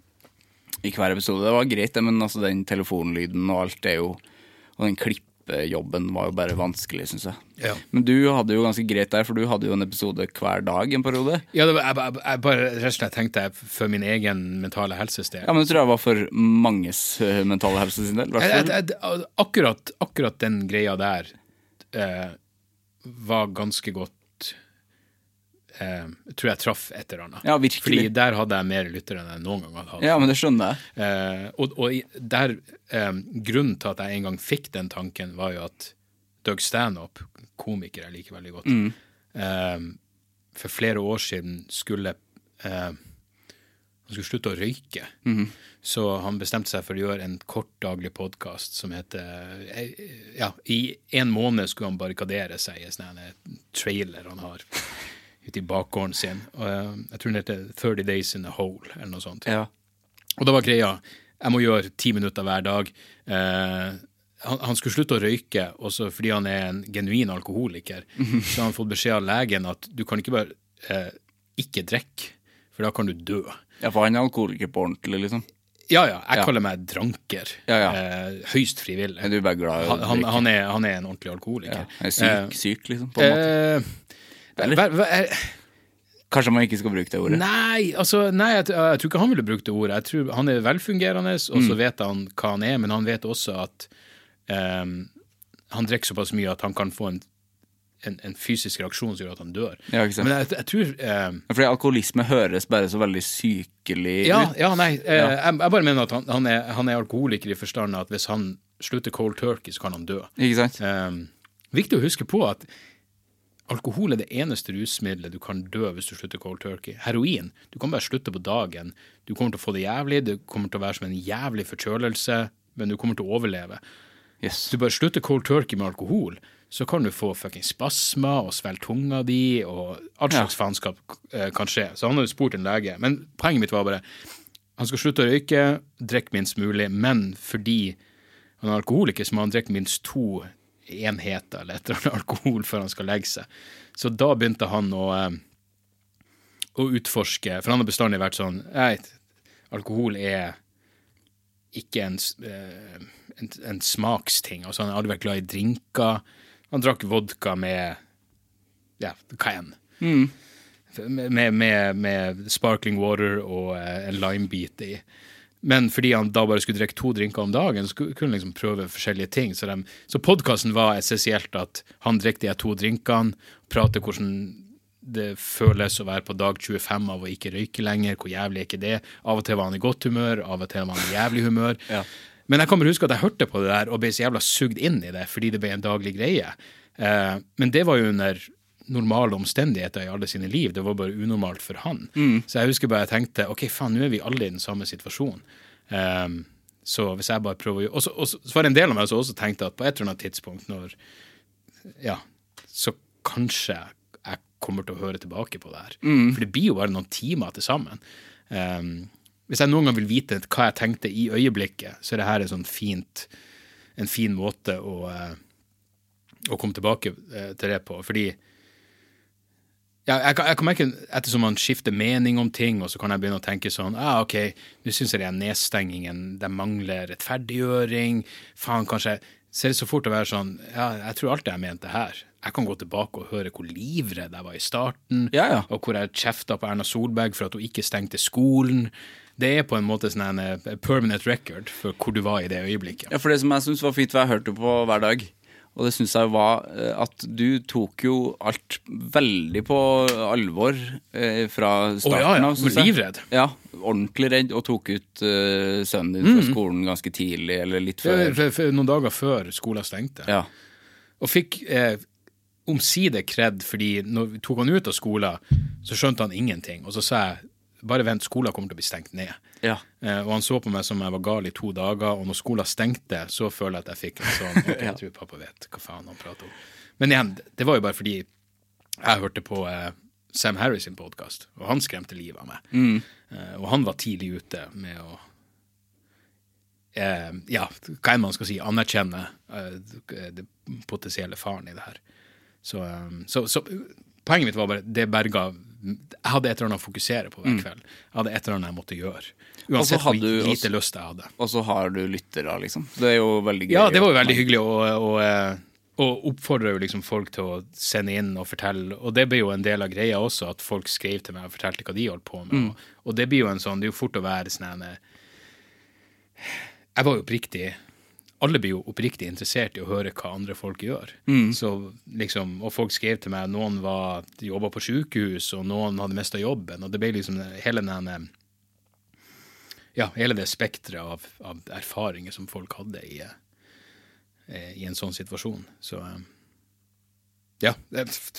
i hver episode. Det var greit, det, men altså den telefonlyden og alt det er jo Og den klippejobben var jo bare vanskelig, syns jeg. Ja. Men du hadde jo ganske greit der, for du hadde jo en episode hver dag en periode. Ja, det var, jeg, jeg, jeg bare rett og slett tenkte jeg for min egen mentale helses del. Ja, men det tror jeg var for manges eh, mentale helse sin del. akkurat, akkurat den greia der eh, var ganske godt eh, tror jeg traff et eller annet. Ja, virkelig. Fordi der hadde jeg mer lyttere enn jeg noen gang hadde hatt. Ja, men det skjønner jeg. Eh, og og der, eh, grunnen til at jeg en gang fikk den tanken, var jo at Doug Stanhope, komiker jeg liker veldig godt, Mm. eh, for flere år siden skulle eh, han skulle slutte å røyke. Mm. Så han bestemte seg for å gjøre en kort daglig podkast som heter eh, Ja, i en måned skulle han barrikadere seg i en sånn trailer han har ute i bakgården sin. Og, eh, jeg tror den heter 30 Days in a Hole, eller noe sånt. Ja. Og da var greia jeg må gjøre ti minutter hver dag. Eh, han, han skulle slutte å røyke, også fordi han er en genuin alkoholiker. Så har han fått beskjed av legen at du kan ikke bare eh, ikke drikke, for da kan du dø. ja, for han er alkoholiker på ordentlig, liksom. Ja, ja, jeg Ja. kaller meg dranker. Ja, ja. Eh, høyst frivillig. Er du bare glad i å Han, han, drikke? han, er, han er en ordentlig alkoholiker. ja. Er syk, Eh, syk, liksom, på en måte. Eh, hva- hva- er- Kanskje man ikke skal bruke det ordet. Nei, altså, nei jeg, jeg tror ikke han ville brukt det ordet. Jeg tror Han er velfungerende, og Mm. så vet han hva han er, men han vet også at um, han drikker såpass mye at han kan få en, en, en fysisk reaksjon som gjør at han dør. Ja, ikke sant. Men jeg, jeg tror ehm, Fordi alkoholisme høres bare så veldig sykelig ja, ut. ja, nei. eh, Jeg, jeg bare mener at han, han, er, han er alkoholiker i forstand at hvis han slutter cold turkey, så kan han dø. Ikke sant? Ehm, viktig å huske på at alkohol er det eneste rusmiddelet du kan dø hvis du slutter cold turkey. Heroin, du kan bare slutte på dagen. Du kommer til å få det jævlig, det kommer til å være som en jævlig forkjølelse, men du kommer til å overleve. Yes. Du bare slutter cold turkey med alkohol, så kan du få fucking spasmer og svelge tunga di, og alt slags faenskap eh, kan skje. Så han har jo spurt en lege. Men poenget mitt var bare han skal slutte å røyke, drikke minst mulig, men fordi han er alkoholiker, så må han drikke minst to enheter eller et eller annet alkohol før han skal legge seg. Så da begynte han å, eh, å utforske, for han har bestandig vært sånn Nei, alkohol er ikke en, eh, en, en smaksting. Altså, han aldri vært glad i drinker. Han drakk vodka med ja, hva enn. Med, med, med sparkling water og eh, en limebit i. Men fordi han da bare skulle drikke to drinker om dagen, så kunne han liksom prøve forskjellige ting. Så, de, så podkasten var essensielt at han drikker de to drinkene, prater hvordan det føles å være på dag 25 av å ikke røyke lenger, hvor jævlig er ikke det? Av og til var han i godt humør, av og til var han i jævlig humør. Ja. Men jeg kan bare huske at jeg hørte på det der og ble så jævla sugd inn i det fordi det ble en daglig greie. Eh, men det var jo under normale omstendigheter i alle sine liv. Det var bare unormalt for han. Så jeg husker bare jeg tenkte ok, faen, nå er vi alle i den samme situasjonen. Um, så hvis jeg bare prøver å gjøre Og så- og så så var det en del av meg som også tenkte at på et eller annet tidspunkt når Ja, så kanskje jeg kommer til å høre tilbake på det her. For det blir jo bare noen timer til sammen. Um, hvis jeg noen gang vil vite hva jeg tenkte i øyeblikket, så er det her en sånn fint, en fin måte å, eh, å komme tilbake eh, til det på. Fordi ja, jeg, jeg kan merke ettersom man skifter mening om ting, og så kan jeg begynne å tenke sånn ah, ok, nå syns jeg den nedstengingen det mangler rettferdiggjøring. Faen, kanskje Så er det så fort å være sånn Ja, jeg tror alltid jeg mente her. Jeg kan gå tilbake og høre hvor livredd jeg var i starten, Ja, ja. og hvor jeg kjefta på Erna Solberg for at hun ikke stengte skolen. Det er på en måte sånn en eh, permanent record for hvor du var i det øyeblikket. Ja, for det som jeg syns var fint, var jeg hørte på hver dag, og det syns jeg var eh, at du tok jo alt veldig på alvor eh, fra starten ja, ja, av. synes ja, jeg. livredd. Ja, ordentlig redd, og tok ut uh, sønnen din fra skolen ganske tidlig, eller litt For, før. for, for noen dager før skolen stengte. Ja. Og fikk eh, omsider kred, fordi når vi tok han ut av skolen, så skjønte han ingenting. Og så sa jeg bare vent, skolen kommer til å bli stengt ned. Ja. Eh, og han så på meg som jeg var gal i to dager, og når skolen stengte, så føler jeg at jeg fikk en sånn okay, jeg tror pappa vet hva faen han prater om. Men igjen, det var jo bare fordi jeg hørte på eh, Sam Harris sin podkast, og han skremte livet av meg. Eh, og han var tidlig ute med å eh, ja, hva enn man skal si, anerkjenne eh, det potensielle faren i det her. Så, eh, så, så poenget mitt var bare det berga Jeg hadde et eller annet å fokusere på hver kveld. Jeg hadde et eller annet jeg måtte gjøre. Uansett hvor lite også- lyst jeg hadde. Og så har du lyttere, liksom. Det er jo veldig gøy. Ja, det var jo veldig hyggelig, og, og, og oppfordra jo liksom folk til å sende inn og fortelle. Og det blir jo en del av greia også, at folk skrev til meg og fortalte hva de holdt på med. Og, og det blir jo en sånn, det er jo fort å være sånn en eh, Jeg var jo oppriktig alle blir jo oppriktig interessert i å høre hva andre folk gjør. Så liksom, Og folk skrev til meg noen var jobba på sykehus, og noen hadde mista jobben. Og det ble liksom hele den ja, hele det spekteret av, av erfaringer som folk hadde i, eh, i en sånn situasjon. Så eh, ja,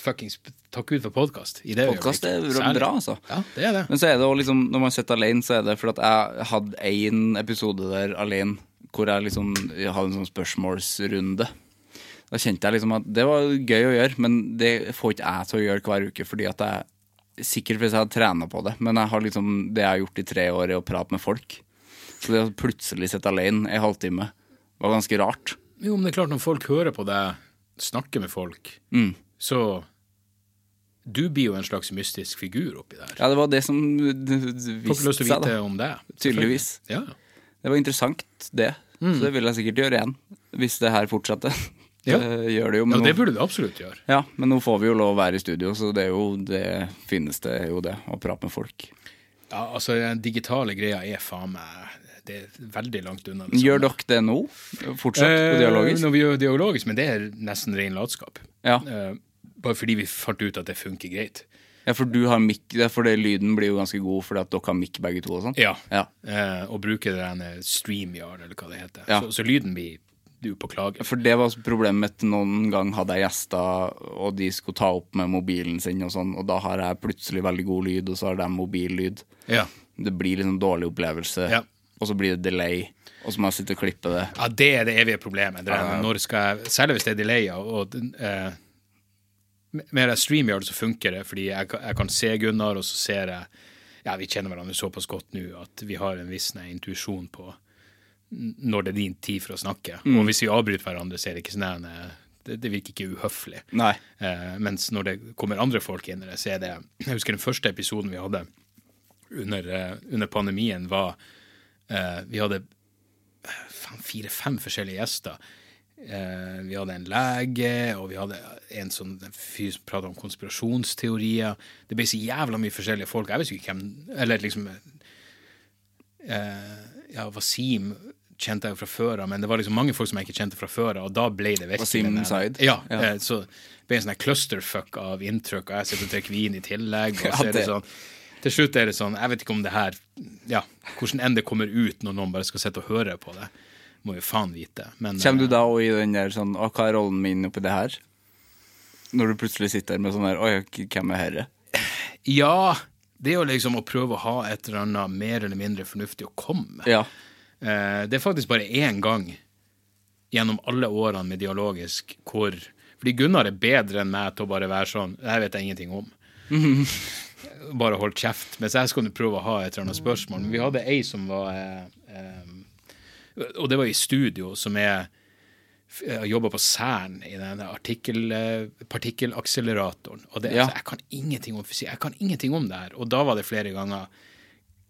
fuckings takk Gud for podkast. Podcast er bra, bra, altså. Ja, det er det. Men så er det også liksom, når man sitter alene, så er det fordi at jeg hadde én episode der alene hvor jeg liksom jeg hadde en sånn spørsmålsrunde. Da kjente jeg liksom at det var gøy å gjøre, men det får ikke jeg til å gjøre hver uke. fordi at jeg Sikkert hvis jeg hadde trena på det, men jeg har liksom, det jeg har gjort i tre år, er å prate med folk. Så det å plutselig sitte alene en halvtime var ganske rart. Jo, men det er klart, når folk hører på deg snakke med folk, Mm. så Du blir jo en slags mystisk figur oppi der. Ja, det var det som d- seg. Folk har lyst til å vite om deg. Tydeligvis. Ja. Det var interessant, det. Mm. Så det vil jeg sikkert gjøre igjen, hvis det her fortsetter. Ja. Det gjør det jo. ja, det burde du absolutt gjøre. ja, men nå får vi jo lov å være i studio, så det jo det finnes det jo det, å prate med folk. Ja, altså, den digitale greia er faen meg Det er veldig langt unna det Gjør dere det nå? Fortsatt Eh, dialogisk? Når vi gjør dialogisk, men det er nesten ren latskap. Ja. Eh, bare fordi vi fant ut at det funker greit. Ja, for du har mic, det er fordi lyden blir jo ganske god fordi at dere har mic begge to og sånn? Ja. Ja. Eh, og bruker den eh, StreamYard, eller hva det heter. Ja. Så, så lyden blir du på klage. For det var problemet mitt noen gang hadde jeg gjester, og de skulle ta opp med mobilen sin og sånn, og da har jeg plutselig veldig god lyd, og så har de mobillyd. Ja. Det blir liksom dårlig opplevelse. Ja. og så blir det delay, og så må jeg sitte og klippe det. Ja, det er det evige problemet. Det er, når skal jeg, særlig hvis det er delay. Og, eh, med det StreamYard så funker det, fordi jeg, jeg kan se Gunnar, og så ser jeg Ja, vi kjenner hverandre såpass godt nå at vi har en viss intuisjon på når det er din tid for å snakke. Mm. Og hvis vi avbryter hverandre, så er det ikke sånn det, det virker ikke uhøflig. Nei. Eh, mens når det kommer andre folk inn i det, så er det Jeg husker den første episoden vi hadde under, eh, under pandemien, var eh, Vi hadde eh, fire-fem forskjellige gjester. Eh, vi hadde en lege, og vi hadde en sånn fyr som prata om konspirasjonsteorier. Det ble så jævla mye forskjellige folk. Jeg vet ikke hvem Eller liksom eh, Ja, Wasim kjente jeg jo fra før av, men det var liksom mange folk som jeg ikke kjente fra før av, og da ble det virkelig Wasim Zaid? Ja. Ja. eh, så det ble en sånn clusterfuck av inntrykk, og jeg sitter og drikker vin i tillegg, og så er det- sånn til slutt er det sånn, jeg vet ikke om det her Ja, hvordan enn det kommer ut når noen bare skal sitte og høre på det, må jo faen vite. Men Kommer du eh, da òg i den der sånn Å, hva er rollen min oppi det her? Når du plutselig sitter med sånn der Oi, hvem er herre? Ja, det jo liksom å prøve å ha et eller annet mer eller mindre fornuftig å komme med. Ja. Eh, det er faktisk bare én gang gjennom alle årene med dialogisk hvor Fordi Gunnar er bedre enn meg til å bare være sånn Det her vet jeg ingenting om. bare holdt kjeft. Mens jeg skal prøve å ha et eller annet spørsmål. Men vi hadde ei som var eh, eh, Og det var i studio, som er jobba på Cern i den artikkel, eh, partikkelakseleratoren. Og det, Ja. altså, jeg kan ingenting om fysikk, jeg kan ingenting om det her. Og da var det flere ganger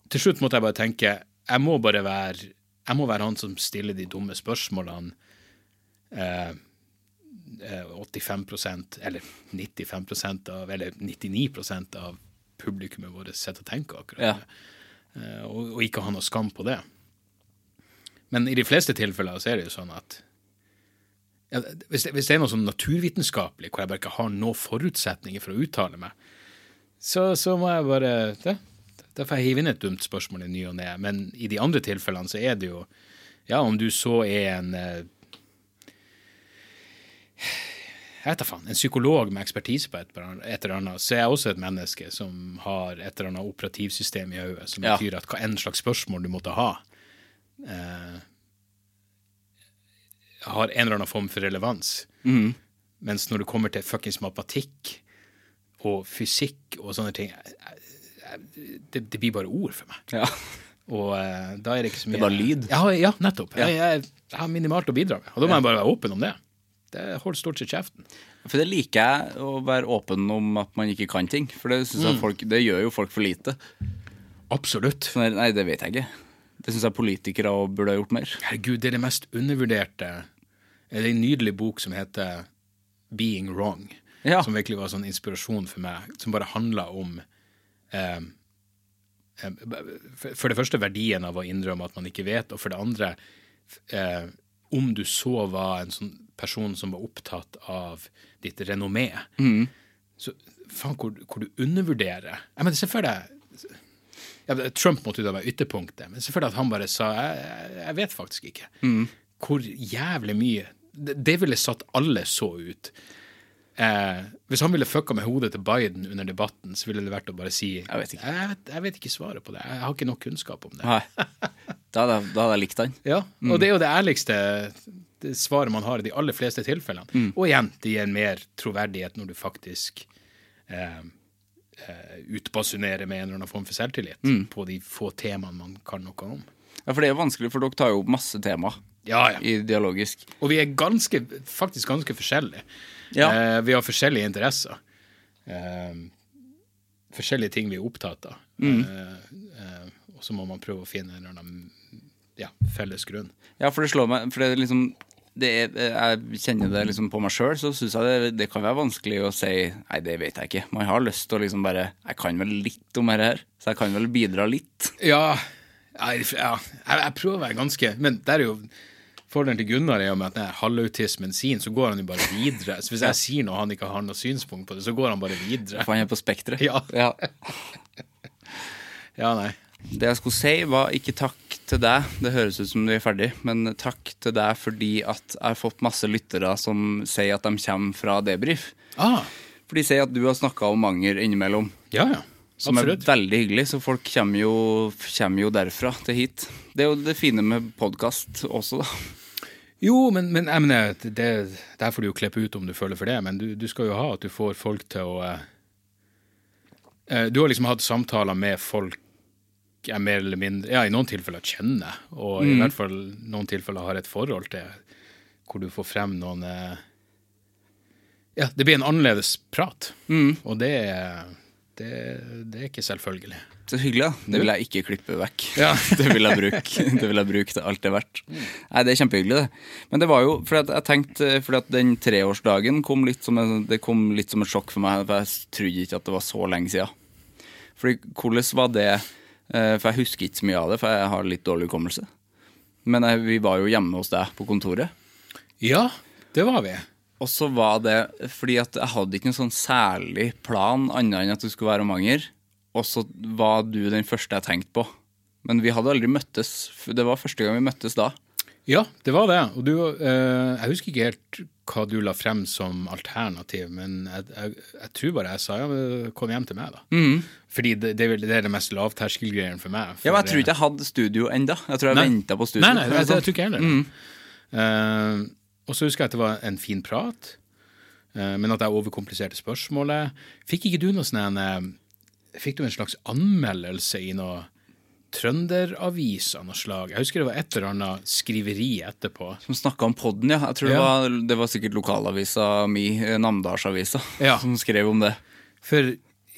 Til slutt måtte jeg bare tenke jeg må bare være jeg må være han som stiller de dumme spørsmålene. Eh, eh, 85% eller 95 av, eller 99% av publikummet vårt sitter og tenker akkurat Ja. Eh, og, og ikke ha noe skam på det. Men i de fleste tilfeller så er det jo sånn at ja, hvis, det, hvis det er noe sånn naturvitenskapelig hvor jeg bare ikke har noen forutsetninger for å uttale meg, så, så må jeg bare det, Da får jeg hive inn et dumt spørsmål i ny og ne. Men i de andre tilfellene så er det jo Ja, om du så er en eh, jeg vet da faen, en psykolog med ekspertise på et, eller annet, så er jeg også et menneske som har et eller annet operativsystem i hodet, som Ja. betyr at hva enn slags spørsmål du måtte ha, eh, har en eller annen form for relevans. Mens når det kommer til fuckings matematikk og fysikk og sånne ting, jeg- jeg- det, det blir bare ord for meg. ja. Og eh, da er det ikke så mye Det er bare lyd. Ja, ja nettopp. Jeg, jeg, har minimalt å bidra med. Og da må jeg bare være åpen om det. Det holder stort sett kjeften. For det liker jeg, å være åpen om at man ikke kan ting. For det, Mm. folk, det gjør jo folk for lite. Absolutt. Nei, det vet jeg ikke. Det syns jeg politikere burde ha gjort mer. Herregud, det er det mest undervurderte Det er en nydelig bok som heter Being Wrong. Ja. Som virkelig var sånn inspirasjon for meg. Som bare handla om eh, eh, for det første verdien av å innrømme at man ikke vet, og for det andre eh, om du så var en sånn person som var opptatt av ditt renommé, så faen hvor, hvor du undervurderer Jeg mener, Se for deg ja, Trump måtte jo da være ytterpunktet, men selvfølgelig at han bare sa jeg, jeg, vet faktisk ikke. Hvor jævlig mye det, det ville satt alle så ut. Eh, hvis han ville fucka med hodet til Biden under debatten, så ville det vært å bare si Jeg vet ikke. Jeg, vet, jeg vet ikke svaret på det. Jeg har ikke nok kunnskap om det. Da hadde, jeg, likt han. Ja, Og det er jo det ærligste det svaret man har i de aller fleste tilfellene. Og igjen, det gir mer troverdighet når du faktisk eh, eh, utbasunere med en eller annen form for selvtillit på de få temaene man kan noe om. Ja, For det er vanskelig, for dere tar jo masse tema Ja, ja. i dialogisk. Og vi er ganske, faktisk ganske forskjellige. Ja. Eh, vi har forskjellige interesser. Eh, forskjellige ting vi er opptatt av. Eh, eh, og så må man prøve å finne en eller annen ja, felles grunn. Ja, for det slår meg For det er liksom er, Jeg kjenner det liksom på meg sjøl, så syns jeg det, det kan være vanskelig å si Nei, det vet jeg ikke. Man har lyst til å liksom bare Jeg kan vel litt om dette her, så jeg kan vel bidra litt. Ja, jeg, ja jeg, jeg prøver å være ganske Men der er jo Fordelen til Gunnar er jo med at den halvautismen sin, så går han jo bare videre. Så hvis jeg sier noe han ikke har noe synspunkt på det, så går han bare videre. For han er på spekteret. Ja. ja. Ja, nei. Det jeg skulle si, var ikke takk til deg, det høres ut som vi er ferdig, men takk til deg fordi at jeg har fått masse lyttere som sier at de kommer fra debrief. Ah, For de sier at du har snakka om anger innimellom. ja, ja. Som Absolutt. er veldig hyggelig, så folk kommer jo, kommer jo derfra til hit. Det er jo det fine med podkast også, da. Jo, men, men jeg mener, det, der får du jo klippe ut om du føler for det, men du, du skal jo ha at du får folk til å eh, eh, Du har liksom hatt samtaler med folk jeg mer eller mindre, ja, i noen tilfeller kjenner, og i hvert fall noen tilfeller har et forhold til, hvor du får frem noen eh, Ja, det blir en annerledes prat, og det, det, det er ikke selvfølgelig. Så hyggelig, da. Det vil jeg ikke klippe vekk. Ja. det vil jeg bruke Det vil jeg bruke til alt det er verdt. Nei, det er kjempehyggelig, det. Men det var jo fordi at jeg tenkte Fordi at den treårsdagen kom litt som en, det kom litt som et sjokk for meg. For jeg trodde ikke at det var så lenge siden. Fordi hvordan var det eh, For jeg husker ikke så mye av det, for jeg har litt dårlig hukommelse. Men jeg, vi var jo hjemme hos deg på kontoret. Ja, det var vi. Og så var det fordi at jeg hadde ikke noen sånn særlig plan annet enn at du skulle være manger. Og så var du den første jeg tenkte på. Men vi hadde aldri møttes. Det var første gang vi møttes da. Ja, det var det. Og du, eh, jeg husker ikke helt hva du la frem som alternativ, men jeg, jeg, jeg tror bare jeg sa ja, kom hjem til meg, da. Fordi det, det, det er det mest lavterskelgreien for meg. Ja, men Jeg tror ikke jeg hadde studio enda. Jeg tror jeg venta på studio. Nei, nei, jeg, jeg tror ikke heller Mm. Eh, og så husker jeg at det var en fin prat, eh, men at jeg overkompliserte spørsmålet. Fikk ikke du noe sånn eh, Fikk du en slags anmeldelse i noe trønderavis av noe slag? Jeg husker det var et eller annet skriveri etterpå. Som snakka om podden, ja. Jeg tror det, var, det var sikkert lokalavisa mi, eh, Namdalsavisa, Ja. som skrev om det. For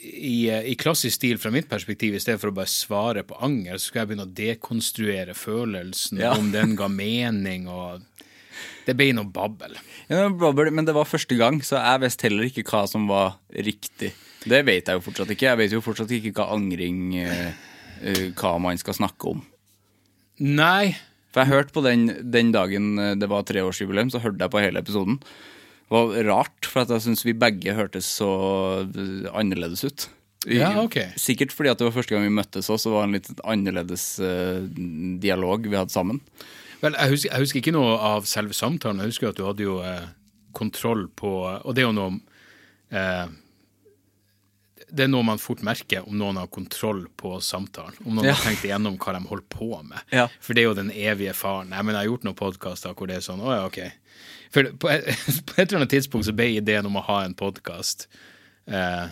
i, i klassisk stil fra mitt perspektiv, i stedet for å bare svare på anger, så skal jeg begynne å dekonstruere følelsen, Ja. om den ga mening, og det ble noe babbel. Ja, men det var første gang, så jeg visste heller ikke hva som var riktig. Det vet jeg jo fortsatt ikke. Jeg vet jo fortsatt ikke hva angring eh, eh, Hva man skal snakke om. Nei, For jeg hørte på den, den dagen eh, det var treårsjubileum, så hørte jeg på hele episoden. Det var rart, for at jeg syns vi begge hørtes så eh, annerledes ut. Ja, ok. Sikkert fordi at det var første gang vi møttes også, så var det en litt annerledes uh, dialog vi hadde sammen. Vel, jeg husker, jeg husker ikke noe av selve samtalen. Jeg husker at du hadde jo eh, kontroll på Og det er jo noe eh, Det er noe man fort merker om noen har kontroll på samtalen. Om noen Ja. har tenkt igjennom hva de holder på med. Ja. For det er jo den evige faren. Nei, men jeg har gjort noen podkaster hvor det er sånn Å ja, ok. For på et, på et eller annet tidspunkt så ble ideen om å ha en podkast eh,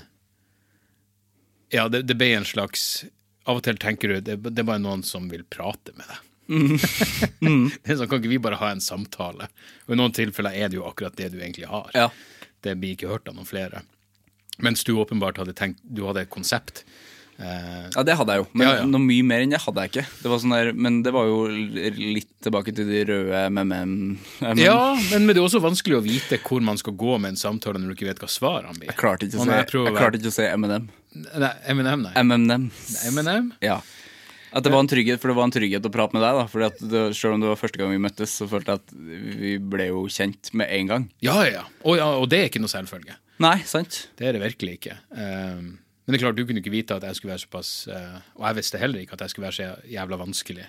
Ja, det, det ble en slags Av og til tenker du det, det er bare noen som vil prate med deg. det er sånn, Kan ikke vi bare ha en samtale? Og I noen tilfeller er det jo akkurat det du egentlig har. Ja. Det blir ikke hørt av noen flere. Mens du åpenbart hadde tenkt Du hadde et konsept. Eh, Ja, det hadde jeg jo, men Ja, ja. noe mye mer enn det hadde jeg ikke. Det var sånn der, men det var jo litt tilbake til de røde MMM. ja, men, det er også vanskelig å vite hvor man skal gå med en samtale når du ikke vet hva svarene blir. Jeg klarte ikke være- ikke å se M&M. Nei, M&M, nei. M&M. M&M? Ja. At det var en trygghet, for det var en trygghet å prate med deg. da Fordi at det, Selv om det var første gang vi møttes, så følte jeg at vi ble jo kjent med en gang. Ja, ja. Og, ja. og det er ikke noe selvfølge. Nei, sant? Det er det virkelig ikke. Um, men det er klart, du kunne ikke vite at jeg skulle være såpass uh, Og jeg visste heller ikke at jeg skulle være så jævla vanskelig.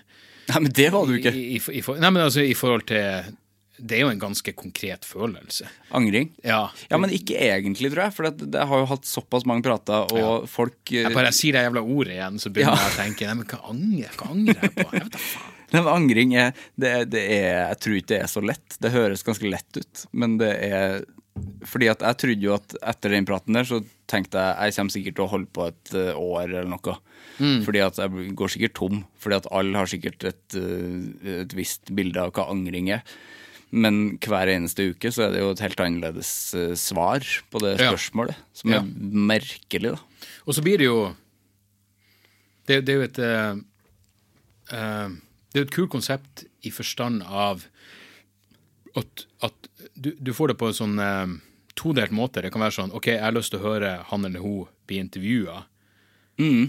Nei, men det var du ikke. I, i, i, for- nei, men altså, i forhold til Det er jo en ganske konkret følelse. Angring. Ja. Ja, men ikke egentlig, tror jeg. For det, det har jo hatt såpass mange prater, og folk eh, Jeg bare sier det jævla ordet igjen, så begynner Ja. jeg å tenke Nei, men hva angrer, hva angrer jeg på? Jeg vet da faen. Nei, men Angring er, det, det er Jeg tror ikke det er så lett. Det høres ganske lett ut, men det er Fordi at jeg trodde jo at etter den praten der, så tenkte jeg jeg kommer sikkert til å holde på et eh, år eller noe. Fordi at jeg går sikkert tom. Fordi at alle har sikkert et, eh, et visst bilde av hva angring er. Men hver eneste uke så er det jo et helt annerledes eh, svar på det Ja. spørsmålet. Som er Ja. merkelig, da. Og så blir det jo Det, det er jo et eh, Det er jo et kult konsept i forstand av at, at du, du får det på en sånn eh, todelt måte. Det kan være sånn OK, jeg har lyst til å høre han eller hun bli intervjua.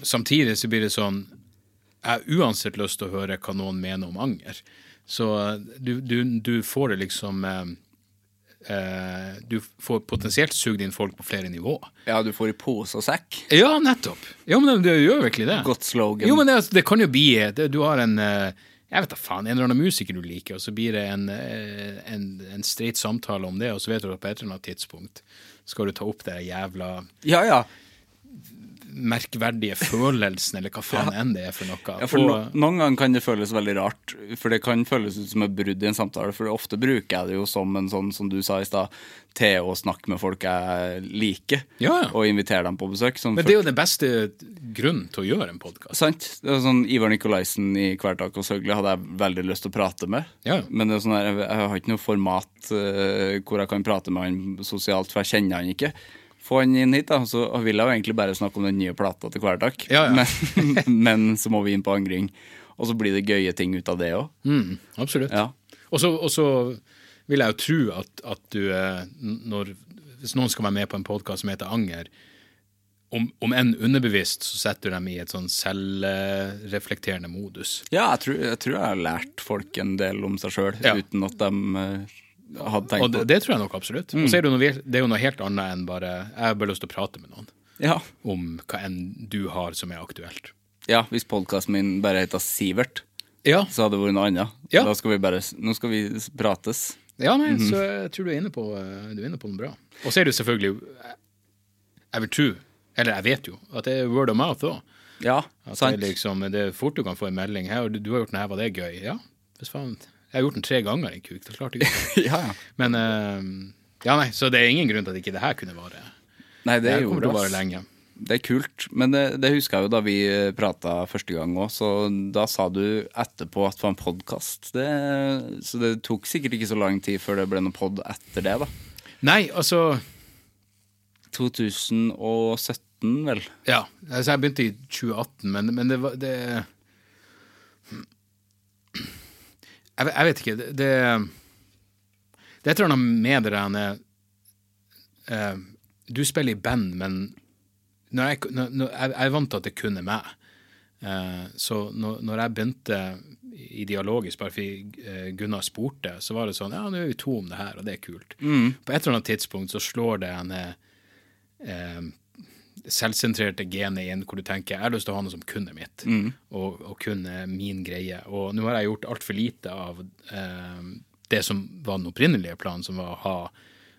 Samtidig så blir det sånn Jeg har uansett lyst til å høre hva noen mener om anger. Så eh, du, du, du får det liksom eh, eh, Du får potensielt sugd inn folk på flere nivåer. Ja, du får i pose og sekk. Ja, nettopp. Ja, men det, det gjør virkelig det. Godt slogan. Jo, men det, det kan jo bli det, Du har en eh, jeg vet da faen, en eller annen musiker du liker, og så blir det en, eh, en, en streit samtale om det, og så vet du at på et eller annet tidspunkt skal du ta opp det jævla Ja, ja. Merkverdige følelsen, eller hva faen enn det er for noe. Ja, for no, Noen ganger kan det føles veldig rart, for det kan føles ut som et brudd i en samtale. For ofte bruker jeg det jo som en sånn, som du sa i stad, til å snakke med folk jeg liker, Ja, og invitere dem på besøk. Sånn Men det er jo den beste grunnen til å gjøre en podkast. Sant. Det er sånn Ivar Nikolaisen i Hvertak og Søgle hadde jeg veldig lyst til å prate med. Ja. Men det er sånn der, jeg har ikke noe format uh, hvor jeg kan prate med han sosialt, for jeg kjenner han ikke. Få han inn hit, da, så vil jeg jo egentlig bare snakke om den nye plata til Kvelertak, Ja, ja. Men, men så må vi inn på angring. Og så blir det gøye ting ut av det òg. Mm, absolutt. Ja. Og så vil jeg jo tro at, at du eh, når, Hvis noen skal være med på en podkast som heter Anger, om, om enn underbevisst, så setter du dem i et sånn selvreflekterende modus. Ja, jeg tror, jeg tror jeg har lært folk en del om seg sjøl, Ja. uten at de eh, hadde tenkt Og det, det. tror jeg nok absolutt. Så er det, noe, det er jo noe helt annet enn bare Jeg har bare lyst til å prate med noen Ja. om hva enn du har som er aktuelt. ja, hvis podkasten min bare heter Sivert, Ja, så hadde det vært noe annet. Ja. Da skal vi bare Nå skal vi prates. ja nei, Mhm. så jeg tror du er inne på, eh, du er inne på noe bra. Og så er det jo selvfølgelig Jeg vil tro, eller jeg vet jo, at det er word of mouth òg. Ja, sant. det, er liksom, det er fort du kan få en melding. Her, du, du har gjort den her, var det gøy? Ja, hvis faen. Jeg har gjort den tre ganger, den kuk. Det er klart det ja, ja. Men eh, Ja, nei, så det er ingen grunn til at ikke det her kunne vare. Nei, det Det er kommer til å vare lenge. Det er kult. Men det, det husker jeg jo da vi prata første gang òg, så da sa du etterpå at det var en podkast. Så det tok sikkert ikke så lang tid før det ble noen pod etter det, da. Nei, altså 2017, vel. Ja, altså jeg begynte i 2018, men, men det var det, jeg, jeg vet ikke. Det, det, er et eller annet med det der uh, Du spiller i band, men når jeg, når, når, jeg, jeg er vant til at det kun er meg. Uh, så når, når jeg begynte i Dialogisk, bare fordi eh, Gunnar spurte, så var det sånn Ja, nå er vi to om det her, og det er kult. På et eller annet tidspunkt så slår det en eh, selvsentrerte genet inn, hvor du tenker jeg har lyst til å ha noe som kun er mitt, og, og kun er min greie. Og nå har jeg gjort altfor lite av eh, det som var den opprinnelige planen, som var å ha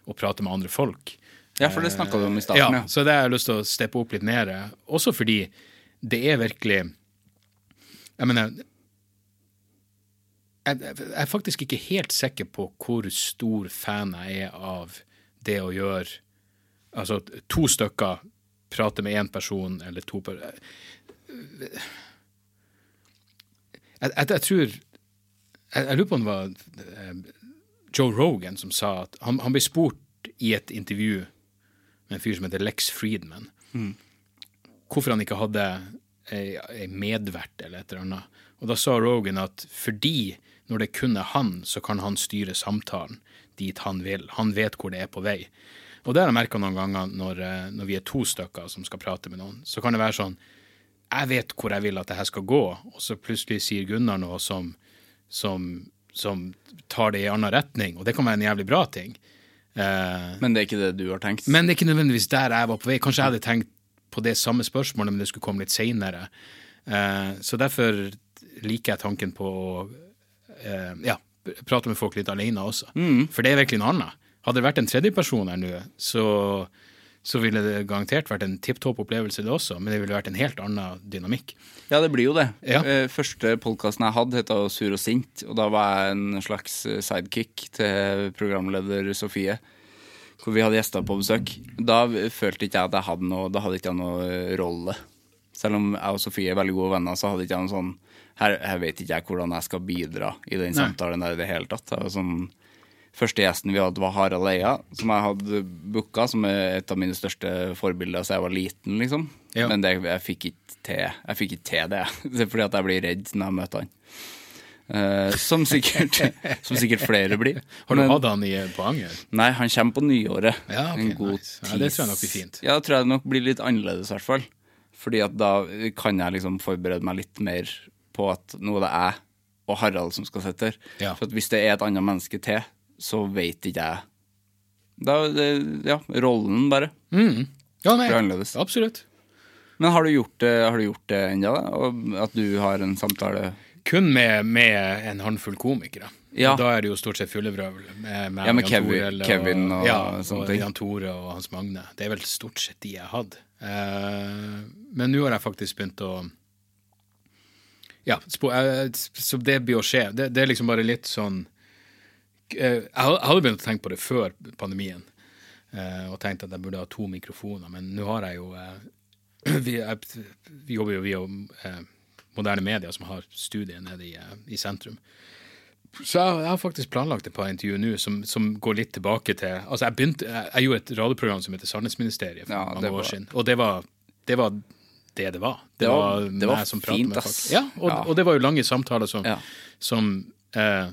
å prate med andre folk. Ja, for det snakka du om i starten, Ja, ja. så det har jeg lyst til å steppe opp litt mer. Også fordi det er virkelig Jeg mener jeg, jeg er faktisk ikke helt sikker på hvor stor fan jeg er av det å gjøre Altså to stykker prate med én person, eller to per... Jeg, jeg, jeg tror jeg, jeg lurer på om det var eh, Joe Rogan som sa at han, han ble spurt i et intervju med en fyr som heter Lex Friedman, hvorfor han ikke hadde ei medvert eller et eller annet. Og da sa Rogan at fordi når det kun er han, så kan han styre samtalen dit han vil. Han vet hvor det er på vei. Og det har jeg merka noen ganger når, eh, når vi er to stykker som skal prate med noen. Så kan det være sånn Jeg vet hvor jeg vil at det her skal gå, og så plutselig sier Gunnar noe som, som, som tar det i annen retning, og det kan være en jævlig bra ting. Eh, Men det er ikke det du har tenkt? men det er ikke nødvendigvis der jeg var på vei. Kanskje jeg hadde tenkt på det samme spørsmålet, men det skulle komme litt seinere. så derfor liker jeg tanken på å eh, ja, prate med folk litt alene også. For det er virkelig noe annet. Hadde det vært en tredjeperson her nå, så, så ville det garantert vært en tipp topp opplevelse, det også, men det ville vært en helt annen dynamikk. Ja, det blir jo det. Ja. Eh, Første podkasten jeg hadde, het Sur og sint, og da var jeg en slags eh, sidekick til programleder Sofie. Hvor vi hadde gjester på besøk. Da følte ikke jeg at jeg hadde noe Da hadde ikke jeg noe eh, rolle. Selv om jeg og Sofie er veldig gode venner, så hadde ikke jeg noe sånn her, her vet ikke jeg hvordan jeg skal bidra i den samtalen der i det hele tatt. Det var sånn, første gjesten vi hadde, var Harald Eia, som jeg hadde booka, som er et av mine største forbilder siden jeg var liten, liksom. Ja. Men det, jeg fikk ikke til Jeg fikk ikke til det. Det er fordi at jeg blir redd når jeg møter han. Uh, som, sikkert, som sikkert flere blir. Har du hatt han i, på Anger? Nei, han kommer på nyåret. Ja, okay, en god nice. Ja, det tror jeg nok blir fint. Ja, det tror jeg nok blir litt annerledes, i hvert fall. Fordi at da kan jeg liksom forberede meg litt mer på at nå er det jeg og Harald som skal sitte her. Ja. For hvis det er et annet menneske til, så vet ikke jeg. Det, ja, rollen bare. Ja, nei, er annerledes. absolutt. Men har du gjort det, har du gjort det ennå? At du har en samtale Kun med, med en håndfull komikere. Ja. Og da er det jo stort sett fyllevrøvl. Med, med Ja, med Kevin- og, Kevin og ja, og. Jan Tore og Hans Magne. Det er vel stort sett de jeg har hatt. Uh, men nå har jeg faktisk begynt å Ja, eh, så det blir å skje. Det, det er liksom bare litt sånn Jeg hadde begynt å tenke på det før pandemien, eh, og tenkt at jeg burde ha to mikrofoner, men nå har jeg jo eh, vi, jeg, vi jobber jo via eh, moderne medier, som har studiet nede i, eh, i sentrum. Så jeg, jeg har faktisk planlagt et par intervjuer nå som, som går litt tilbake til Altså, jeg begynte Jeg, jeg gjorde et radioprogram som heter Sannhetsministeriet for Ja, mange var, år siden, og det var det var det det var. Det var- det var meg som pratet fint, ass. Ja, og, Ja. og det var jo lange samtaler som, Ja. som eh,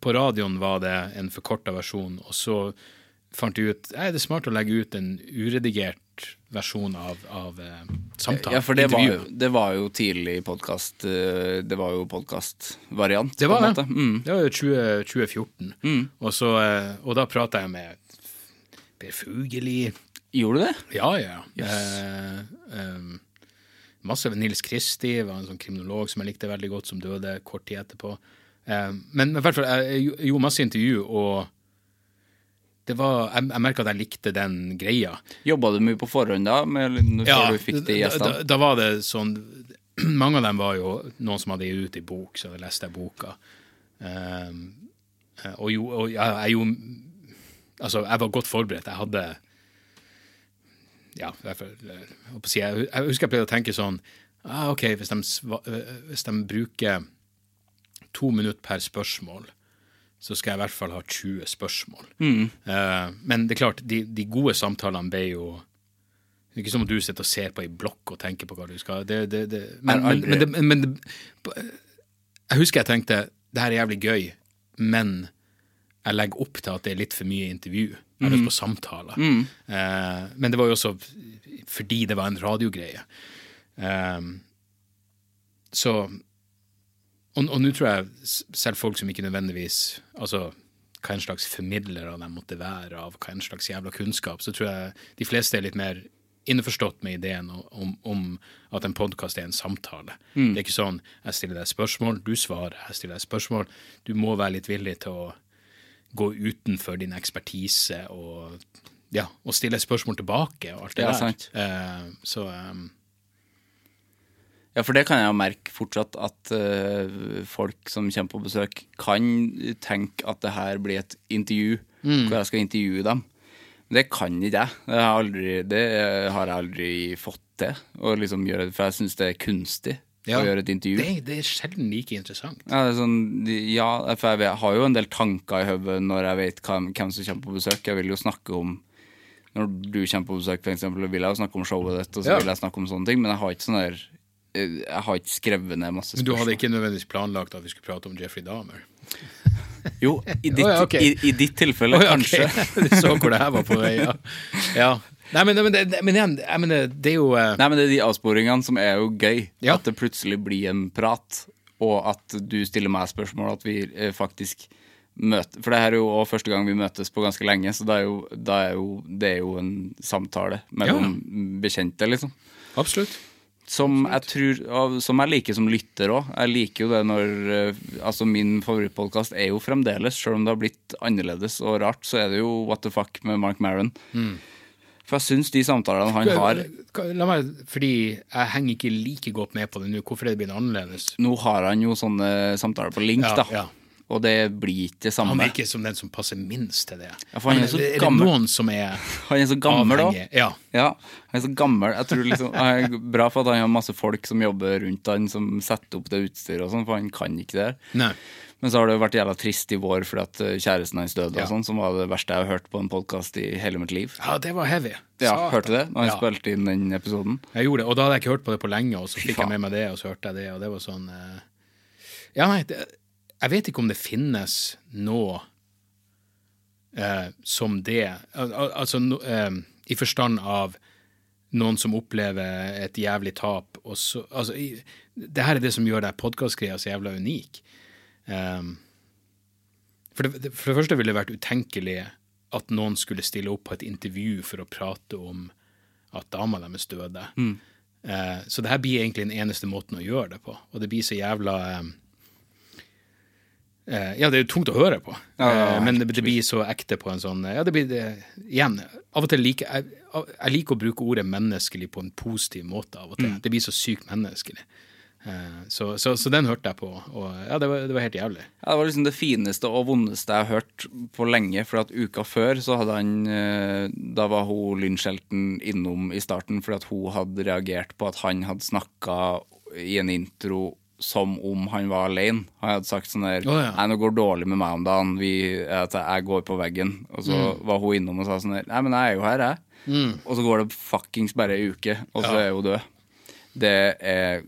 På radioen var det en forkorta versjon, og så fant jeg ut Nei, det er smart å legge ut en uredigert versjon av, av eh, samtalen. Ja, for det var, jo, det var jo tidlig podkast Det var jo podkastvariant. Det var det. Mm. Det var jo 20, 2014. Og, så, eh, og da prata jeg med Per Fugelli Gjorde du det? Ja, ja. Eh, eh, masse Nils Kristi var en sånn kriminolog som jeg likte veldig godt, som døde kort tid etterpå. Eh, men i hvert fall, jeg, jeg gjorde masse intervju, og det var, jeg, jeg merka at jeg likte den greia. Jobba du mye på forhånd da, med, ja, da, da, var det sånn Mange av dem var jo noen som hadde gitt ut i bok, så jeg leste boka. Um, og jo, og jeg, jeg jo Altså, jeg var godt forberedt. Jeg hadde Ja, fall jeg, jeg, jeg husker jeg pleide å tenke sånn ah, OK, hvis de, hvis de bruker to minutter per spørsmål, så skal jeg i hvert fall ha 20 spørsmål. Eh, men det er klart, de, de gode samtalene ble jo det er ikke som om du sitter og ser på ei blokk og tenker på hva du skal det, det, det, men, men, men, men det, Jeg husker jeg tenkte det her er jævlig gøy, men jeg legger opp til at det er litt for mye intervju. Jeg har lyst på samtaler. Eh, men det var jo også fordi det var en radiogreie. Eh, så Og, og nå tror jeg selv folk som ikke nødvendigvis Altså hva en slags formidlere de måtte være av hva en slags jævla kunnskap, så tror jeg de fleste er litt mer innforstått med ideen om, om at en podkast er en samtale. Det er ikke sånn jeg stiller deg spørsmål, du svarer, jeg stiller deg spørsmål. Du må være litt villig til å gå utenfor din ekspertise og, ja, og stille spørsmål tilbake og alt det det der. sant. Uh, så um, Ja, for det kan jeg jo merke fortsatt, at uh, folk som kommer på besøk, kan tenke at det her blir et intervju, Mm. hvor jeg skal intervjue dem. Det kan ikke jeg. Det har, jeg aldri, det har jeg aldri fått til, liksom gjøre, for jeg syns det er kunstig ja, å gjøre et intervju. Det, det er sjelden like interessant. Ja, sånn, ja, for jeg vet- har jo en del tanker i hodet når jeg vet hvem, hvem som kommer på besøk. Jeg vil jo snakke om Når du kommer på besøk, for eksempel, vil jeg jo snakke om showet ditt, og så Ja. vil jeg snakke om sånne ting, men jeg har ikke sånn der Jeg har ikke skrevet ned masse Men du hadde ikke nødvendigvis planlagt at vi skulle prate om Jeffrey Dahmer? Jo, i ditt, oh, ja, okay. i, i ditt tilfelle, oh, ja, okay. kanskje. du så hvor det her var på vei, ja. ja. Nei, men, men, det, men igjen, mener, det er jo uh... Nei, men det er de avsporingene som er jo gøy. Ja. At det plutselig blir en prat, og at du stiller meg spørsmål, at vi eh, faktisk møter For det her er jo også første gang vi møtes på ganske lenge, så da er jo, da er jo, det er jo en samtale mellom bekjente, liksom. Absolutt. Som jeg tror Som jeg liker som lytter òg. Jeg liker jo det når eh, Altså, min favorittpodkast er jo fremdeles, selv om det har blitt annerledes og rart, så er det jo What the fuck med Mark Maron. For jeg syns de samtalene han har La meg, fordi jeg henger ikke like godt med på det nå. Hvorfor er det blitt annerledes? Nå har han jo sånne samtaler på link, Ja, da. ja. Og det blir ikke det samme. Han virker som den som passer minst til det. Ja, han er så er det noen som er Han er så gammel òg. Ja. Ja, han er så gammel. Jeg tror liksom, han er bra for at han har masse folk som jobber rundt han, som setter opp det utstyret og sånn, for han kan ikke det. Nei. Men så har det jo vært jævla trist i vår fordi at eh, kjæresten hans døde, Ja. og sånn, som var det verste jeg har hørt på en podkast i hele mitt liv. Ja, det var heavy. Ja, Satan. Hørte du det da han Ja. spilte inn den episoden? Jeg gjorde det, og da hadde jeg ikke hørt på det på lenge, og så fikk jeg med meg det, og så hørte jeg det, og det var sånn eh, Ja, nei, det, jeg vet ikke om det finnes noe eh, som det. Al al altså no, eh, i forstand av noen som opplever et jævlig tap, og så Altså, i, det her er det som gjør deg podkastgreia så jævla unik. Um, for, det, for det første ville det vært utenkelig at noen skulle stille opp på et intervju for å prate om at dama deres døde. Eh, så det her blir egentlig den eneste måten å gjøre det på. Og det blir så jævla eh, Ja, det er jo tungt å høre på, Ja, ja, ja, men det, det blir så ekte på en sånn Ja, det blir det Igjen, av og til liker jeg, jeg liker å bruke ordet menneskelig på en positiv måte av og til. Det blir så sykt menneskelig. Eh, Så, så, så den hørte jeg på, og ja, det var, det var helt jævlig. Ja, det var liksom det fineste og vondeste jeg har hørt på lenge. For at uka før så hadde han eh, Da var hun Lynshelton innom i starten fordi at hun hadde reagert på at han hadde snakka i en intro som om han var alene. Han hadde sagt sånn der oh, ja. Nei, nå går det dårlig med meg om dagen. Vi, jeg går på veggen. Og så Mm. var hun innom og sa sånn der Nei, men jeg er jo her, jeg. Og så går det fuckings bare ei uke, og så er hun død. Det er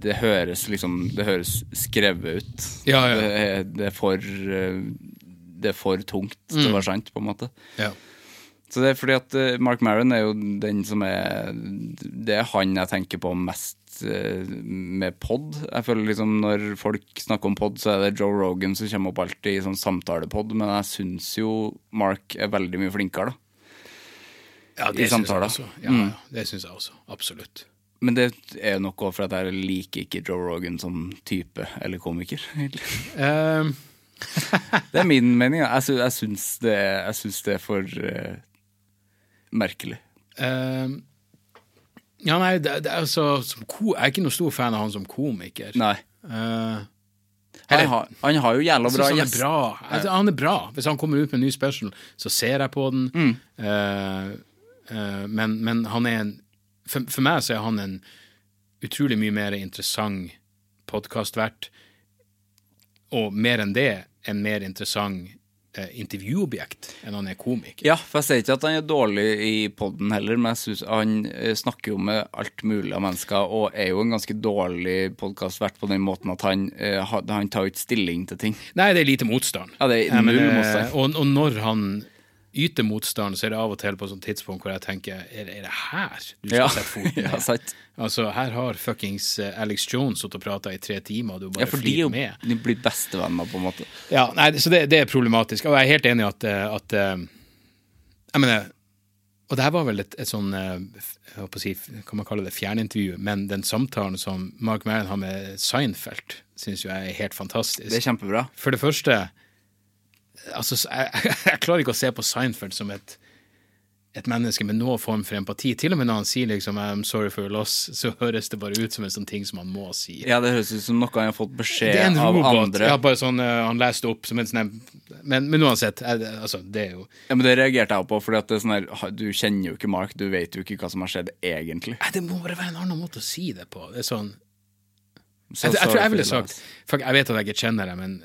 Det høres liksom Det høres skrevet ut. Ja, ja. Det, er, det er for Det er for tungt til Mm. å være sant, på en måte. Ja. Så det er fordi at eh, Mark Maron er jo den som er Det er han jeg tenker på mest med pod. Jeg føler liksom Når folk snakker om pod, så er det Joe Rogan som kommer opp alltid i sånn samtalepod, men jeg syns jo Mark er veldig mye flinkere, da. Ja, I det syns jeg samtaler. også. Ja, ja, det syns jeg også. Absolutt. Men det er jo nok for at jeg liker ikke Joe Rogan som type eller komiker. Um, Det er min mening. Jeg, sy jeg, syns, det, det er for uh, merkelig. um, ja, nei, det, det er altså som ko Jeg er ikke noe stor fan av han som komiker. Nei. Uh, Han har, han har jo jævla bra gjest han er bra. Altså, han er bra. Hvis han kommer ut med en ny special, så ser jeg på den. Mm. Uh, uh, men, men han er en for, for meg så er han en utrolig mye mer interessant podkastvert. Og mer enn det, en mer interessant intervjuobjekt enn han er komiker. Ja, for jeg sier ikke at han er dårlig i poden heller, men jeg synes han eh, snakker jo med alt mulig av mennesker, og er jo en ganske dårlig podkastvert på den måten at han, eh, han tar ikke stilling til ting. Nei, det er lite motstand. Ja, det er null eh, motstand. Og, og når han yter motstand, så er det av og til på et sånt tidspunkt hvor jeg tenker Er, er det her du skal Ja, sette foten ja, ned? sant. Altså, her har fuckings eh, Alex Jones sittet og prata i tre timer, og du bare Ja, for de jo med. de blir bestevenner, på en måte. Ja, nei, så det, det er problematisk. Og jeg er helt enig i at, eh, at eh, Jeg mener Og det her var vel et, et sånn jeg håper å si, Kan man kalle det fjernintervju? Men den samtalen som Mark Maron har med Seinfeld, syns jo jeg er helt fantastisk. Det er kjempebra. For det første altså, jeg, jeg klarer ikke å se på Seinfeld som et, et menneske med noen form for empati. Til og med når han sier liksom 'I'm sorry for your loss', så høres det bare ut som en sånn ting som han må si. Ja, det høres ut som noe han har fått beskjed av andre. Ja, bare sånn, uh, han leste opp som en sånn men, men uansett, jeg, altså, det er jo Ja, men Det reagerte jeg på, fordi at det er sånn her, du kjenner jo ikke Mark, du vet jo ikke hva som har skjedd egentlig. Nei, Det må bare være en annen måte å si det på. Det er sånn Så Jeg, jeg tror jeg ville sagt. Fuck, jeg vet at jeg ikke kjenner deg, men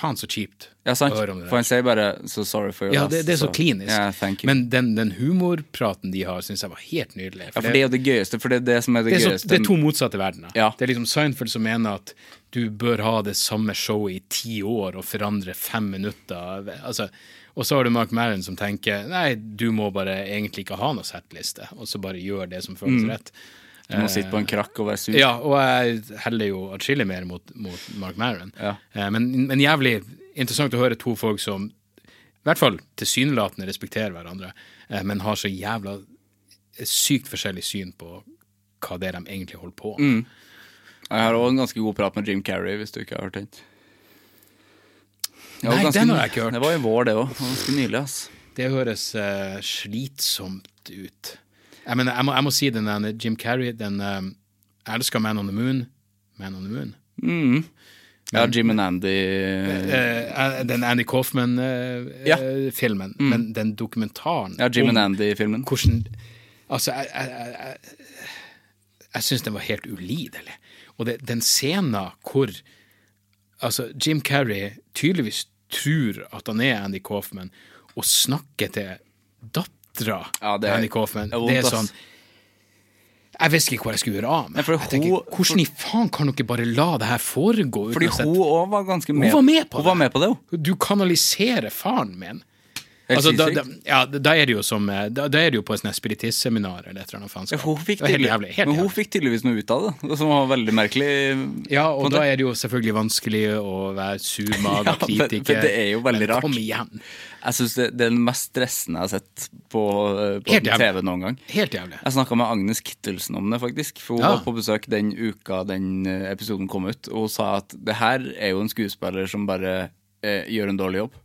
faen så kjipt Ja, sant. å høre om det der. For han sier bare 'so sorry for your Ja, det, det er så klinisk. Ja, thank you. Men den, den humorpraten de har, syns jeg var helt nydelig. ja, for det er jo det gøyeste, for det er det som er det, det, er så, gøyeste. det er to motsatte verdener. Ja. Det er liksom Seinfeld som mener at du bør ha det samme showet i ti år og forandre fem minutter. Altså, og så har du Mark Maron som tenker nei, du må bare egentlig ikke ha noe settliste, og så bare gjør det som føles rett. Du må sitte på en krakk og være sur. Ja, og jeg heller jo atskillig mer mot, mot Mark Maron. Ja. Eh, Men, men jævlig interessant å høre to folk som i hvert fall tilsynelatende respekterer hverandre, eh, men har så jævla sykt forskjellig syn på hva det er de egentlig holder på med. Jeg har òg en ganske god prat med Jim Carrey, hvis du ikke har hørt den. Nei, ganske den har jeg ikke hørt. Det var i vår, det òg. Ganske nylig, ass. Det høres uh, slitsomt ut. Jeg, mener, jeg, må, jeg må si den der Jim Carrey, den um, Jeg elsker Man on the Moon. Man on the Moon. Ja, Jim and Andy uh, den Andy Coffman-filmen. Ja. mm. Men den dokumentaren Ja, Jim om and Andy-filmen. hvordan Altså, jeg, jeg, jeg, jeg syns den var helt ulidelig. Og det, den scenen hvor altså, Jim Carrey tydeligvis tror at han er Andy Coffman, og snakker til dattera Ja, Annie Coffman. det er sånn Jeg visste ikke hvor jeg skulle gjøre av meg. Hun- Hvordan i faen kan dere bare la det her foregå? Fordi hun òg var ganske Hun med var med på hun det. Var med på det. Du kanaliserer faren min. Helt Altså, da, da, ja, da er det jo som eh, Da, da er det jo på et spiritistseminar eller et eller annet Ja, faenskap. fikk Det var helt jævlig. Men hun fikk tydeligvis noe ut av det, som var veldig merkelig. Ja, og da er det jo selvfølgelig vanskelig å være surmaga Ja, for- for kritiker. det er jo veldig rart. Kom igjen. Jeg syns det, det er den mest stressende jeg har sett på, eh, på TV noen gang. Helt jævlig. Jeg snakka med Agnes Kittelsen om det, faktisk. For hun Ja. var på besøk den uka den eh, episoden kom ut, og hun sa at det her er jo en skuespiller som bare eh, gjør en dårlig jobb.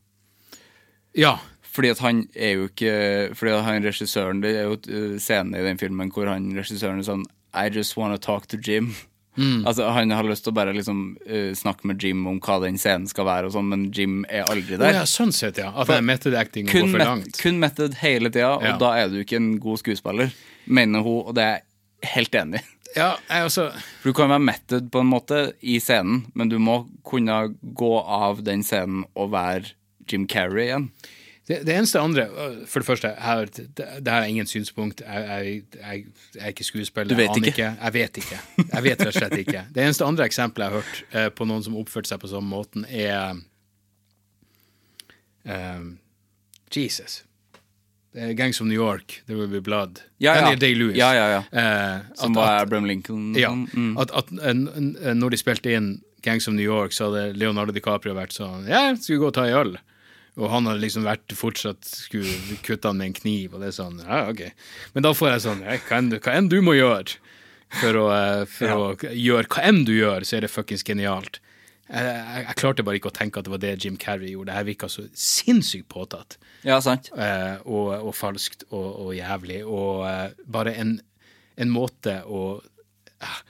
Ja. Fordi at han er jo ikke Fordi at han regissøren Det er jo scenen i den filmen hvor han regissøren er sånn I just wanna talk to Jim. Mm. Altså Han har lyst til å bare liksom uh, snakke med Jim om hva den scenen skal være, og sånn, men Jim er aldri der. der. ja, sånn sett, ja. At det er method acting går for met, langt. kun method hele tida, og Ja. da er du ikke en god skuespiller, mener hun, og det er jeg helt enig i. Ja, også For du kan være method på en måte i scenen, men du må kunne gå av den scenen og være Jim Carrey igjen. Det, det eneste andre For det første, her, det, det her er ingen synspunkt. Jeg, jeg, jeg, jeg er ikke skuespiller. Du vet jeg aner ikke? Jeg vet ikke. Jeg vet rett og slett ikke. Det eneste andre eksempelet jeg har hørt eh, på noen som oppførte seg på samme måten, er eh, Jesus. Gangs of New York, There Will Be Blood. Ja, ja. Day-Lewis. Ja, ja, ja. Eh, Som at- var Bram Abraham Lincoln. ja, Mm. at, at en- en- når de spilte inn Gangs of New York, så hadde Leonardo DiCaprio vært sånn Ja, skal vi gå og ta en øl? Og han hadde liksom vært fortsatt skulle kutte han med en kniv, og det er sånn Ja, ok. Men da får jeg sånn ja, Hva enn du, hva enn du må gjøre for å, for ja. å gjøre hva enn du gjør, så er det fuckings genialt. Jeg, jeg, jeg klarte bare ikke å tenke at det var det Jim Carrey gjorde. Det her virka så sinnssykt påtatt Ja, sant. eh, og, og falskt og, og jævlig, og eh, bare en, en måte å eh,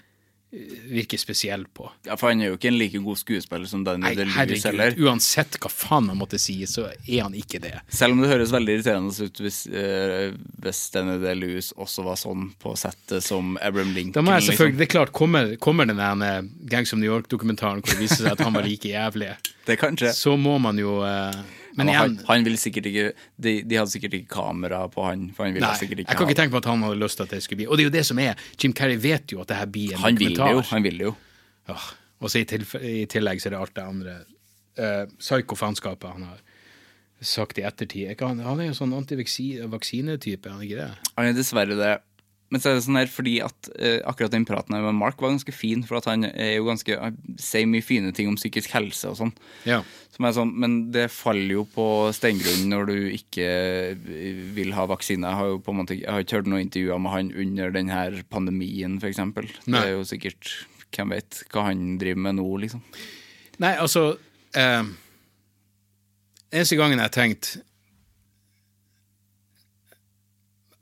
virke spesiell på. Ja, For han er jo ikke en like god skuespiller som Daniel Day-Lewis heller. uansett hva faen jeg måtte si, så er han ikke det. Selv om det høres veldig irriterende ut hvis, uh, hvis Daniel Day-Lewis også var sånn på settet som Abraham Lincoln. Da må jeg liksom. selvfølgelig, det er klart, Kommer, kommer den der Gangs of New York-dokumentaren hvor det viser seg at han var like jævlig, Det kan skje. så må man jo eh, Men igjen han, han ville sikkert ikke de, de hadde sikkert ikke kamera på han. Han ville Nei, jeg kan kan ikke tenke meg at han hadde lyst til at det skulle bli Og det er jo det som er Jim Carrey vet jo at det her blir en Han vil dokumentar. jo. Han vil det jo. Åh, Og så i, i tillegg så er det alt det andre uh, psyko-faenskapet han har sagt i ettertid. Er Han, han er jo sånn antivaksinetype, er han ikke det? Han er dessverre det. Men så er det sånn her fordi at eh, akkurat den praten med Mark var ganske fin, for at han er jo ganske han sier mye fine ting om psykisk helse og sånn. Ja. Som er sånn, men det faller jo på steingrunn når du ikke vil ha vaksine. Jeg har jo på en måte jeg har ikke hørt noen intervjuer med han under denne pandemien, f.eks. Det er jo sikkert Hvem vet hva han driver med nå, liksom. Nei, altså eh, Eneste gangen jeg har tenkt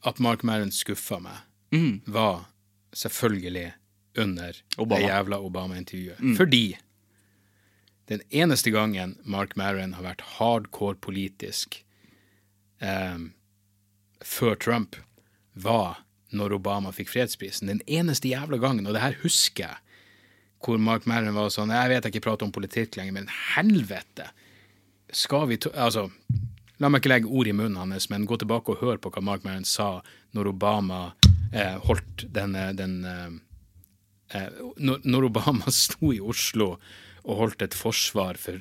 at Mark Maron skuffa meg, var selvfølgelig under Obama. det jævla Obama-intervjuet. Fordi den eneste gangen Mark Maron har vært hardcore politisk eh, før Trump, var når Obama fikk fredsprisen. Den eneste jævla gangen, og det her husker jeg, hvor Mark Maron var sånn Jeg vet jeg ikke prater om politikk lenger, men helvete! Skal vi to Altså, la meg ikke legge ord i munnen hans, men gå tilbake og hør på hva Mark Maron sa når Obama eh, holdt den, eh, den eh, eh, når, når Obama sto i Oslo og holdt et forsvar for,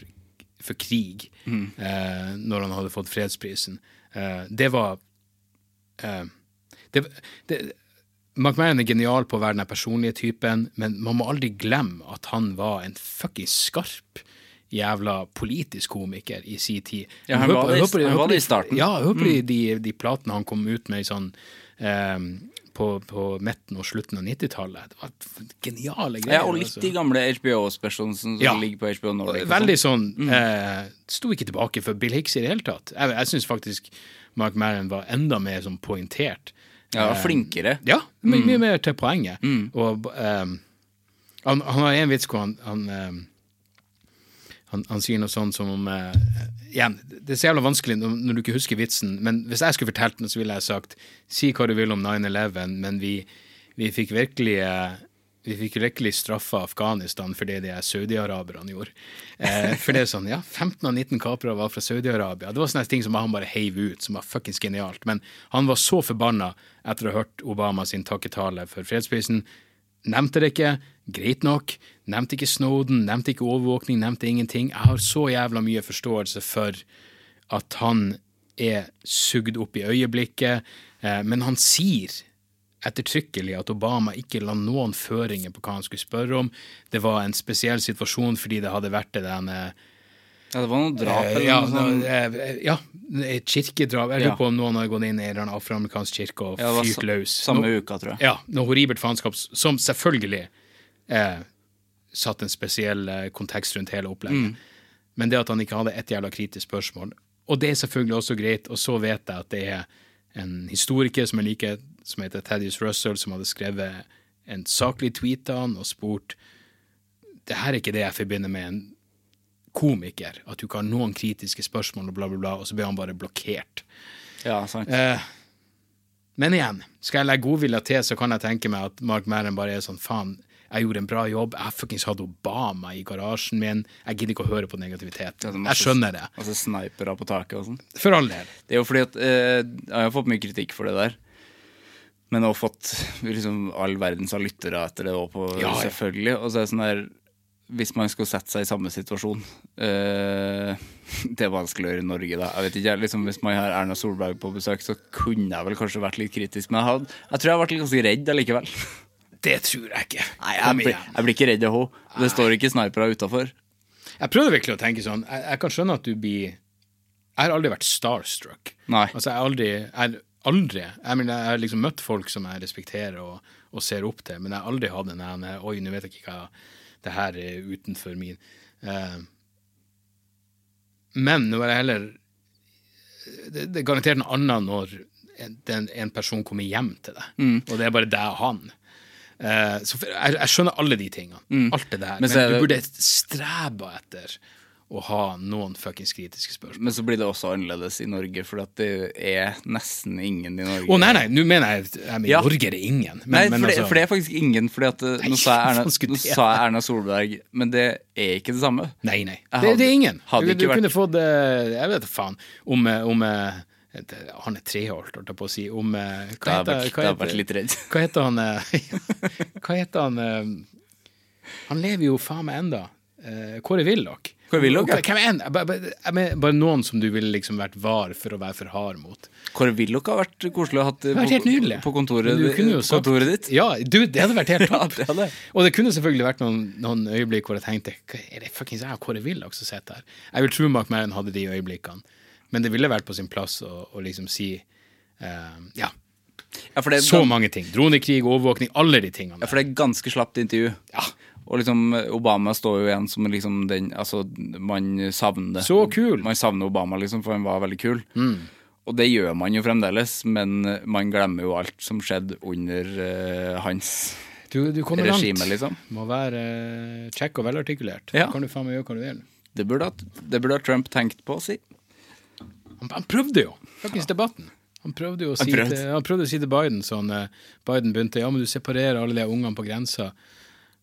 for krig eh, når han hadde fått fredsprisen, eh, det var eh, det, det, McMahon er genial på å være den personlige typen, men man må aldri glemme at han var en fuckings skarp jævla politisk komiker i sin tid. Ja, han var det i- hør han var det i starten. Mm. Ja, hør på de, de, de platene han kom ut med i sånn eh, på, på midten og slutten av 90-tallet. Det var geniale greier. Ja, og litt altså. de gamle HBO-specialene som Ja. ligger på HBO Nordic. Veldig sånn. Veldig sånn eh, Sto ikke tilbake for Bill Hicks i det hele tatt. Jeg, jeg syns faktisk Mark Maron var enda mer sånn poengtert. Ja, og flinkere. Ja, my, Mm. mye mer til poenget. Og eh, han, han har en vits hvor han han, ehm, han han sier noe sånt som om eh, Igjen, det er så jævla vanskelig når, du ikke husker vitsen, men hvis jeg skulle fortalt den, så ville jeg sagt si hva du vil om 9-11, men vi, vi fikk virkelig eh, vi fikk virkelig straffa Afghanistan for det de saudi-araberne gjorde. Eh, for det er sånn, ja, 15 av 19 kapere var fra Saudi-Arabia. Det var sånne ting som han bare heiv ut, som var fuckings genialt. Men han var så forbanna etter å ha hørt Obama sin takketale for fredsprisen. Nevnte det ikke, greit nok. Nevnte ikke Snowden, nevnte ikke overvåkning, nevnte ingenting. Jeg har så jævla mye forståelse for at han er sugd opp i øyeblikket, eh, men han sier ettertrykkelig at Obama ikke la noen føringer på hva han skulle spørre om. Det var en spesiell situasjon fordi det hadde vært det denne Ja, det var noe drap Eh, eller ja, noe sånt. eh, ja, et kirkedrap. Jeg lurer Ja. på om noen har gått inn i en afroamerikansk kirke og fyrt løs. Samme no, uka, tror jeg. Ja, noe horribelt faenskap som selvfølgelig eh, satt en spesiell eh, kontekst rundt hele opplegget. Mm. Men det at han ikke hadde ett jævla kritisk spørsmål, og det er selvfølgelig også greit, og så vet jeg at det er en historiker som jeg liker, som heter Thaddeus Russell, som hadde skrevet en saklig tweet av han og spurt det her er ikke det jeg forbinder med en komiker, at du ikke har noen kritiske spørsmål og bla, bla, bla, og så ble han bare blokkert. Ja, sant. Eh, men igjen, skal jeg legge godvilja til, så kan jeg tenke meg at Mark Merren bare er sånn faen, jeg gjorde en bra jobb, jeg fuckings hadde Obama i garasjen min, jeg gidder ikke å høre på negativitet. Det masse, Jeg skjønner det. Altså snipere på taket og sånn. For all del. Det er jo fordi at eh, Jeg har fått mye kritikk for det der. Men har fått liksom all verdens av lyttere etter det òg, Ja, selvfølgelig. Og så er det sånn der Hvis man skulle sette seg i samme situasjon eh, Det er vanskelig å gjøre i Norge, da. Jeg vet ikke, liksom Hvis man har Erna Solberg på besøk, så kunne jeg vel kanskje vært litt kritisk. Men jeg, hadde, jeg tror jeg litt ganske redd allikevel. Det tror jeg ikke. Nei, jeg, blir- jeg blir ikke redd av henne. Det står ikke snipere utafor. Jeg prøvde virkelig å tenke sånn, jeg, jeg kan skjønne at du blir Jeg har aldri vært starstruck. Nei. Altså, jeg har aldri, jeg, aldri Jeg mener, jeg har liksom møtt folk som jeg respekterer og, og ser opp til, men jeg har aldri hatt den ene Oi, nå vet jeg ikke hva det her er utenfor min uh, Men nå er jeg heller det, det er garantert noe annet når en, den, en person kommer hjem til deg, Mm. og det er bare deg og han. Eh, så jeg, jeg skjønner alle de tingene. Alt det der. Mm. Men Men, du burde strebe etter å ha noen fuckings kritiske spørsmål. Men så blir det også annerledes i Norge, for det er nesten ingen i Norge. Å nei, nei, nå mener jeg jeg mener, Ja. Norge er det ingen. Men, Nei, men for, det, altså, for det er faktisk ingen. Fordi at eh, Nei, nå, sa Erna, nå sa jeg Erna Solberg, men det er ikke det samme. Nei, nei. Hadde, Det, det er ingen. hadde Du, du kunne fått eh, Jeg vet da faen. Om, om, om Han er treholdt, holdt jeg på å si. Om eh, Hva heter, hva heter, vært litt redd. hva heter han eh, Hva heter han eh, Han lever jo faen meg enda. Eh, Kåre Willoch. Hvem er han? Bare, noen som du ville liksom vært var for å være for hard mot. Kåre Willoch har vært koselig å ha på, på kontoret, sagt- kontoret ditt. Ja, du, det hadde vært helt Ja, topp. det. Og det kunne selvfølgelig vært noen, noen øyeblikk hvor jeg tenkte er det fuckings jeg og Kåre Willoch som sitter her? Jeg vil tro Mark Maron hadde de øyeblikkene, men det ville vært på sin plass å, å liksom si uh, ja, Ja, det så mange ting. Dronekrig, overvåkning, alle de tingene. Ja, for det er ganske slapt intervju. Ja. Og liksom, Obama står jo igjen som liksom den Altså, man savner det. Så kul. Mm. Man savner Obama, liksom, for han var veldig kul. Og det gjør man jo fremdeles, men man glemmer jo alt som skjedde under uh, hans Du, du kommer regime, langt. liksom. Må være uh, kjekk og velartikulert. Ja. Kan du faen meg gjøre hva du vil. Det burde, ha- det burde ha Trump tenkt på å si. Han, han prøvde jo, fuckings debatten. Han prøvde å si, prøvde. til, han prøvde å si til Biden sånn Biden begynte ja, men du separerer alle de ungene på grensa.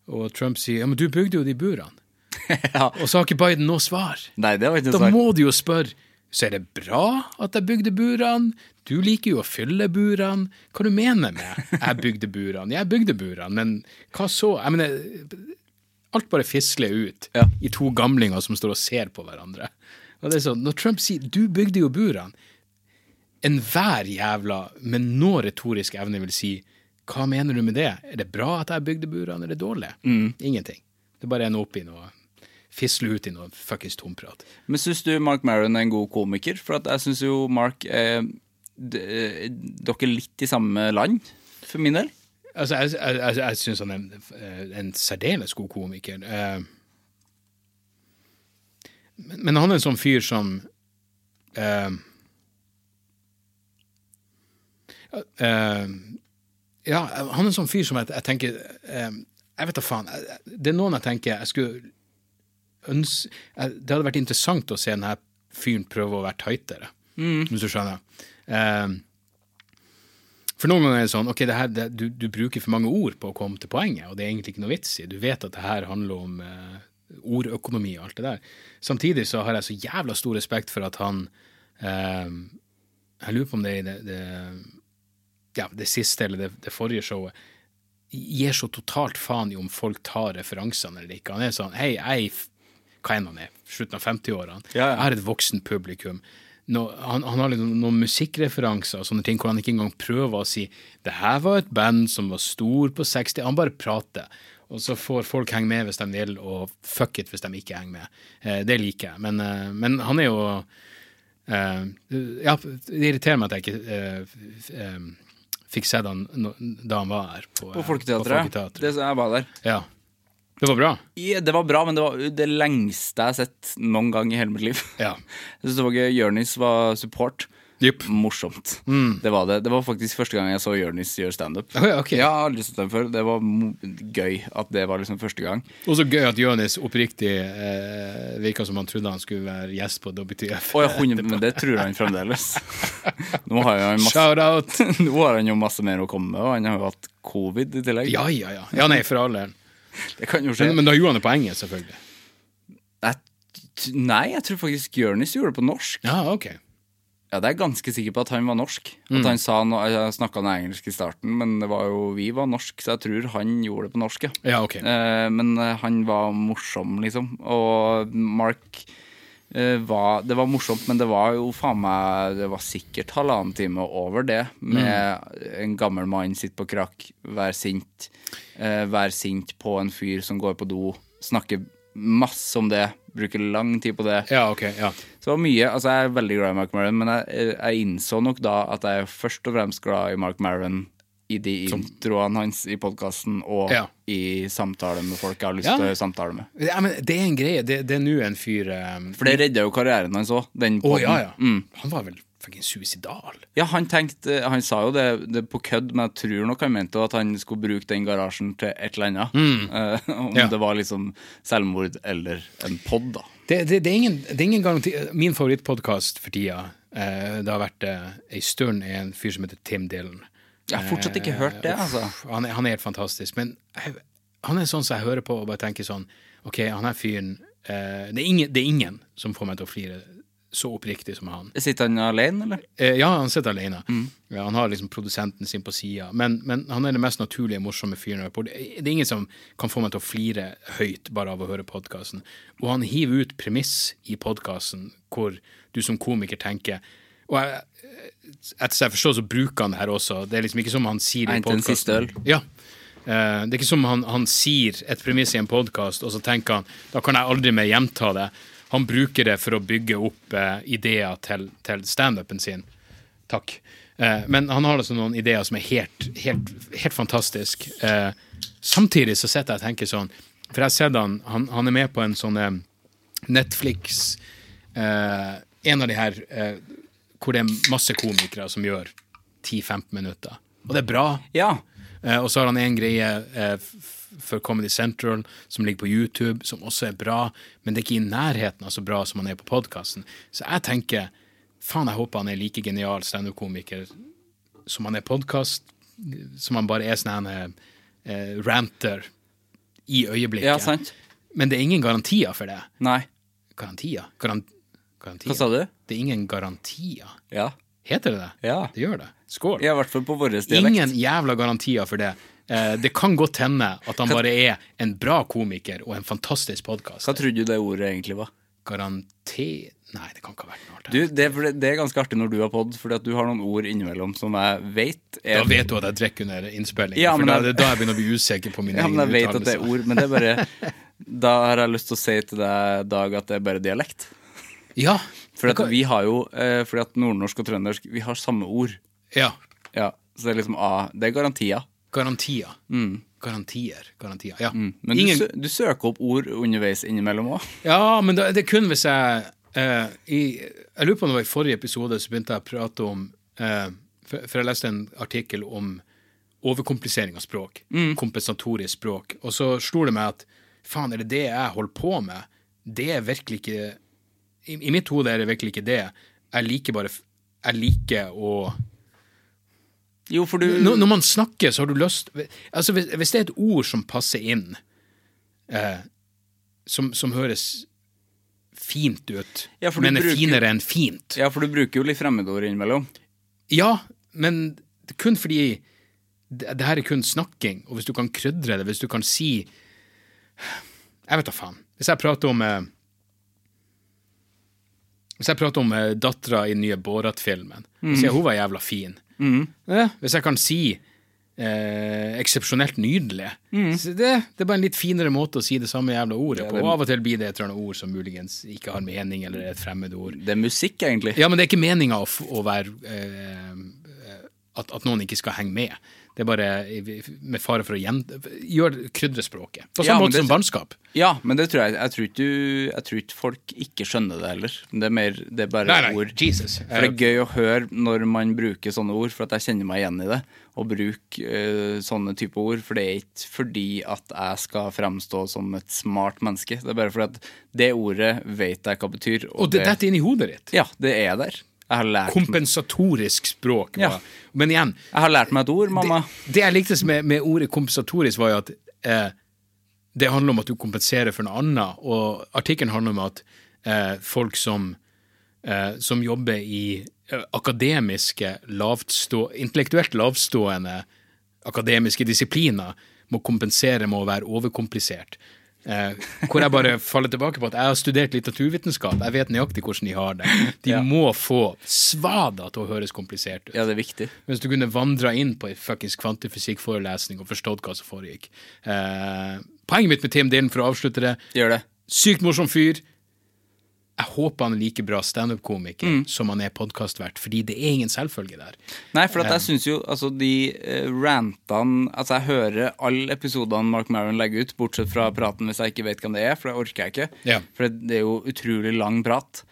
Og Trump sier ja, men du bygde jo de burene. ja. Og så har ikke Biden noe svar. Nei, det var ikke noe Da sagt. må du jo spørre så er det bra at jeg bygde burene. Du liker jo å fylle burene. Hva du mener med 'jeg bygde burene'? Jeg bygde burene, men hva så? Jeg mener, alt bare fisler ut Ja. i to gamlinger som står og ser på hverandre. Og det er sånn, Når Trump sier 'du bygde jo burene', enhver jævla med noe retorisk evne vil si 'hva mener du med det'? Er det bra at jeg bygde burene, er det dårlig? Ingenting. Det bare ender opp i noe Fisle ut i noe fuckings tomprat. Men syns du Mark Maron er en god komiker? For jeg syns jo Mark eh, Dere er litt i samme land, for min del. Altså, jeg, jeg, jeg, jeg syns han er en, eh, en særdeles god komiker. Eh, men, men han er en sånn fyr som uh, uh, Ja, han er en sånn fyr som jeg, jeg tenker uh, Jeg vet da faen. Det er noen jeg tenker jeg skulle ønske Det hadde vært interessant å se denne fyren prøve å være tightere, hvis du skjønner. Uh, for noen ganger er det sånn ok, det her, det, du, du bruker for mange ord på å komme til poenget, og det er egentlig ikke noe vits i. Du vet at det her handler om eh, ordøkonomi og alt det der. Samtidig så har jeg så jævla stor respekt for at han eh, Jeg lurer på om det er det, det, ja, det siste eller det, det forrige showet gir så totalt faen i om folk tar referansene eller ikke. Han er sånn Hei, jeg hva enn han er, slutten av 50-årene. Ja, ja. Jeg har et voksen publikum. No, han, han har liksom noen musikkreferanser og sånne ting hvor han ikke engang prøver å si det her var et band som var stor på 60 Han bare prater. Og så får folk henge med hvis de vil, og fuck it hvis de ikke henger med. Eh, det liker jeg. Men, eh, men han er jo eh, Ja, det irriterer meg at jeg ikke fikk sett han da han var her. På, På Folketeatret. Folketeatret. Det som jeg var der. Ja. Det var bra. Ja, det var bra, men det var det lengste jeg har sett noen gang i hele mitt liv. Ja. Jeg synes det var gøy. Jonis var support. Jupp. Morsomt. Det var det. Det var faktisk første gang jeg så Jonis gjøre standup. Okay, okay. Jeg har aldri sett dem før. Det var gøy at det var liksom første gang. Og så gøy at Jonis oppriktig eh, virka som han trodde han skulle være gjest på WTF. Oh, ja, 100, men det tror han fremdeles. Nå har han masse, nå har han jo masse mer å komme med, og han har jo hatt covid i tillegg. Ja, ja, ja. Ja, nei, for all del. Men, men da gjorde han det på engelsk, selvfølgelig. Jeg- nei, jeg tror faktisk Jonis gjorde det på norsk. Ja, ok. Ja, det er jeg ganske sikker på at han var norsk. Mm. At han sa noe, Jeg snakka noe engelsk i starten, men det var jo, vi var norsk, så jeg tror han gjorde det på norsk. Ja. Ja, ok. Eh, men eh, han var morsom, liksom. Og Mark eh, var Det var morsomt, men det var jo faen meg Det var sikkert halvannen time over det, med en gammel mann sitte på krakk, være sint, eh, være sint på en fyr som går på do, snakke masse om det, Bruker lang tid på det. Ja, ok, ja. Så mye, altså Jeg er veldig glad i Mark Maron, men jeg, jeg innså nok da at jeg er først og fremst glad i Mark Maron i de introene hans i podkasten og Ja. i samtaler med folk jeg har lyst Ja. til å samtale med. ja men det er en greie. Det, det er nå en fyr um, For det redda jo karrieren hans òg, den Å, Oh, ja, ja. Mm. Han var vel fucking suicidal. Ja, han tenkte Han sa jo det, det på kødd, men jeg tror nok han mente at han skulle bruke den garasjen til et eller annet. Eh, om Mm. Ja. det var liksom selvmord eller en pod, da. Det, det, det, er ingen, det er ingen garanti Min favorittpodkast for tida, uh, det har vært eh, ei stund, er en fyr som heter Tim Dillon. Jeg har fortsatt ikke hørt det, altså. Han, er, han er helt fantastisk. Men han er sånn som jeg hører på og bare tenker sånn OK, han her fyren eh, det, er ingen, det er ingen som får meg til å flire så oppriktig som han. Sitter han alene, eller? Eh, ja, han sitter alene. Mm. Ja, han har liksom produsenten sin på sida. Men, men han er den mest naturlige, morsomme fyren. jeg. Det det er ingen som kan få meg til å flire høyt bare av å høre podkasten. Og han hiver ut premiss i podkasten hvor du som komiker tenker Og jeg, etter som jeg forstår, så bruker han det her også. Det er liksom ikke som han sier i podkasten. Ja. Eh, det er ikke som han, han sier et premiss i en podkast, og så tenker han da kan jeg aldri mer gjenta det. Han bruker det for å bygge opp eh, ideer til, til standupen sin. Takk. Eh, men han har altså noen ideer som er helt, helt, helt fantastisk. Eh, samtidig så sitter jeg og tenker sånn For jeg har sett han, han, han er med på en sånn eh, Netflix eh, En av de her eh, hvor det er masse komikere som gjør 10-15 minutter. Og det er bra. Ja. Eh, og så har han en greie eh, for Comedy Central som ligger på YouTube, som også er bra, men det er ikke i nærheten av så bra som han er på podkasten. Så jeg tenker faen, jeg håper han er like genial standup-komiker som han er podkast, som han bare er sånn en eh, ranter i øyeblikket. Ja, sant. Men det er ingen garantier for det. Nei. Garantier? Garan garantier? Hva sa du? Det er ingen garantier. Ja. Heter det det? Ja. Det gjør det. Skål. Ja, I hvert fall på vår dialekt. Ingen jævla garantier for det. Eh, det kan godt hende at han bare er en bra komiker og en fantastisk podkast. Hva trodde du det ordet egentlig var? Garanti Nei, det kan ikke ha vært noe artig. Du, det, det er ganske artig når du har pod, fordi at du har noen ord innimellom som jeg vet er Da vet du at jeg drikker under innspilling. Ja, for da, jeg- da jeg begynner å bli usikker på mine Ja, men jeg vet at det er ord, men det er bare Da har jeg lyst til å si til deg, Dag, at det er bare dialekt. Ja. For at vi har jo eh, Fordi at nordnorsk og trøndersk, vi har samme ord. ja. Ja, Så det er liksom A. Det er garantier. Garantier. Garantier. Garantier. Ja. Mm. Men Ingen, du, sø du søker opp ord underveis innimellom òg. Ja, men det, det er kun hvis jeg eh, i, Jeg lurer på om det var i forrige episode så begynte jeg å prate om eh, for, for jeg leste en artikkel om overkomplisering av språk. Kompensatorisk språk. Og så slo det meg at faen, er det det jeg holder på med? Det er virkelig ikke I, i mitt hode er det virkelig ikke det. Jeg liker bare Jeg liker å Jo, for du når, når man snakker, så har du lyst Altså, hvis, hvis det er et ord som passer inn, eh, som, som høres fint ut, Ja, men er finere enn fint Ja, for du bruker jo litt fremmedord innimellom. Ja, men kun fordi det, det her er kun snakking, og hvis du kan krydre det, hvis du kan si Jeg vet da faen. Hvis jeg prater om eh, Hvis jeg prater om eh, dattera i den nye Borat-filmen, mm. sier hun var jævla fin. Ja, hvis jeg kan si eh, eksepsjonelt nydelig så det, det er bare en litt finere måte å si det samme jævla ordet på. Og av og til blir det et eller annet ord som muligens ikke har mening, eller er et fremmedord. Det er musikk, egentlig. Ja, men det er ikke meninga å, å være eh, at, at noen ikke skal henge med. Det er bare med fare for å gjen... Gjør krydre. På samme ja, måte det- som barnskap. Ja, men det tror jeg Jeg tror ikke, jeg tror ikke folk ikke skjønner det heller. Det er mer Det er bare Nei, nei, ord. Jesus. For det er gøy å høre når man bruker sånne ord, for at jeg kjenner meg igjen i det. Å bruke uh, sånne type ord. For det er ikke fordi at jeg skal fremstå som et smart menneske. Det er bare fordi at det ordet vet jeg hva betyr. Og det detter inn i hodet ditt. Ja, det er der. Kompensatorisk språk. Ja. Men igjen, jeg har lært meg et ord, mamma. det, det jeg likte med, med ordet kompensatorisk, var jo at eh, det handler om at du kompenserer for noe annet. Og artikkelen handler om at eh, folk som, eh, som jobber i eh, akademiske, lavtstå, intellektuelt lavstående akademiske disipliner, må kompensere med å være overkomplisert. Eh, hvor jeg bare faller tilbake på at jeg har studert litteraturvitenskap. Jeg vet nøyaktig hvordan de har det. De må få svada til å høres komplisert ut. Ja, det er viktig. Hvis du kunne vandra inn på en fuckings kvantefysikkforelesning og forstått hva som foregikk. Eh, poenget mitt med Tim Dylan, for å avslutte det, Gjør det. sykt morsom fyr. Jeg håper han er like bra standup-komiker Mm. som han er podkastvert, fordi det er ingen selvfølge der. Nei, for at jeg syns jo altså de eh, rantene Altså, jeg hører alle episodene Mark Maron legger ut, bortsett fra praten hvis jeg ikke vet hvem det er, for det orker jeg ikke. Ja. For det, er jo utrolig lang prat.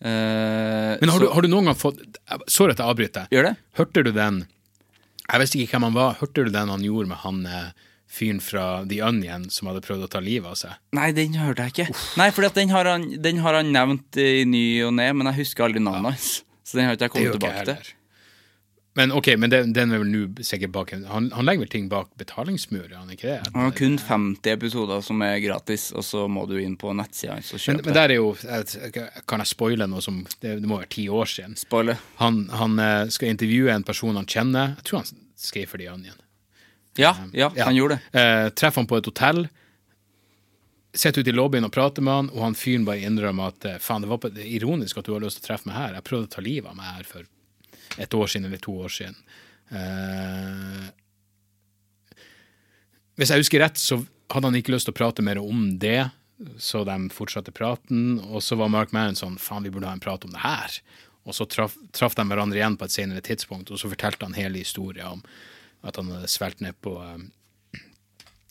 Uh, Men har, så- du, har du noen gang fått Sorry at jeg avbryter. Gjør det? Hørte du den Jeg visste ikke hvem han var. Hørte du den han gjorde med han eh, fyren fra The Onion som hadde prøvd å ta livet av seg? Nei, den hørte jeg ikke. Nei, for den, har han- den har han nevnt i ny og ne, men jeg husker aldri navnet hans. Så den har ikke jeg kommet tilbake til. Men ok, men den, den er vel nå sikkert bak han, han legger vel ting bak betalingsmur, han ikke det? Han har kun 50 episoder som er gratis, og så må du inn på nettsida hans og Men, kjøpe. men der er jo Kan jeg spoile noe som Det, det må være ti år siden. Spoiler. Han, han eh, skal intervjue en person han kjenner. Jeg tror han skrev for The Onion. Ja, ja, han gjorde det. Eh, treffer han på et hotell. Sitter ute i lobbyen og prater med han, og han fyren bare innrømmer at eh, faen, det var på, det ironisk at du har lyst til å treffe meg her. Jeg prøvde å ta livet av meg her for et år siden eller to år siden. Eh, hvis jeg husker rett, så hadde han ikke lyst til å prate mer om det, så de fortsatte praten. Og så var Mark Maron sånn faen, vi burde ha en prat om det her. Og så traff, traf de hverandre igjen på et senere tidspunkt, og så fortalte han hele historien om at han hadde svelget ned på um,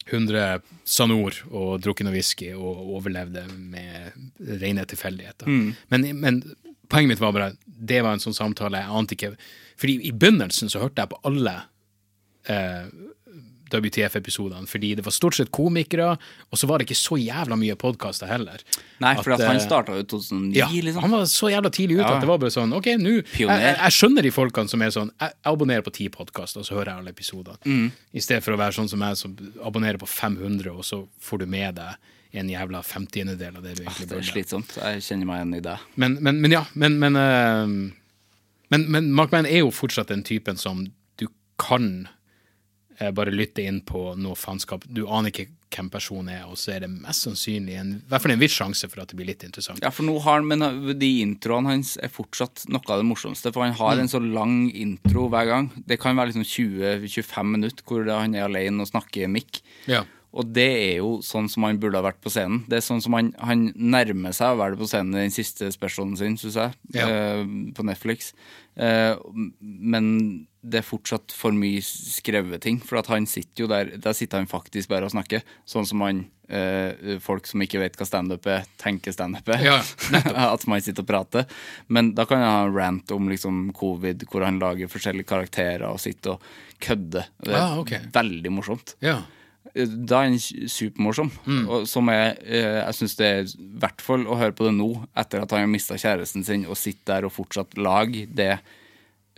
100 Sanor og drukket noe whisky og overlevde med rene tilfeldigheter. Men, men poenget mitt var bare det var en sånn samtale jeg ante ikke Fordi i begynnelsen så hørte jeg på alle eh, WTF-episodene, fordi det var stort sett komikere, og så var det ikke så jævla mye podkaster heller. Nei, for at, At, han eh, starta jo 2009, Ja, liksom. han var så jævla tidlig ute Ja. at det var bare sånn Ok, nå jeg, jeg, skjønner de folkene som er sånn Jeg, abonnerer på ti podkaster, og så hører jeg alle episodene. Mm. I stedet for å være sånn som jeg, som abonnerer på 500, og så får du med deg en jævla femtiendedel av det du egentlig burde. Det er slitsomt. Jeg kjenner meg igjen i det. Men, men, men ja, men men, eh, men, men Mark Mann er jo fortsatt den typen som du kan bare lytte inn på noe faenskap. Du aner ikke hvem personen er, og så er det mest sannsynlig en, i hvert fall en viss sjanse for at det blir litt interessant. Ja, for nå har han, men de introene hans er fortsatt noe av det morsomste, for han har Mm. en så lang intro hver gang. Det kan være liksom 20-25 minutter hvor han er alene og snakker mikk. Ja. Og det er jo sånn som han burde ha vært på scenen. Det er sånn som Han, han nærmer seg å være på scenen i den siste specialen sin, syns jeg, Ja. eh, på Netflix. Eh, men det er fortsatt for mye skrevet ting. For at han sitter jo der Der sitter han faktisk bare og snakker. Sånn som han eh, folk som ikke vet hva standup er, tenker standup er. Ja, at man sitter og prater. Men da kan han ha en rant om liksom covid, hvor han lager forskjellige karakterer og sitter og kødder. Det er Ah, okay. veldig morsomt. ja. Da er den supermorsom. Og som er, eh, jeg syns det er i hvert fall å høre på det nå, etter at han har mista kjæresten sin, og sitter der og fortsatt lage det.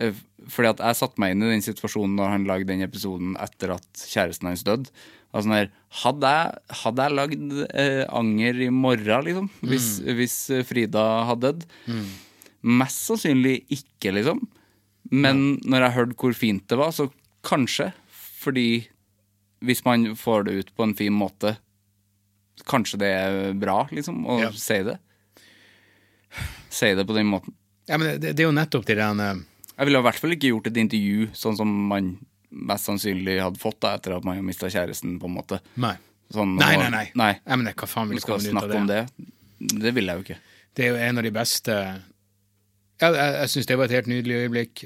Eh, Fordi at jeg satte meg inn i den situasjonen når han lagde den episoden etter at kjæresten hans døde. Altså hadde jeg, hadde jeg lagd eh, anger i morgen, liksom, hvis, hvis eh, Frida hadde dødd? Mest sannsynlig ikke, liksom. Men når jeg hørte hvor fint det var, så kanskje. Fordi hvis man får det ut på en fin måte, kanskje det er bra, liksom, å Ja. si det. si det på den måten. Ja, men det, det er jo nettopp de der eh, Jeg ville i hvert fall ikke gjort et intervju sånn som man mest sannsynlig hadde fått da, etter at man har mista kjæresten, på en måte. Nei. Sånn, Nei, nei, nei. nei. Ja, men hva faen vil du komme ut av det? om det. Det vil jeg jo ikke. Det er jo en av de beste Ja, jeg, jeg syns det var et helt nydelig øyeblikk.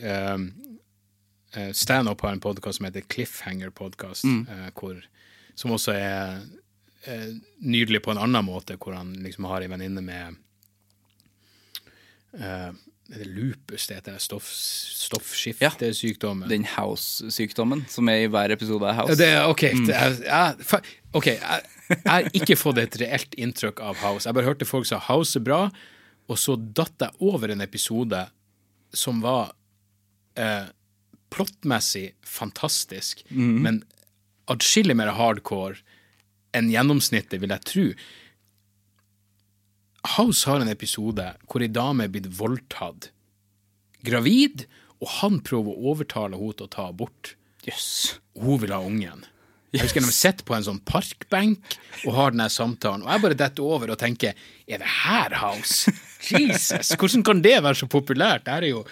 Uh, Standup har en podkast som heter Cliffhanger Podcast, eh, hvor, som også er eh, nydelig på en annen måte, hvor han liksom har ei venninne med eh, er det lupus det heter? Stoff, stoffskiftesykdommen? Ja, Den House-sykdommen som er i hver episode av House. Det, ok, det er, ja, fa, ok, jeg, jeg har ikke fått et reelt inntrykk av House. Jeg bare hørte folk sa House er bra, og så datt jeg over en episode som var eh, plottmessig fantastisk, men atskillig mer hardcore enn gjennomsnittet, vil jeg tro. House har en episode hvor ei dame er blitt voldtatt, gravid, og han prøver å overtale henne til å ta abort. Yes. Hun vil ha ungen. Jeg husker de sitter på en sånn parkbenk og har denne samtalen, og jeg bare detter over og tenker er det her House? Jesus, hvordan kan det være så populært? Dette er jo,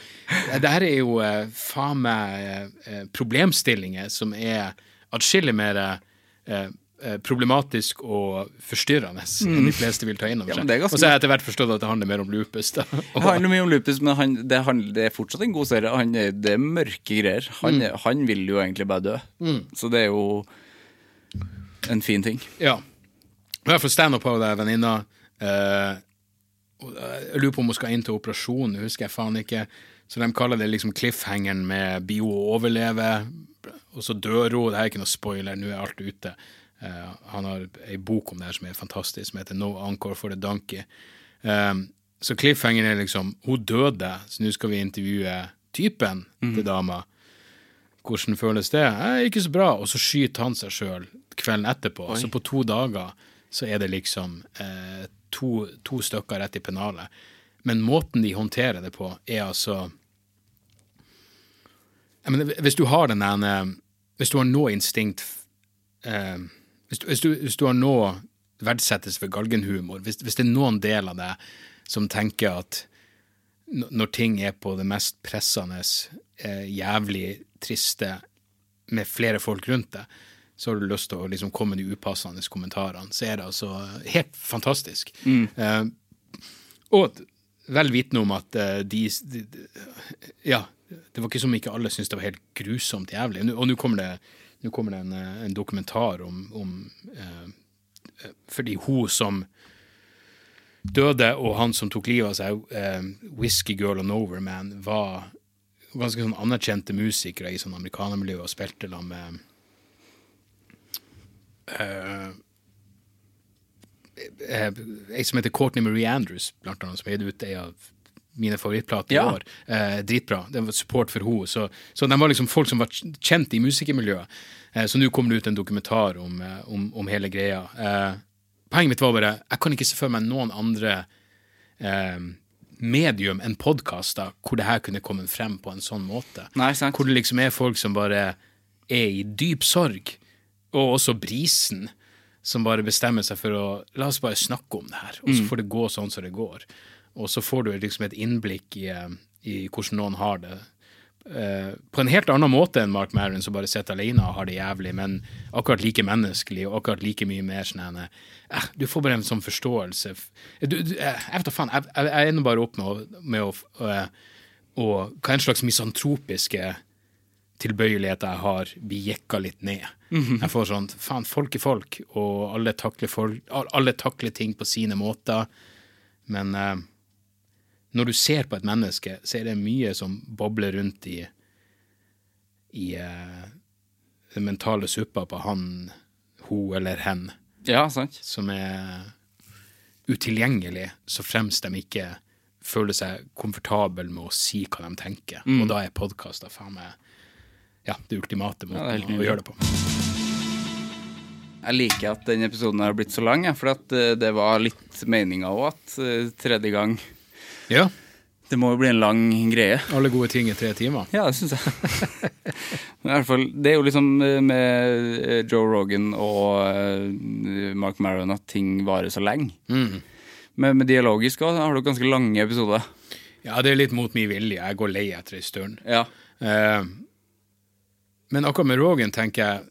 her er jo eh, faen meg eh, problemstillinger som er atskillig mer eh, eh, problematisk og forstyrrende enn de fleste vil ta inn over seg. det ganske og så har jeg etter hvert forstått at det handler mer om lupus. da. Det handler mye om lupus, men han, det, handler, det er fortsatt en god serie. Han, det er mørke greier. Han, Mm. han vil jo egentlig bare dø. Så det er jo en fin ting. Ja. I hvert fall standup har jo det, venninna. eh, jeg lurer på om hun skal inn til operasjon, husker jeg faen ikke. Så de kaller det liksom cliffhangeren med bio å overleve, og så dør hun. Det er ikke noe spoiler, nå er alt ute. Eh, han har ei bok om det her som er fantastisk, som heter No Encore for the Donkey. Um, så cliffhangeren er liksom Hun døde, så nå skal vi intervjue typen til dama. Hvordan føles det? Eh, ikke så bra. Og så skyter han seg sjøl kvelden etterpå. Så på to dager så er det liksom eh, to, to stykker rett i pennalet. Men måten de håndterer det på, er altså mener, Hvis du har den ene Hvis du har noe instinkt eh, hvis, du, hvis, du, hvis du har noe verdsettes for galgenhumor, hvis, hvis det er noen del av deg som tenker at når ting er på det mest pressende, eh, jævlig triste, med flere folk rundt deg, så har du lyst til å liksom komme de upassende kommentarene. Så er det altså helt fantastisk. Eh, og vel vitende om at uh, de, de, de Ja, det var ikke som ikke alle syntes det var helt grusomt jævlig. Og nå- kommer kommer det en, eh, en dokumentar om, om uh, Fordi hun som døde, og han som tok livet av seg, uh, Whiskey Girl og Noverman, var ganske sånn anerkjente musikere i sånn amerikanermiljø og spilte sammen med eh, Ei som heter Courtney Marie Andrews, blant annet, som har gitt ut ei av mine favorittplater Ja. i år. Uh, dritbra. Det var support for henne. Så, så de var liksom folk som var kjent i musikermiljøet. Uh, så nå kommer det ut en dokumentar om, om, om hele greia. Poenget mitt var bare jeg kan ikke se for meg noen andre eh, medium enn podkaster hvor det her kunne kommet frem på en sånn måte. Nei. Hvor det liksom er folk som bare er i dyp sorg, og også brisen, som bare bestemmer seg for å La oss bare snakke om det her, og så får det gå sånn som det går. Og så får du liksom et innblikk i, eh, i hvordan noen har det. Eh, på en helt annen måte enn Mark Maron, som bare sitter alene og har det jævlig, men akkurat like menneskelig og akkurat like mye mer sånn eh, Du får bare en sånn forståelse. Du, du, eh, jeg vet da faen, jeg, jeg, jeg ender bare opp med å, med å eh, og hva en slags misantropiske tilbøyeligheter jeg har, blir jekka litt ned. Jeg får sånn faen, folk er folk, og alle takler, folk, alle takler ting på sine måter. Men eh, når du ser på et menneske, så er det mye som bobler rundt i i uh, den mentale suppa på han, hun eller hen, Ja, sant. som er utilgjengelig, så fremst de ikke føler seg komfortabel med å si hva de tenker. Og da er podkaster faen meg ja, det ultimate Ja, det måten å gjøre det på. Jeg liker at denne episoden har blitt så lang, for eh, det var litt meninga òg at eh, tredje gang Ja, Det må jo bli en lang greie. alle gode ting i tre timer. Ja, det syns jeg. Men i hvert fall, Det er jo liksom eh, med eh, Joe Rogan og eh, Mark Maron at ting varer så lenge. Mm. Men med dialogisk òg har du ganske lange episoder. Ja, det er litt mot min vilje. Jeg går lei etter ei stund. Ja. Eh, men akkurat med Rogan tenker jeg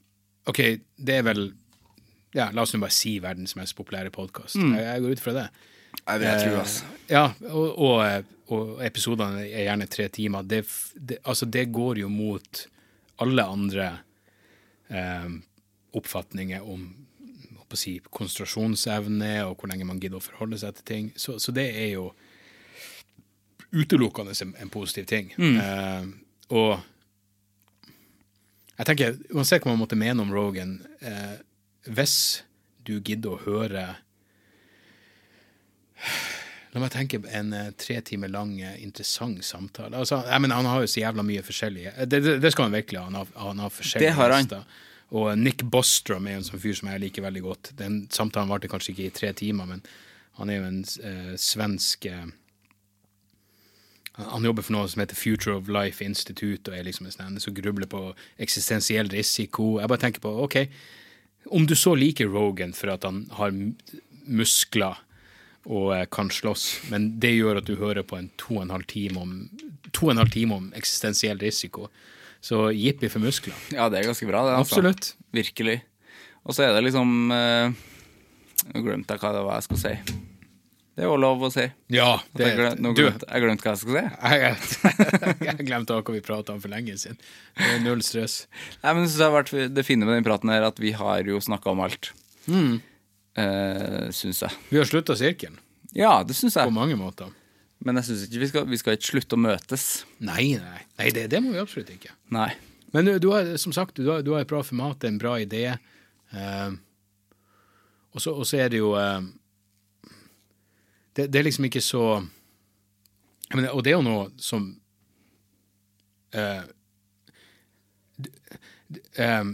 OK, det er vel ja, La oss nå bare si verdens mest populære podkast. Jeg, jeg går ut fra det. Jeg vil tro, altså. Ja, og, og, og episodene er gjerne tre timer. Det, det, altså, det går jo mot alle andre eh, oppfatninger om å si, konsentrasjonsevne og hvor lenge man gidder å forholde seg til ting. Så, så det er jo utelukkende en, en positiv ting. Eh, og jeg tenker, uansett hva man måtte mene om Rogan, eh, hvis du gidder å høre La meg tenke på en eh, tre timer lang eh, interessant samtale. Altså, jeg mener, han har jo så jævla mye forskjellige Det, det, det skal han virkelig ha. Han har, han har forskjellige Det har han. gjester. Og Nick Bostrom er jo en sånn fyr som jeg liker veldig godt. Den samtalen varte kanskje ikke i tre timer, men han er jo en eh, svensk eh, han han jobber for noe som heter Future of Life Institute, og er liksom en sånn som grubler på eksistensiell risiko. Jeg bare tenker på, ok, om du så liker Rogan for at han har m- muskler og eh, kan slåss, men det gjør at du hører på en to og en halv time om, en halv time om eksistensiell risiko, så jippi for muskler. Ja, det er ganske bra, det. Altså. Absolutt. Virkelig. Og så er det liksom eh, Nå glemte jeg hva det var jeg skulle si. Det er jo lov å si. Ja, det, jeg, glem, nå du, glemte, jeg glemte hva jeg skulle si. jeg, jeg glemte hva vi pratet om for lenge siden. Det er null stress. Nei, men jeg synes det har vært det fine med den praten her, at vi har jo snakka om alt. Mm. Syns jeg. Vi har sluttet sirkelen, Ja, det syns på mange måter. Men jeg syns ikke vi skal, vi skal ikke slutte å møtes. Nei, nei, nei det, det må vi absolutt ikke. Nei. Men du, du har, som sagt, du har, du har et bra format, en bra idé. Uh, og, så, er det jo uh, det, det er liksom ikke så jeg mener, Og det er jo noe som uh, d- d- eh,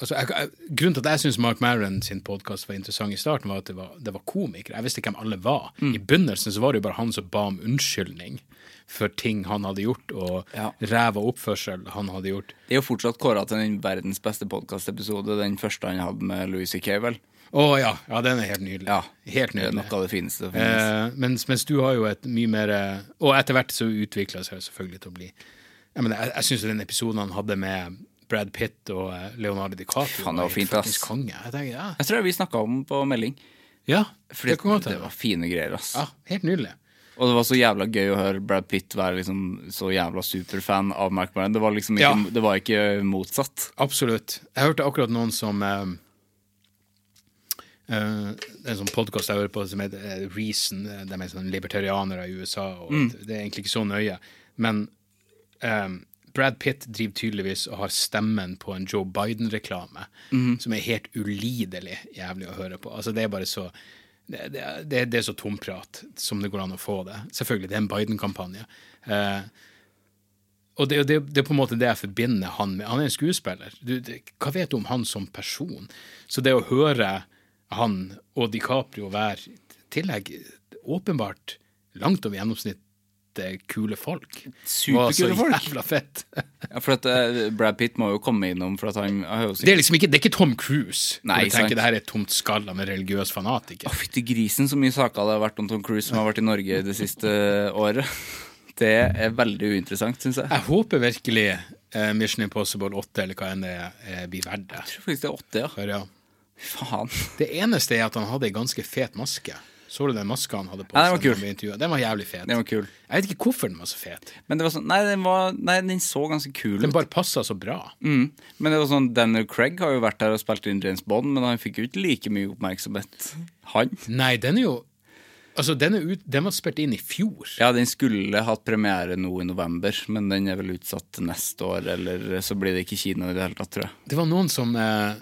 altså, jeg, Grunnen til at jeg syns Mark Maron sin podkast var interessant i starten, var at det var, det var komikere. Jeg visste hvem alle var. I begynnelsen så var det jo bare han som ba om unnskyldning for ting han hadde gjort, og Ja. ræva oppførsel han hadde gjort. Det er jo fortsatt kåra til den verdens beste podkastepisode, den første han hadde med Louis C.K., vel? Å ja, ja, den er helt nydelig. Ja. Helt Det nydelig. noe av det fineste som finnes. Eh, mens, mens du har jo et mye mer eh, Og etter hvert så utvikla det seg selvfølgelig til å bli Jeg, mener, jeg, jeg syns den episoden han hadde med Brad Pitt og eh, Leonardo DiCaprio Han det var fint, ass. konge. Jeg tenker, ja, Jeg tror vi snakka om på melding. ja Fordi det kan det var fine greier, ass. Ja, helt nydelig. Og det var så jævla gøy å høre Brad Pitt være liksom så jævla superfan av Mark Maron. Det var liksom Ja. det var ikke motsatt. Absolutt. Jeg hørte akkurat noen som eh, eh, en sånn podkast jeg hører på som heter eh, Reason. De er sånn libertarianere i USA, og det er egentlig ikke så nøye. Men eh, Brad Pitt driver tydeligvis og har stemmen på en Joe Biden-reklame, som er helt ulidelig jævlig å høre på. Altså, det er bare så det, det, det, er så tomprat som det går an å få det. Selvfølgelig, det er en Biden-kampanje. Eh, og det, det, det er på en måte det jeg forbinder han med. Han er en skuespiller. Du, det, hva vet du om han som person? Så det å høre han og DiCaprio være tillegg åpenbart langt over gjennomsnittet kule folk Superkule folk. jævla fett. Ja, for at eh, Brad Pitt må jo komme innom, for at han har Det er liksom ikke, det er ikke Tom Cruise. Nei, du tenker sant. det her er et tomt skall av en religiøs fanatiker. Å, fytti grisen, så mye saker det har vært om Tom Cruise som har vært i Norge det siste året. Det er veldig uinteressant, syns jeg. Jeg håper virkelig eh, Mission Impossible 8, eller hva enn det er, eh, blir verdt det. Jeg tror faktisk det er 8, ja. For ja, Faen. Det eneste er at han hadde ei ganske fet maske. Så du den maska han hadde på Ja, den var kul. Den var jævlig fet. Den var kul. Jeg vet ikke hvorfor den var så fet. Men det var sånn Nei, den, var, nei, den så ganske kul ut. Den bare passa så bra. Mm. Men det var sånn Daniel Craig har jo vært der og spilt inn James Bond, men han fikk jo ikke like mye oppmerksomhet, han. Nei, den er jo Altså, den, ut, den var spilt inn i fjor. Ja, den skulle hatt premiere nå i november, men den er vel utsatt til neste år, eller så blir det ikke kino i det hele tatt, tror jeg. Det var noen som eh,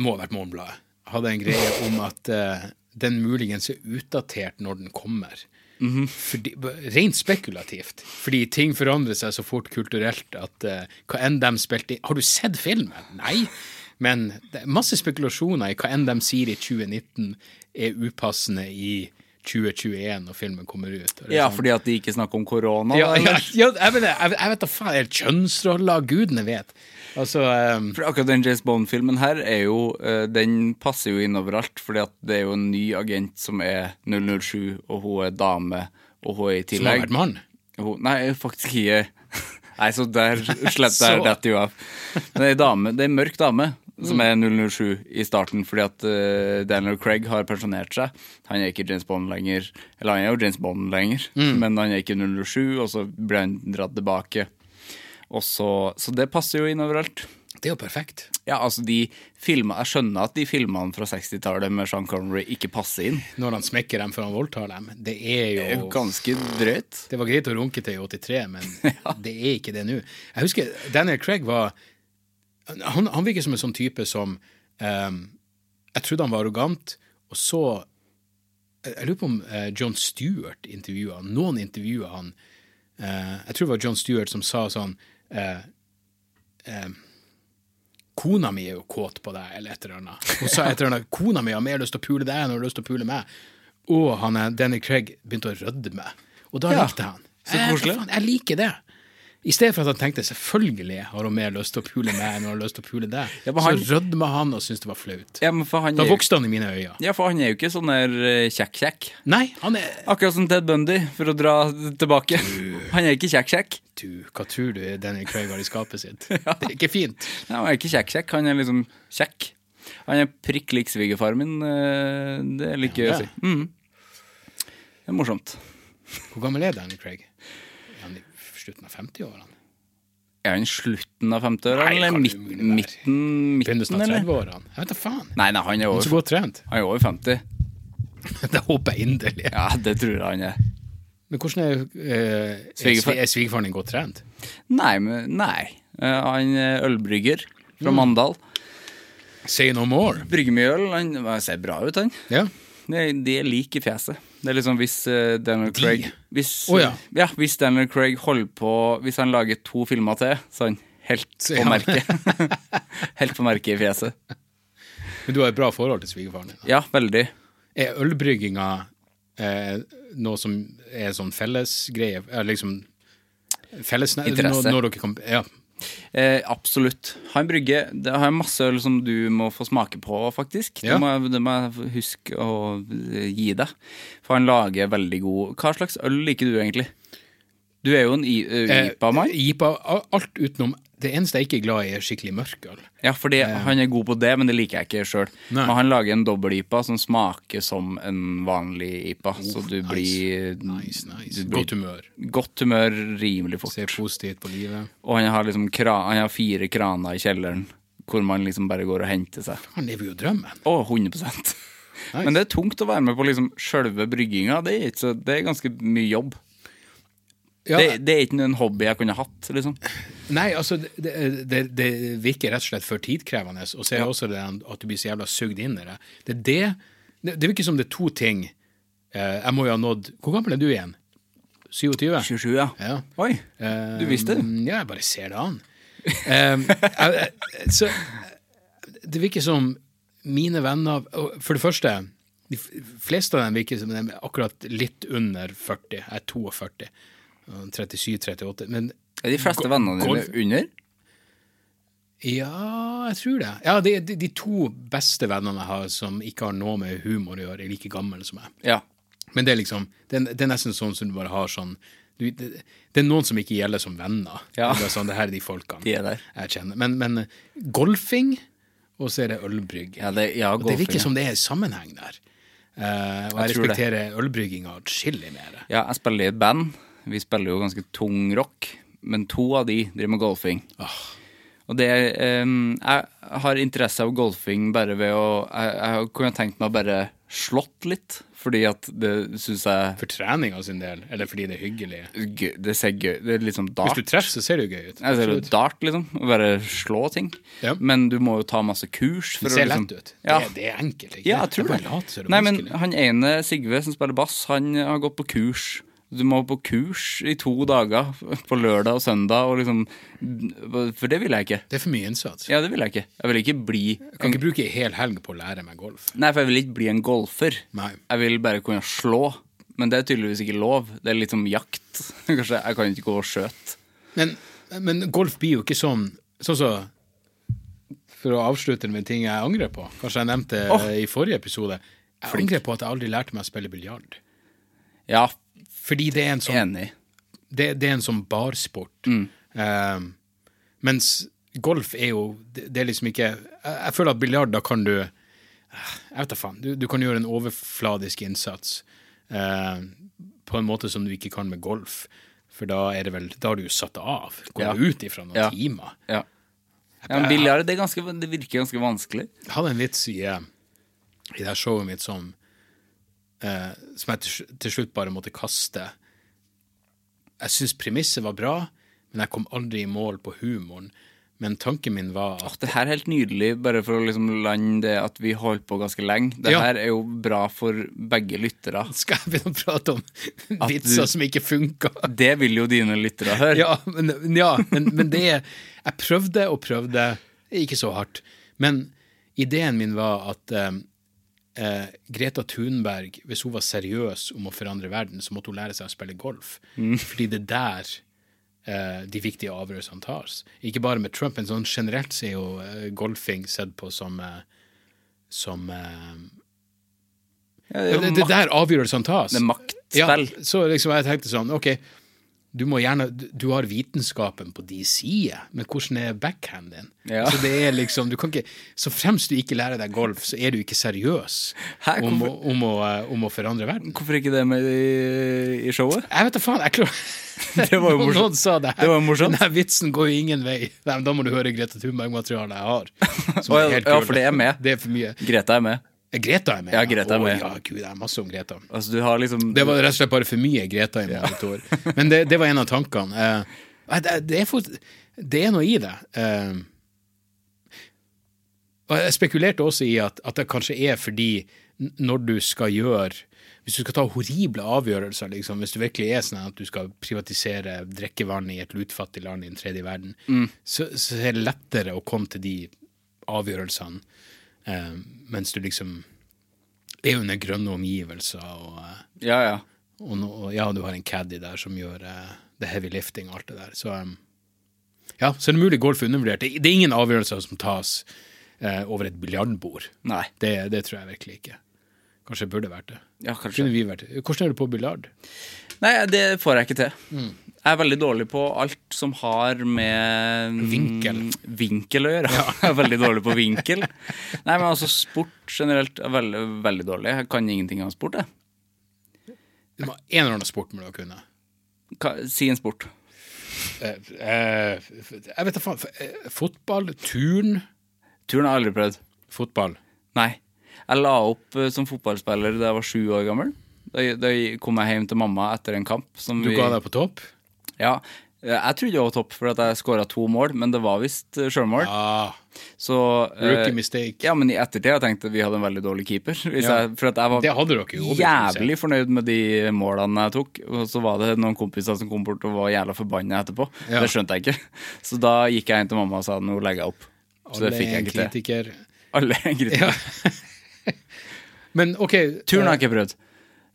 Må ha vært Morgenbladet. Hadde en greie om at eh, den muligens er utdatert når den kommer. Fordi, rent spekulativt. Fordi ting forandrer seg så fort kulturelt at uh, hva enn de spilte i Har du sett filmen? Nei. Men det er masse spekulasjoner i hva enn de sier i 2019 er upassende i 2021 når filmen kommer ut. Ja, sånn- fordi at de ikke snakker om korona? ja, ja, ja, jeg, vet, da faen, er kjønnsroller? Gudene vet. Altså um, For akkurat den James Bond-filmen her er jo eh, Den passer jo inn overalt, fordi det er jo en ny agent som er 007, og hun er dame, og hun er i Som har tillegg vært mann. Hun, nei, faktisk ikke. Nei, så der slett det der detter jo av. Men det er dame, det er en mørk dame som er 007 i starten, fordi at uh, Daniel Craig har pensjonert seg. Han er ikke James Bond lenger. Eller han er jo James Bond lenger, men han er ikke 007, og så blir han dratt tilbake. Og så, så det passer jo inn overalt. Det er jo perfekt. Ja, altså de filmer, Jeg skjønner at de filmene fra 60-tallet med Sean Connery ikke passer inn. Når han smekker dem før han voldtar dem. Det er jo Det er jo ganske drøyt. Det var greit å runke til i 83, men det er ikke det nå. Jeg husker Daniel Craig var Han, han virker som en sånn type som um, Jeg trodde han var arrogant, og så Jeg lurer på om uh, John Stewart intervjua han. Noen intervjua han. Uh, jeg tror det var John Stewart som sa sånn eh, eh, Kona mi er jo kåt på deg, eller et eller annet. Hun sa et eller annet. Kona mi har mer lyst til å pule deg enn hun har lyst til å pule meg. Og han Danny Craig begynte å rødme. Og da Ja, likte han. så koselig. Jeg, Jeg liker det. I stedet for at han tenkte selvfølgelig har hun mer lyst til å pule meg enn hun har lyst til å pule deg, Ja, han- så rødma han og syntes det var flaut. Ja, han Da er, vokste han i mine øyne. ja, for han er jo ikke sånn der eh, kjekk-kjekk. Nei, han er Akkurat som Ted Bundy, for å dra tilbake. Han er ikke kjekk-kjekk. Du, hva tror du Danny Craig har i skapet sitt? Det er ikke fint. Ja, han er ikke kjekk-kjekk, han er liksom kjekk. Han er prikk lik svigerfaren min. eh, Det liker jeg Ja, å si. Mm. Det er morsomt. Hvor gammel er Danny Craig? Slutten av 50-årene? Er han slutten av 50-årene, Nei, eller midt, være. midten, Begynnelsen av 30-årene? Jeg vet da faen. Nei, nei, han er Han er så over, godt trent. han er over 50. Det håper jeg inderlig. Ja, det tror jeg han er. Men hvordan er, eh, er, Svigerfar- er svigerfaren din godt trent? Nei, men nei. Uh, Han er ølbrygger fra Mm. Mandal. Say no more. Brygger mye øl. Han han ser bra ut, han. Ja. De, er like i fjeset. Det er liksom hvis uh, Daniel Craig hvis, oh, ja. hvis Daniel Craig holder på Hvis han lager to filmer til, så er han helt på ja. merket. helt på merket i fjeset. Men du har et bra forhold til svigerfaren din? da? Ja, veldig. Er ølbrygginga eh, noe som er sånn fellesgreie? Liksom felles, Interesse. Når, når dere kan, ja. Eh, absolutt. en brygge Det har jeg masse øl som du må få smake på, faktisk. Ja. Det, må, jeg- det må jeg huske å gi deg. For han lager veldig god Hva slags øl liker du egentlig? Du er jo en i- eh, IPA-mann. Eh, IPA, alt utenom Det eneste jeg ikke er glad i, er skikkelig mørk øl. Ja, fordi han er god på det, men det liker jeg ikke sjøl. Men han lager en dobbel-IPA som smaker som en vanlig IPA, så du nice. blir Nice, nice. du blir Godt humør. Godt humør rimelig fort. Se positivt på livet. Og han har liksom han har fire kraner i kjelleren hvor man liksom bare går og henter seg. Han lever jo drømmen. Å, 100% Men det er tungt å være med på liksom sjølve brygginga. Det er, ikke det er ganske mye jobb. Ja, Det, det er ikke en hobby jeg kunne hatt, liksom. Nei, altså, det, det, det virker rett og slett for tidkrevende, og så er det også det at du blir så jævla sugd inn i det. Det det Det, virker som det er to ting eh, Jeg må jo ha nådd Hvor gammel er du igjen? 27? 27, ja. Ja. Oi, Eh, du visste det? Ja, jeg bare ser det an. Eh, så det virker som mine venner For det første, de fleste av dem virker som de er akkurat litt under 40. Jeg er 42. 37-38. Men Er de fleste vennene dine under? ja, jeg tror det. Ja, de, de, de to beste vennene jeg har som ikke har noe med humor å gjøre, er like gamle som meg. Ja. Men det er liksom, det er, det er nesten sånn som du bare har sånn du, det, det er noen som ikke gjelder som venner. Ja. Det er sånn, det her er de folkene De er jeg kjenner. Men, men golfing, og så er det ølbrygg. Ja, det, ja, golfing, det virker som det er sammenheng der. Uh, og jeg, Jeg respekterer ølbrygginga atskillig mer. Ja, jeg spiller i band. Vi spiller jo ganske tung rock, men to av de driver med golfing. Og det um, Jeg har interesse av golfing bare ved å Jeg, jeg kunne tenkt meg bare slått litt, fordi at det syns jeg For treninga sin del, eller fordi det er hyggelig. gøy- Det ser gøy Det er liksom Hvis du treffer, så ser det jo gøy ut. Jeg ser det dart, liksom. Å bare slå ting. Ja. Men du må jo ta masse kurs. Det ser liksom- lett ut. Ja. Det, det er enkelt. Ikke? Ja, jeg tror det. later er det er Nei, men han ene, Sigve, som spiller bass, han har gått på kurs Du må på kurs i to dager, på lørdag og søndag, og liksom For det vil jeg ikke. Det er for mye innsats. Ja, det vil jeg ikke. Jeg vil ikke bli Jeg kan ikke bruke en hel helg på å lære meg golf. Nei, for jeg vil ikke bli en golfer. Nei. Jeg vil bare kunne slå. Men det er tydeligvis ikke lov. Det er litt som jakt. Kanskje jeg kan ikke gå og skjøte. Men, men golf blir jo ikke sånn Sånn så For å avslutte med ting jeg angrer på. Kanskje jeg nevnte oh, i forrige episode. Jeg angrer på at jeg aldri lærte meg å spille biljard. Ja, Fordi det er en sånn det, det er en sånn barsport. Eh, mens golf er jo Det, det er liksom ikke jeg, jeg føler at biljard, da kan du Jeg vet da faen. Du, du kan gjøre en overfladisk innsats uh, på en måte som du ikke kan med golf. For da er det vel Da har du jo satt av. Går Ja. ut ifra noen Ja. timer. Ja. ja men biljard, det, det virker ganske vanskelig. Jeg hadde en vits i, eh, i det her showet mitt som eh, Som jeg til, slutt bare måtte kaste. Jeg syns premisset var bra, men jeg kom aldri i mål på humoren. Men tanken min var at at det her er helt nydelig, bare for å liksom lande det at vi holdt på ganske lenge. Det Ja. her er jo bra for begge lyttere. Skal jeg begynne å prate om At vitser du- som ikke funka? Det vil jo dine lyttere høre. Ja, men, ja, men, men det Jeg prøvde og prøvde, ikke så hardt. Men ideen min var at eh, eh, Greta Thunberg, hvis hun var seriøs om å forandre verden, så måtte hun lære seg å spille golf. Fordi det er der eh, de viktige avgjørelsene tas. Ikke bare med Trump, men sånn generelt så er jo eh, golfing sett på som eh, som eh, Ja, det det, er det, det der avgjørelsene tas. det er maktspill. Ja, så liksom jeg tenkte sånn, ok, du må gjerne, du har vitenskapen på de sider, men hvordan er backhand din? Ja. Så det er liksom, du kan ikke, så fremst du ikke lærer deg golf, så er du ikke seriøs Hæ, om, å, om, å, eh, om å forandre verden. Hvorfor ikke det med i, i showet? Jeg vet da faen, jeg klarer... Det var jo morsomt. Noen sa det. Det var morsomt. Denne vitsen går jo ingen vei. Nei, men da må du høre Greta Thunberg-materialet jeg har. ja, for det er med. Det er for mye. Greta er med. Greta er med. Ja, Greta er med. Å, ja, gud, det er masse om Greta. Altså, du har liksom Det var rett og slett bare for mye Greta i monitor. Men det, det var en av tankene. Uh, det, det, er for, det er noe i det. Uh, og jeg spekulerte også i at, at det kanskje er fordi når du skal gjøre Hvis du skal ta horrible avgjørelser, liksom, hvis du virkelig er sånn at du skal privatisere drikkevann i et lutfattig land i en tredje verden, så, så er det lettere å komme til de avgjørelsene eh, mens du liksom er under grønne omgivelser og eh, Ja, ja. og, og ja, du har en caddy der som gjør uh, the heavy lifting og alt det der. Så um, ja, så er det mulig golf er undervurdert. Det, det er ingen avgjørelser som tas uh, over et biljardbord. Det, det tror jeg virkelig ikke. Kanskje det burde vært det. Ja, kanskje. Vi vært det. Hvordan er du på biljard? Nei, det får jeg ikke til. Mm. Jeg er veldig dårlig på alt som har med Vinkel. vinkel å gjøre. Jeg er veldig dårlig på vinkel. Nei, men altså sport generelt er veldig, veldig dårlig. Jeg kan ingenting om sport, jeg. Du må En eller annen sport må du kunne. Hva, Si en sport. Eh, eh, jeg vet da faen. eh, Fotball? Turn? Turn har jeg aldri prøvd. Fotball? Nei. Jeg la opp eh, som fotballspiller da jeg var sju år gammel. Da, da kom jeg hjem til mamma etter en kamp. Som Du ga deg på topp? Ja. Jeg trodde jeg var topp for at jeg skåra to mål, men det var visst eh, sjølmål. Ja. Så eh, rookie mistake. Ja, men i ettertid har jeg tenkt at vi hadde en veldig dårlig keeper. Ja. jeg, for jeg var Det jo jævlig fornøyd med de målene jeg tok. Og så var det noen kompiser som kom bort og var jævla forbanna etterpå. Ja. Det skjønte jeg ikke. Så da gikk jeg inn til mamma og sa nå legger jeg opp. Så det Alle fikk er jeg en ikke til. kritiker. Alle er kritiske. Ja. Men OK Turn har eh, jeg ikke prøvd.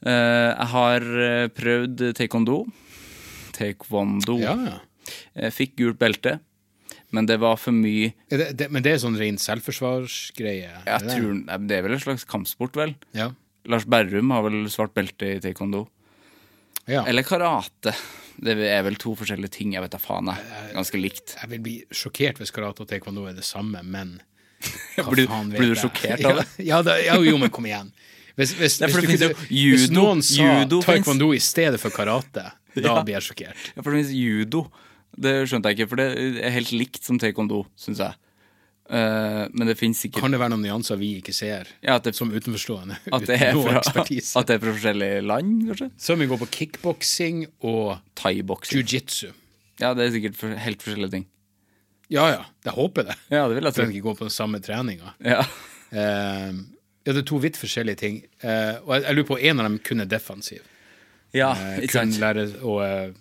Eh, jeg har eh, prøvd taekwondo. Taekwondo. Ja, ja. Jeg fikk gult belte, men det var for mye det, det, men det er sånn ren selvforsvarsgreie? Jeg det tror, Det er vel en slags kampsport, vel? Ja. Lars Berrum har vel svart belte i taekwondo. ja. Eller karate. Det er vel to forskjellige ting. Jeg vet da faen. jeg. Ganske likt. Jeg vil bli sjokkert hvis karate og taekwondo er det samme, men hva Blir- faen vet blir du sjokkert av det? Ja, da, ja jo, men kom igjen. Hvis, hvis, Nei, hvis, du kunne- hvis noen sa judo taekwondo i stedet for karate, da blir jeg sjokkert. Ja, for det judo. Det skjønte jeg ikke, for det er helt likt som taekwondo, syns jeg. Eh, men det finnes sikkert Kan det være noen nyanser vi ikke ser, Ja, det- som utenforstående? at det, er fra, at det er fra forskjellige land, kanskje? Som vi går på kickboksing og Thaiboksing. jiu-jitsu. Ja, det er sikkert for, helt forskjellige ting. Ja ja, jeg håper det. Ja, det vil jeg tro. at ikke går på den samme treninga. Ja. Uh, ja, det er to vidt forskjellige ting. Uh, og jeg, jeg lurer på en av dem kun er defensiv. Ja, uh, kun lære å uh,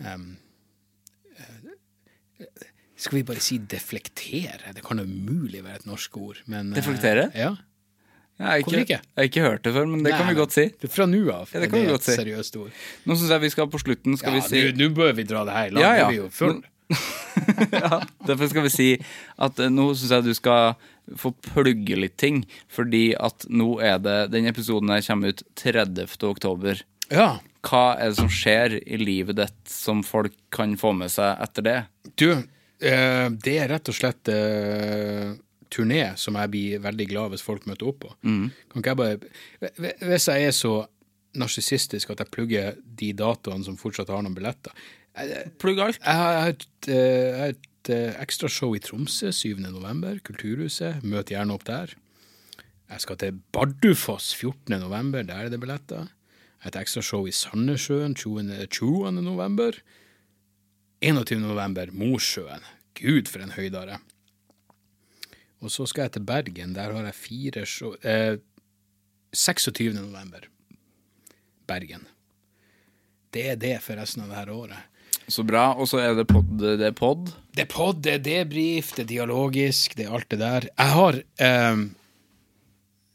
um, Skal vi bare si deflektere? Det kan umulig være et norsk ord. Men, Deflektere? Ja. Jeg har ikke, ikke? hørt det før, men det kan vi godt si. det- Fra nå av Ja, det er det vi godt si. seriøst ord. Nå syns jeg vi skal på slutten skal Ja, vi si nå- bør vi dra det her i land. Ja, ja. Vi jo full. ja, Derfor skal vi si at nå syns jeg du skal få plugge litt ting. Fordi at nå er det Den episoden her kommer ut 30. oktober. Ja. Hva er det som skjer i livet ditt som folk kan få med seg etter det? Du, eh, det er rett og slett eh, turné som jeg blir veldig glad hvis folk møter opp på. Mm. Kan ikke jeg bare Hvis jeg er så narsissistisk at jeg plugger de datoene som fortsatt har noen billetter Plugg alt. Jeg har jeg har eh, jeg har et eh, ekstrashow i Tromsø 7. november, Kulturhuset. Møt gjerne opp der. Jeg skal til Bardufoss 14. november, der er det billetter. Et ekstrashow i Sandnessjøen 20.11. 20. november. 21. november, Mosjøen. Gud, for en høydare. Og så skal jeg til Bergen, der har jeg fire show eh, 26. november, Bergen. Det er det for resten av det her året. Så bra. Og så er det pod. Det er pod. Det er pod, det er debrief, det er dialogisk, det er alt det der. Jeg har eh,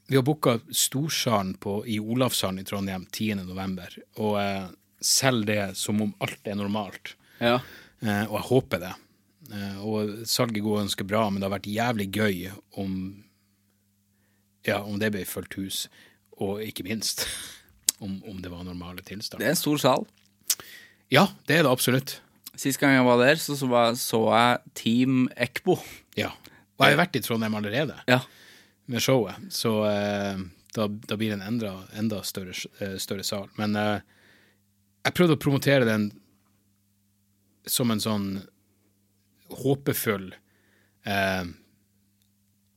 Vi har booka Storsalen på- i Olavshallen i Trondheim 10. november, og eh, selger det som om alt er normalt. Ja. Eh, og jeg håper det. Eh, og salget går ganske bra, men det har vært jævlig gøy om Ja, om det ble fullt hus, og ikke minst om, om det var normale Det er en stor sal. Ja, det er det absolutt. Sist gang jeg var der, så så, var, så jeg Team Ekbo. Ja. Og jeg har vært i Trondheim allerede. Ja. med showet, så eh, da, da blir det en enda, enda større, eh, større sal. Men eh, jeg prøvde å promotere den som en sånn håpefull eh,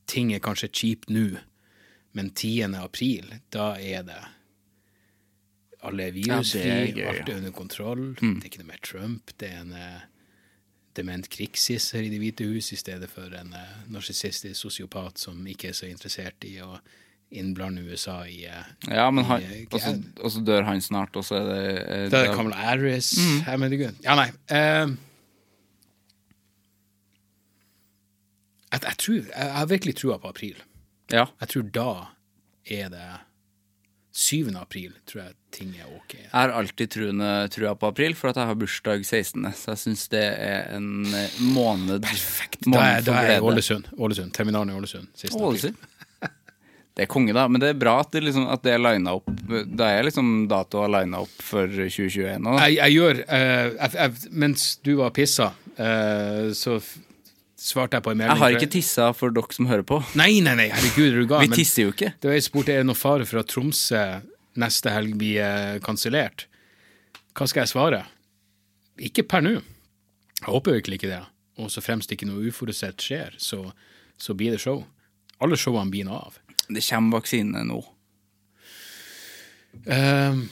Ting er kanskje kjipt nå, men 10. april, da er det alle er virusfri, Ja, er alt er under kontroll. Det er ikke noe mer Trump. Det er en uh, dement krigssisser i Det hvite hus i stedet for en uh, narsissistisk sosiopat som ikke er så interessert i å innblande USA i uh, Ja, men han, i, og, så, og så dør han snart, og så er det uh, Da er det Kamala Harris. Mm. men det Gud. Ja, nei. Uh, jeg, jeg, tror, jeg, jeg har virkelig trua på april. Ja. Jeg tror da er det 7. april, tror jeg ting er ok. Jeg har alltid truende, trua på april, for at jeg har bursdag 16., så jeg syns det er en eh, måned Perfekt. Da Måned er, da er jeg i. Ålesund. Ålesund. Terminalen i Ålesund. Ålesund. Det er konge, da. Men det er bra at det, liksom, at det er lina opp. Da er liksom datoa lina opp for 2021 òg. Jeg, jeg gjør uh, jeg, jeg, Mens du var pissa, uh, så svarte jeg på en melding. Jeg har ikke tissa for dere som hører på. Nei, nei, nei, herregud, er du gal. Vi tisser jo ikke. Det var jeg spurte er det noe fare for at Tromsø neste helg blir eh, kansellert. Hva skal jeg svare? Ikke per nå. Jeg håper virkelig ikke det. Og så fremst ikke noe uforutsett skjer, så, så blir det show. Alle showene blir nå av. Det kommer vaksine nå. Ehm,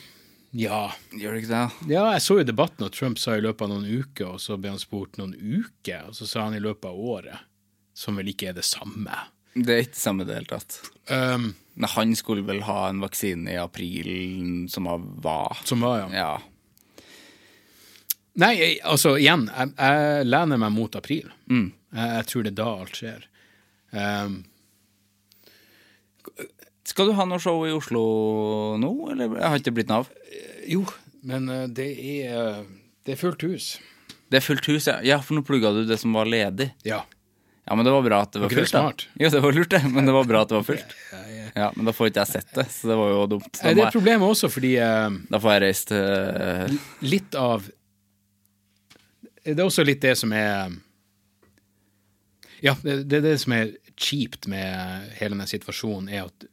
ja. Gjør det ikke det? ja, jeg så jo debatten, og Trump sa i løpet av noen uker, og så ble han spurt noen uker, og så sa han i løpet av året. Som vel ikke er det samme. Det er ikke det samme i det hele tatt. Um, Men han skulle vel ha en vaksine i april som var som var, ja. Ja. Nei, jeg, altså igjen, jeg, jeg lener meg mot april. Mm. Jeg, jeg tror det er da alt skjer. Ehm, Skal du ha noe show i Oslo nå, eller har ikke blitt noe av? jo, men eh, det er, det er fullt hus. Det er fullt hus, ja. Ja, for nå plugga du det som var ledig. Ja. Ja, men det var bra at det var Var ikke det fullt. da. smart? Ja, det var lurt, det. Men det var bra at det var fullt. Ja, Men da får ikke jeg sett det, så det var jo dumt. Nei, det er problemet også fordi eh, da får jeg reist til litt av Det er også litt det som er Ja, det, det er det som er kjipt med hele denne situasjonen, er at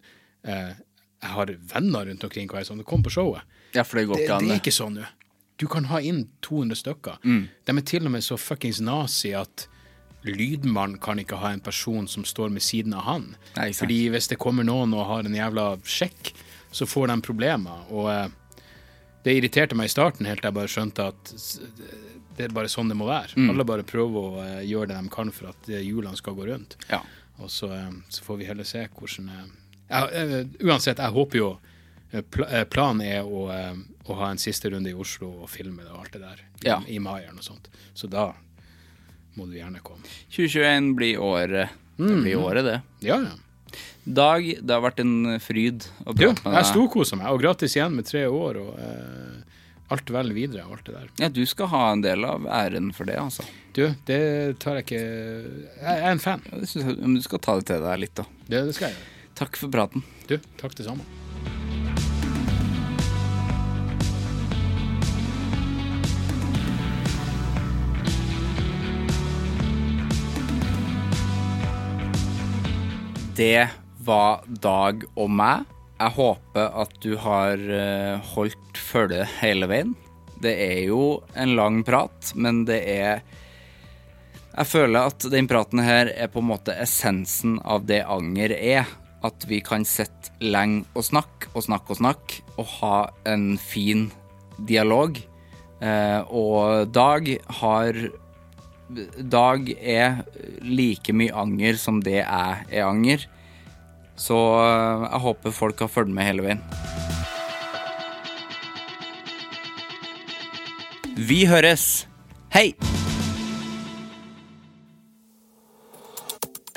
eh, jeg har venner rundt omkring hva er sånn, kom på showet. Ja, det går Det, det er ikke sånn nå. Du kan ha inn 200 stykker. De er til og med så fuckings nazi at lydmann kan ikke ha en person som står med siden av han. Nei. Fordi hvis det kommer noen og har en jævla sjekk, så får de problemer. Og eh, det irriterte meg i starten helt til jeg bare skjønte at det er bare sånn det må være. Mm. Alle bare prøver å eh, gjøre det de kan for at eh, hjulene skal gå rundt. Ja. Og så, eh, så får vi heller se hvordan ja, eh, Uansett, jeg håper jo Eh, eh, planen er å, å, ha en siste runde i Oslo og filme det og alt det der ja. i, i mai eller noe sånt. Så da må du gjerne komme. 2021 blir året. Det blir mm. året, det. Ja, ja. Dag, det har vært en fryd å prate jo, med deg. Jeg storkoser meg, og gratis igjen med tre år. og eh, alt vel videre og alt det der. Ja, du skal ha en del av æren for det, altså. Du, det tar jeg ikke Jeg er en fan. Ja, jeg, men du skal ta det til deg litt, da. Det, det skal jeg gjøre. Takk for praten. Du, takk det samme. det var Dag og meg. Jeg håper at du har eh, holdt følge hele veien. Det er jo en lang prat, men det er Jeg føler at den praten her er på en måte essensen av det anger er. At vi kan sitte lenge og snakke og snakke og snakke og ha en fin dialog. Eh, og Dag har Dag er like mye anger som det jeg er anger. Så eh, jeg håper folk har fulgt med hele veien. Vi høres. Hei!